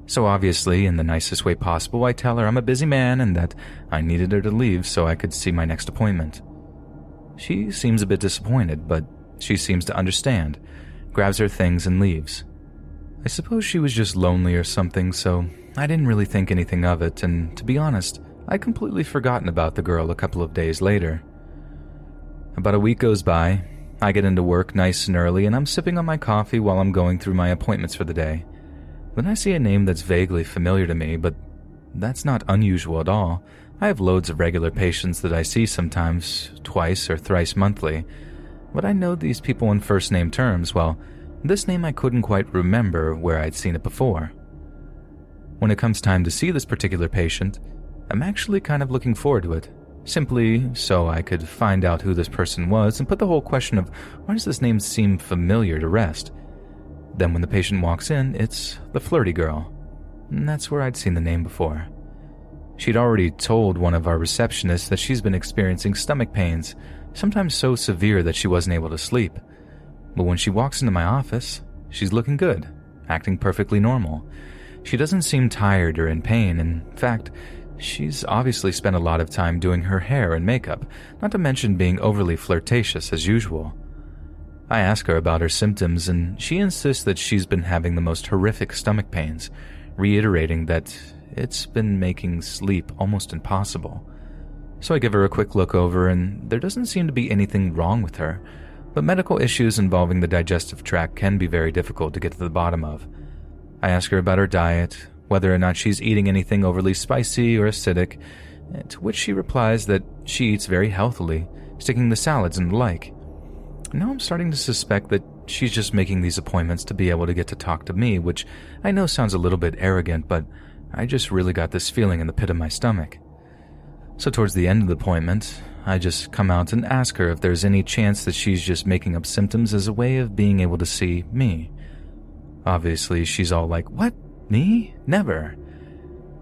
So, obviously, in the nicest way possible, I tell her I'm a busy man and that I needed her to leave so I could see my next appointment. She seems a bit disappointed, but she seems to understand, grabs her things, and leaves. I suppose she was just lonely or something, so I didn't really think anything of it, and to be honest, I'd completely forgotten about the girl a couple of days later. About a week goes by, I get into work nice and early, and I'm sipping on my coffee while I'm going through my appointments for the day. Then I see a name that's vaguely familiar to me, but that's not unusual at all. I have loads of regular patients that I see sometimes twice or thrice monthly, but I know these people in first name terms, well, this name I couldn't quite remember where I'd seen it before. When it comes time to see this particular patient, I'm actually kind of looking forward to it, simply so I could find out who this person was and put the whole question of why does this name seem familiar to rest. Then when the patient walks in, it's the flirty girl. And that's where I'd seen the name before. She'd already told one of our receptionists that she's been experiencing stomach pains, sometimes so severe that she wasn't able to sleep. But when she walks into my office, she's looking good, acting perfectly normal. She doesn't seem tired or in pain. In fact, she's obviously spent a lot of time doing her hair and makeup, not to mention being overly flirtatious as usual. I ask her about her symptoms, and she insists that she's been having the most horrific stomach pains, reiterating that it's been making sleep almost impossible. So I give her a quick look over, and there doesn't seem to be anything wrong with her but medical issues involving the digestive tract can be very difficult to get to the bottom of. I ask her about her diet, whether or not she's eating anything overly spicy or acidic, to which she replies that she eats very healthily, sticking to salads and the like. Now I'm starting to suspect that she's just making these appointments to be able to get to talk to me, which I know sounds a little bit arrogant, but I just really got this feeling in the pit of my stomach. So, towards the end of the appointment, I just come out and ask her if there's any chance that she's just making up symptoms as a way of being able to see me. Obviously, she's all like, What? Me? Never.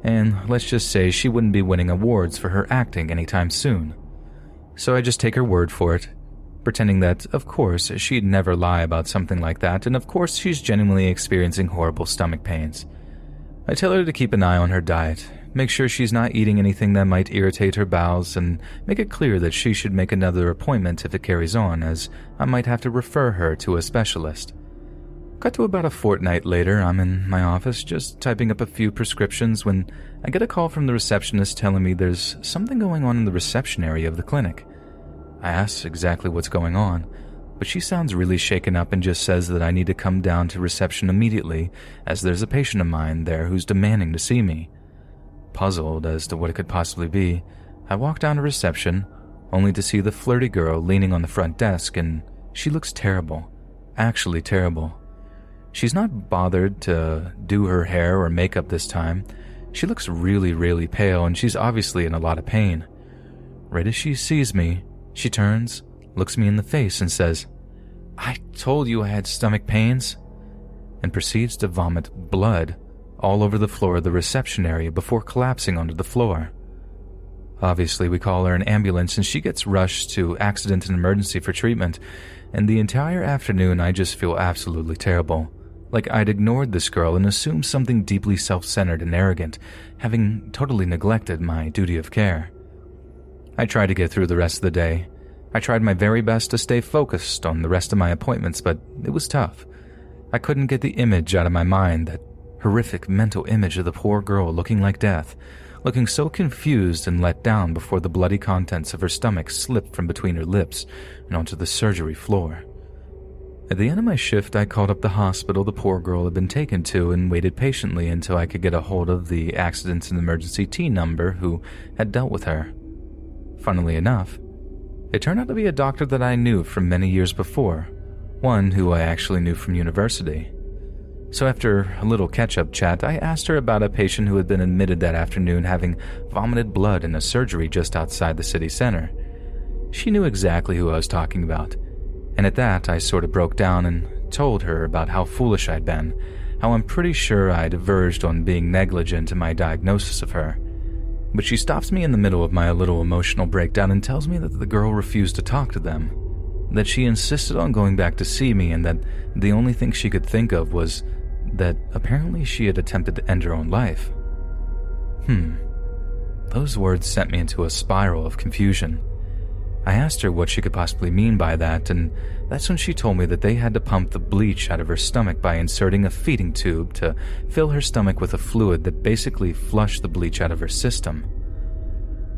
And let's just say she wouldn't be winning awards for her acting anytime soon. So I just take her word for it, pretending that, of course, she'd never lie about something like that, and of course, she's genuinely experiencing horrible stomach pains. I tell her to keep an eye on her diet, make sure she's not eating anything that might irritate her bowels, and make it clear that she should make another appointment if it carries on, as I might have to refer her to a specialist. Cut to about a fortnight later, I'm in my office just typing up a few prescriptions when I get a call from the receptionist telling me there's something going on in the reception area of the clinic. I ask exactly what's going on, but she sounds really shaken up and just says that I need to come down to reception immediately as there's a patient of mine there who's demanding to see me. Puzzled as to what it could possibly be, I walk down to reception, only to see the flirty girl leaning on the front desk, and she looks terrible. Actually, terrible. She's not bothered to do her hair or makeup this time. She looks really, really pale, and she's obviously in a lot of pain. Right as she sees me, she turns, looks me in the face, and says, I told you I had stomach pains, and proceeds to vomit blood all over the floor of the reception area before collapsing onto the floor. Obviously, we call her an ambulance and she gets rushed to accident and emergency for treatment, and the entire afternoon I just feel absolutely terrible. Like I'd ignored this girl and assumed something deeply self centered and arrogant, having totally neglected my duty of care. I tried to get through the rest of the day. I tried my very best to stay focused on the rest of my appointments, but it was tough. I couldn't get the image out of my mind that horrific mental image of the poor girl looking like death, looking so confused and let down before the bloody contents of her stomach slipped from between her lips and onto the surgery floor. At the end of my shift, I called up the hospital the poor girl had been taken to and waited patiently until I could get a hold of the accidents and emergency T number who had dealt with her. Funnily enough, it turned out to be a doctor that I knew from many years before, one who I actually knew from university. So, after a little catch up chat, I asked her about a patient who had been admitted that afternoon having vomited blood in a surgery just outside the city center. She knew exactly who I was talking about, and at that, I sort of broke down and told her about how foolish I'd been, how I'm pretty sure I'd verged on being negligent in my diagnosis of her. But she stops me in the middle of my little emotional breakdown and tells me that the girl refused to talk to them, that she insisted on going back to see me, and that the only thing she could think of was that apparently she had attempted to end her own life. Hmm. Those words sent me into a spiral of confusion. I asked her what she could possibly mean by that, and that's when she told me that they had to pump the bleach out of her stomach by inserting a feeding tube to fill her stomach with a fluid that basically flushed the bleach out of her system.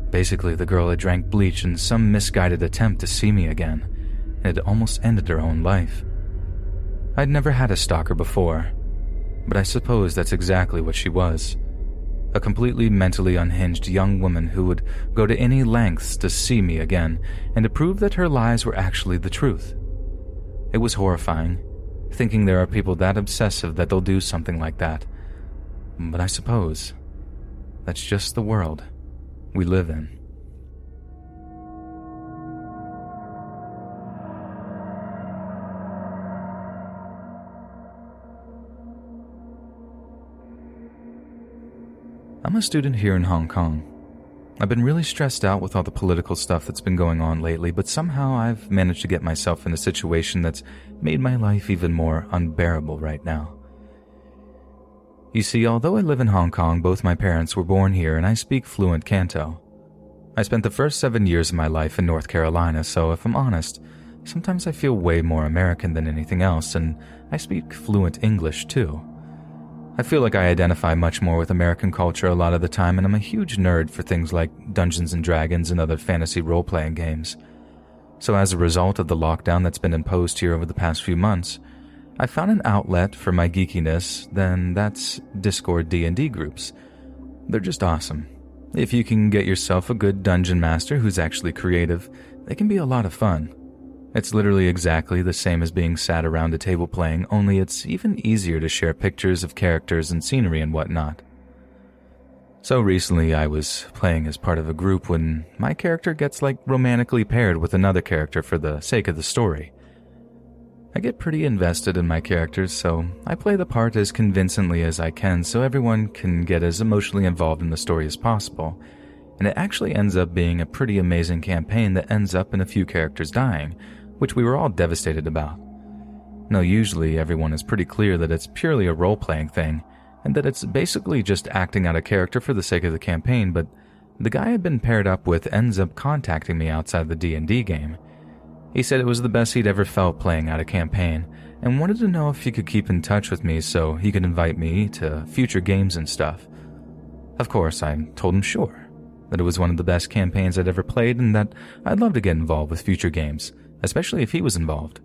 Basically, the girl had drank bleach in some misguided attempt to see me again, and had almost ended her own life. I'd never had a stalker before, but I suppose that's exactly what she was. A completely mentally unhinged young woman who would go to any lengths to see me again and to prove that her lies were actually the truth. It was horrifying, thinking there are people that obsessive that they'll do something like that. But I suppose that's just the world we live in. I'm a student here in Hong Kong. I've been really stressed out with all the political stuff that's been going on lately, but somehow I've managed to get myself in a situation that's made my life even more unbearable right now. You see, although I live in Hong Kong, both my parents were born here and I speak fluent Canto. I spent the first seven years of my life in North Carolina, so if I'm honest, sometimes I feel way more American than anything else, and I speak fluent English too. I feel like I identify much more with American culture a lot of the time, and I'm a huge nerd for things like Dungeons and Dragons and other fantasy role playing games. So, as a result of the lockdown that's been imposed here over the past few months, I found an outlet for my geekiness, then that's Discord D&D groups. They're just awesome. If you can get yourself a good dungeon master who's actually creative, they can be a lot of fun. It's literally exactly the same as being sat around a table playing, only it's even easier to share pictures of characters and scenery and whatnot. So recently, I was playing as part of a group when my character gets like romantically paired with another character for the sake of the story. I get pretty invested in my characters, so I play the part as convincingly as I can so everyone can get as emotionally involved in the story as possible. And it actually ends up being a pretty amazing campaign that ends up in a few characters dying, which we were all devastated about. Now, usually everyone is pretty clear that it's purely a role playing thing and that it's basically just acting out a character for the sake of the campaign, but the guy I'd been paired up with ends up contacting me outside the D&D game. He said it was the best he'd ever felt playing out a campaign and wanted to know if he could keep in touch with me so he could invite me to future games and stuff. Of course, I told him sure, that it was one of the best campaigns I'd ever played and that I'd love to get involved with future games, especially if he was involved.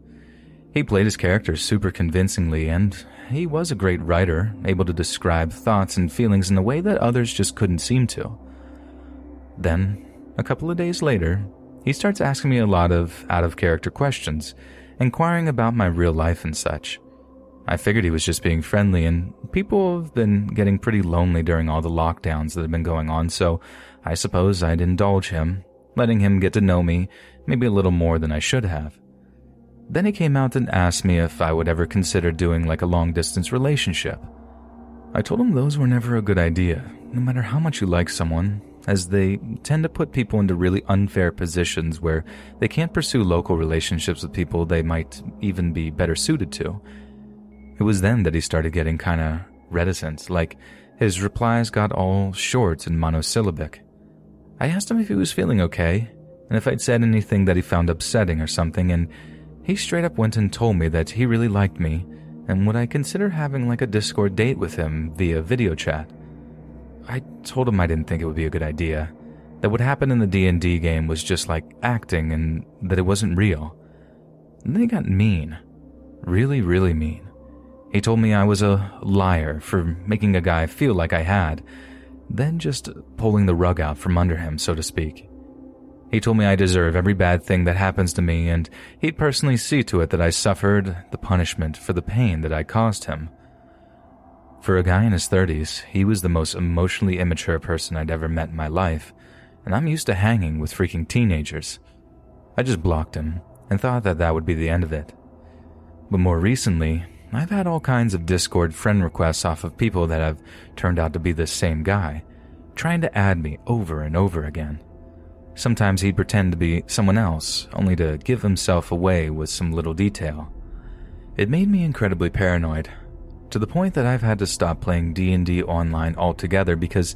He played his character super convincingly and he was a great writer, able to describe thoughts and feelings in a way that others just couldn't seem to. Then, a couple of days later, he starts asking me a lot of out of character questions, inquiring about my real life and such. I figured he was just being friendly, and people have been getting pretty lonely during all the lockdowns that have been going on, so I suppose I'd indulge him, letting him get to know me maybe a little more than I should have. Then he came out and asked me if I would ever consider doing like a long distance relationship. I told him those were never a good idea, no matter how much you like someone, as they tend to put people into really unfair positions where they can't pursue local relationships with people they might even be better suited to. It was then that he started getting kinda reticent, like his replies got all short and monosyllabic. I asked him if he was feeling okay, and if I'd said anything that he found upsetting or something, and he straight up went and told me that he really liked me and would I consider having like a Discord date with him via video chat. I told him I didn't think it would be a good idea, that what happened in the D&D game was just like acting and that it wasn't real. And then he got mean. Really, really mean. He told me I was a liar for making a guy feel like I had, then just pulling the rug out from under him, so to speak. He told me I deserve every bad thing that happens to me, and he'd personally see to it that I suffered the punishment for the pain that I caused him. For a guy in his 30s, he was the most emotionally immature person I'd ever met in my life, and I'm used to hanging with freaking teenagers. I just blocked him and thought that that would be the end of it. But more recently, I've had all kinds of Discord friend requests off of people that have turned out to be the same guy, trying to add me over and over again. Sometimes he'd pretend to be someone else, only to give himself away with some little detail. It made me incredibly paranoid, to the point that I've had to stop playing D&D online altogether because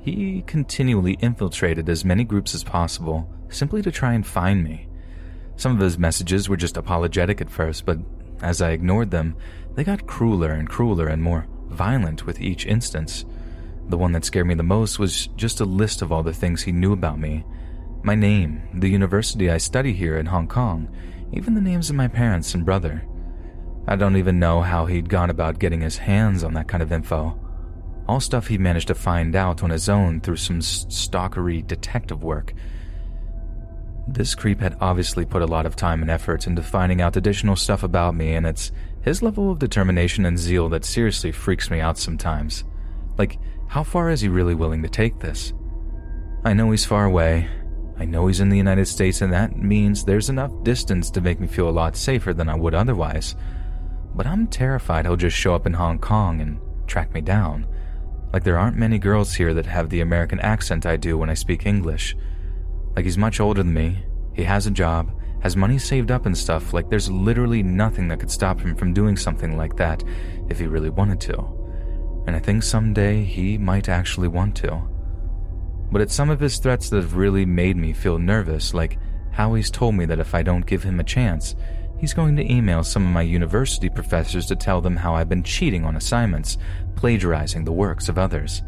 he continually infiltrated as many groups as possible simply to try and find me. Some of his messages were just apologetic at first, but as I ignored them, they got crueler and crueler and more violent with each instance. The one that scared me the most was just a list of all the things he knew about me my name, the university I study here in Hong Kong, even the names of my parents and brother. I don't even know how he'd gone about getting his hands on that kind of info. All stuff he managed to find out on his own through some stalkery detective work. This creep had obviously put a lot of time and effort into finding out additional stuff about me, and it's his level of determination and zeal that seriously freaks me out sometimes. Like, how far is he really willing to take this? I know he's far away, I know he's in the United States, and that means there's enough distance to make me feel a lot safer than I would otherwise. But I'm terrified he'll just show up in Hong Kong and track me down. Like there aren't many girls here that have the American accent I do when I speak English. Like he's much older than me, he has a job, has money saved up and stuff, like there's literally nothing that could stop him from doing something like that if he really wanted to. And I think someday he might actually want to but it's some of his threats that have really made me feel nervous, like how he's told me that if I don't give him a chance, he's going to email some of my university professors to tell them how I've been cheating on assignments, plagiarizing the works of others.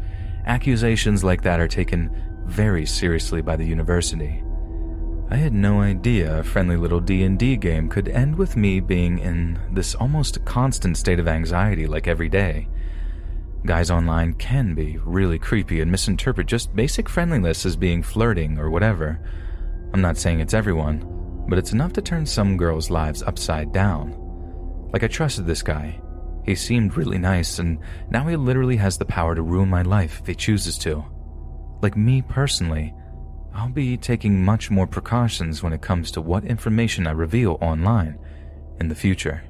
Accusations like that are taken very seriously by the university. I had no idea a friendly little D&D game could end with me being in this almost constant state of anxiety like every day. Guys online can be really creepy and misinterpret just basic friendliness as being flirting or whatever. I'm not saying it's everyone, but it's enough to turn some girls' lives upside down. Like, I trusted this guy. He seemed really nice, and now he literally has the power to ruin my life if he chooses to. Like me personally, I'll be taking much more precautions when it comes to what information I reveal online in the future.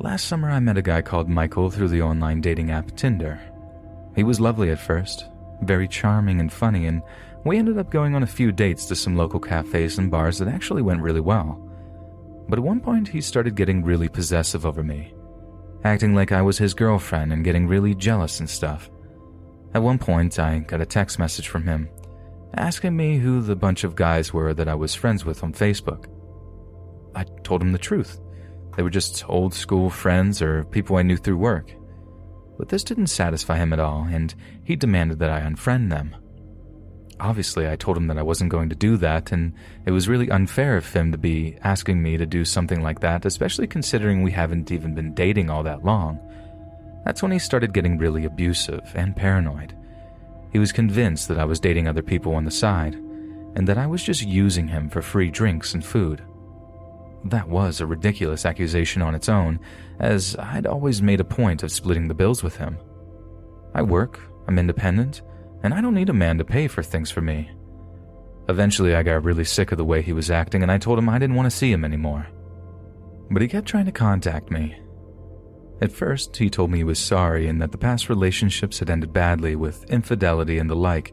Last summer, I met a guy called Michael through the online dating app Tinder. He was lovely at first, very charming and funny, and we ended up going on a few dates to some local cafes and bars that actually went really well. But at one point, he started getting really possessive over me, acting like I was his girlfriend and getting really jealous and stuff. At one point, I got a text message from him asking me who the bunch of guys were that I was friends with on Facebook. I told him the truth. They were just old school friends or people I knew through work. But this didn't satisfy him at all, and he demanded that I unfriend them. Obviously, I told him that I wasn't going to do that, and it was really unfair of him to be asking me to do something like that, especially considering we haven't even been dating all that long. That's when he started getting really abusive and paranoid. He was convinced that I was dating other people on the side, and that I was just using him for free drinks and food. That was a ridiculous accusation on its own, as I'd always made a point of splitting the bills with him. I work, I'm independent, and I don't need a man to pay for things for me. Eventually, I got really sick of the way he was acting, and I told him I didn't want to see him anymore. But he kept trying to contact me. At first, he told me he was sorry and that the past relationships had ended badly with infidelity and the like,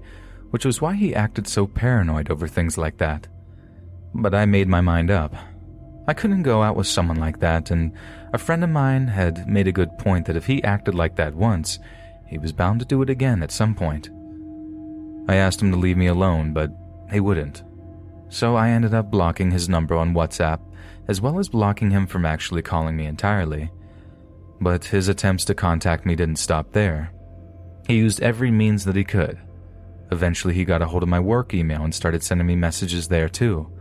which was why he acted so paranoid over things like that. But I made my mind up. I couldn't go out with someone like that, and a friend of mine had made a good point that if he acted like that once, he was bound to do it again at some point. I asked him to leave me alone, but he wouldn't. So I ended up blocking his number on WhatsApp, as well as blocking him from actually calling me entirely. But his attempts to contact me didn't stop there. He used every means that he could. Eventually, he got a hold of my work email and started sending me messages there too.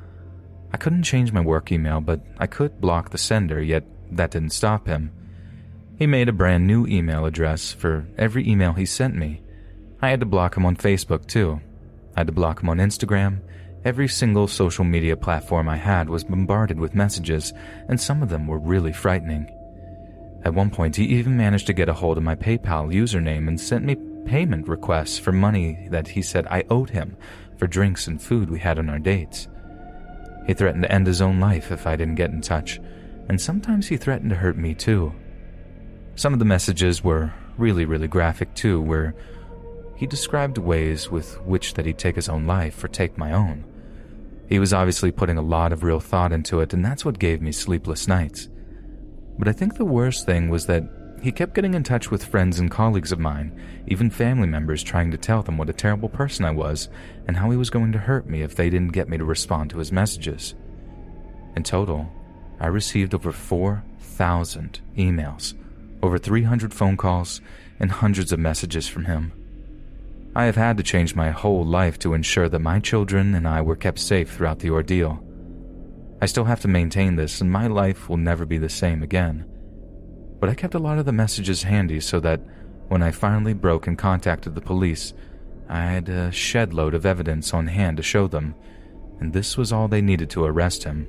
I couldn't change my work email, but I could block the sender, yet that didn't stop him. He made a brand new email address for every email he sent me. I had to block him on Facebook too. I had to block him on Instagram. Every single social media platform I had was bombarded with messages, and some of them were really frightening. At one point, he even managed to get a hold of my PayPal username and sent me payment requests for money that he said I owed him for drinks and food we had on our dates. He threatened to end his own life if I didn't get in touch, and sometimes he threatened to hurt me too. Some of the messages were really, really graphic too, where he described ways with which that he'd take his own life or take my own. He was obviously putting a lot of real thought into it, and that's what gave me sleepless nights. But I think the worst thing was that he kept getting in touch with friends and colleagues of mine, even family members trying to tell them what a terrible person I was and how he was going to hurt me if they didn't get me to respond to his messages. In total, I received over 4,000 emails, over 300 phone calls, and hundreds of messages from him. I have had to change my whole life to ensure that my children and I were kept safe throughout the ordeal. I still have to maintain this, and my life will never be the same again but I kept a lot of the messages handy so that when I finally broke and contacted the police, I had a uh, shed load of evidence on hand to show them, and this was all they needed to arrest him.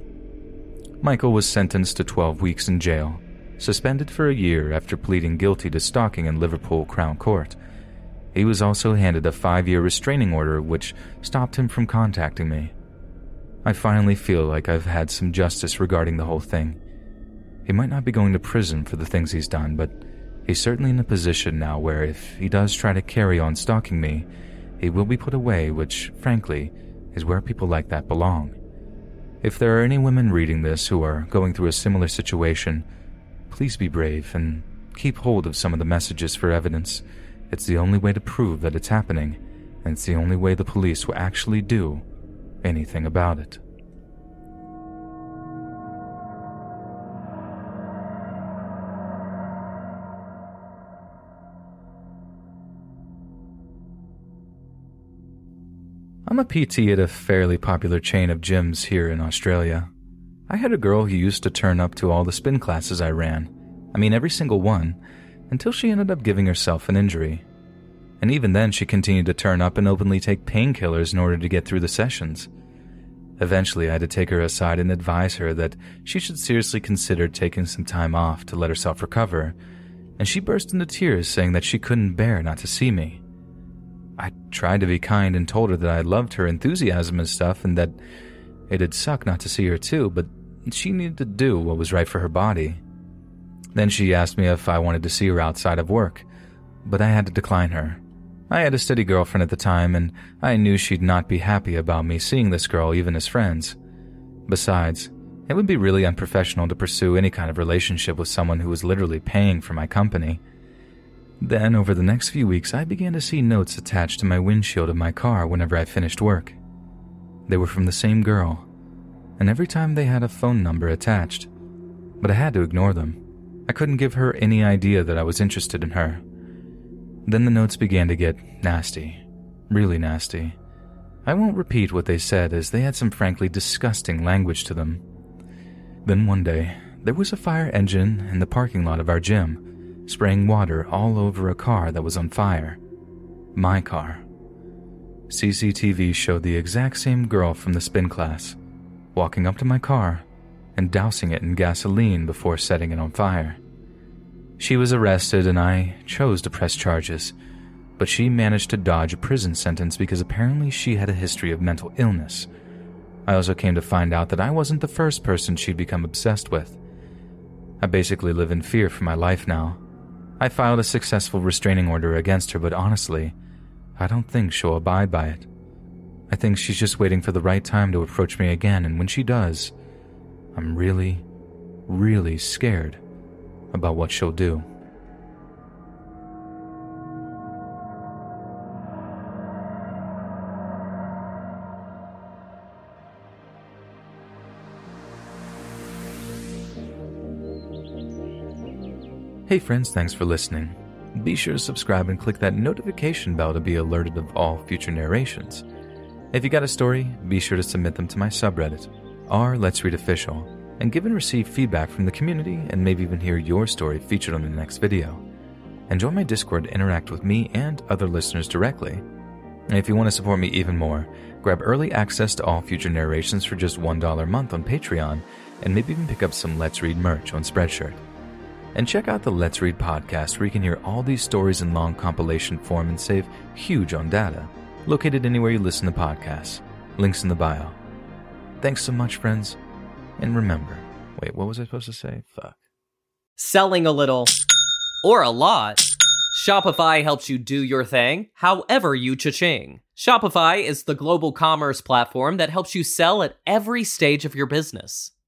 Michael was sentenced to 12 weeks in jail, suspended for a year after pleading guilty to stalking in Liverpool Crown Court. He was also handed a five year restraining order, which stopped him from contacting me. I finally feel like I've had some justice regarding the whole thing. He might not be going to prison for the things he's done, but he's certainly in a position now where if he does try to carry on stalking me, he will be put away, which, frankly, is where people like that belong. If there are any women reading this who are going through a similar situation, please be brave and keep hold of some of the messages for evidence. It's the only way to prove that it's happening, and it's the only way the police will actually do anything about it. I'm a PT at a fairly popular chain of gyms here in Australia. I had a girl who used to turn up to all the spin classes I ran. I mean, every single one. until she ended up giving herself an injury. And even then, she continued to turn up and openly take painkillers in order to get through the sessions. Eventually, I had to take her aside and advise her that she should seriously consider taking some time off to let herself recover, and she burst into tears saying that she couldn't bear not to see me. I tried to be kind and told her that I loved her enthusiasm and stuff and that it'd suck not to see her too, but she needed to do what was right for her body. Then she asked me if I wanted to see her outside of work, but I had to decline her. I had a steady girlfriend at the time, and I knew she'd not be happy about me seeing this girl even as friends. Besides, it would be really unprofessional to pursue any kind of relationship with someone who was literally paying for my company. Then, over the next few weeks, I began to see notes attached to my windshield of my car whenever I finished work. They were from the same girl, and every time they had a phone number attached. But I had to ignore them. I couldn't give her any idea that I was interested in her. Then the notes began to get nasty. Really nasty. I won't repeat what they said as they had some frankly disgusting language to them. Then one day, there was a fire engine in the parking lot of our gym, spraying water all over a car that was on fire. My car. CCTV showed the exact same girl from the spin class, walking up to my car and dousing it in gasoline before setting it on fire. She was arrested and I chose to press charges, but she managed to dodge a prison sentence because apparently she had a history of mental illness. I also came to find out that I wasn't the first person she'd become obsessed with. I basically live in fear for my life now. I filed a successful restraining order against her, but honestly, I don't think she'll abide by it. I think she's just waiting for the right time to approach me again, and when she does, I'm really, really scared about what she'll do. Hey friends, thanks for listening. Be sure to subscribe and click that notification bell to be alerted of all future narrations. If you got a story, be sure to submit them to my subreddit, r Let's Read Official and give and receive feedback from the community and maybe even hear your story featured on the next video. And join my Discord to interact with me and other listeners directly. And if you want to support me even more, grab early access to all future narrations for just $1 a month on Patreon, and maybe even pick up some Let's Read merch on Spreadshirt. And check out the Let's Read podcast where you can hear all these stories in long compilation form and save huge on data. Located anywhere you listen to podcasts. Links in the bio. Thanks so much, friends and remember, wait, what was I supposed to say? Fuck. Selling a little or a lot, Shopify helps you do your thing however you cha-ching. Shopify is the global commerce platform that helps you sell at every stage of your business.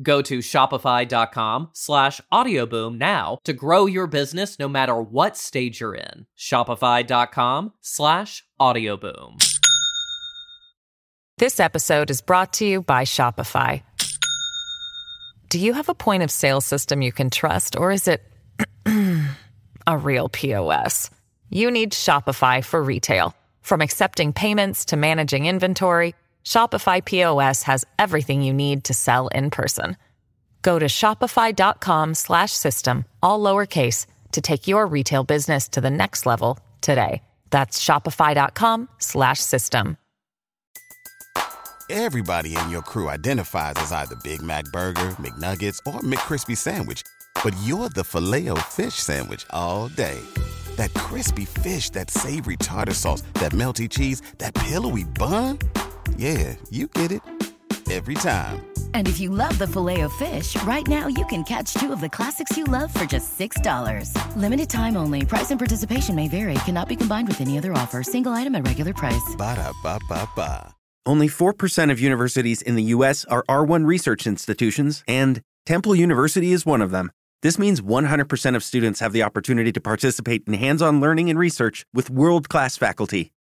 Go to shopify.com slash audioboom now to grow your business no matter what stage you're in. Shopify.com slash audioboom. This episode is brought to you by Shopify. Do you have a point of sale system you can trust, or is it *clears throat* a real POS? You need Shopify for retail. From accepting payments to managing inventory, Shopify POS has everything you need to sell in person. Go to shopify.com slash system, all lowercase, to take your retail business to the next level today. That's shopify.com slash system. Everybody in your crew identifies as either Big Mac Burger, McNuggets, or McCrispy Sandwich. But you're the filet fish Sandwich all day. That crispy fish, that savory tartar sauce, that melty cheese, that pillowy bun. Yeah, you get it. Every time. And if you love the Filet-O-Fish, right now you can catch two of the classics you love for just $6. Limited time only. Price and participation may vary. Cannot be combined with any other offer. Single item at regular price. Ba da ba ba ba. Only 4% of universities in the U.S. are R1 research institutions, and Temple University is one of them. This means 100% of students have the opportunity to participate in hands on learning and research with world class faculty.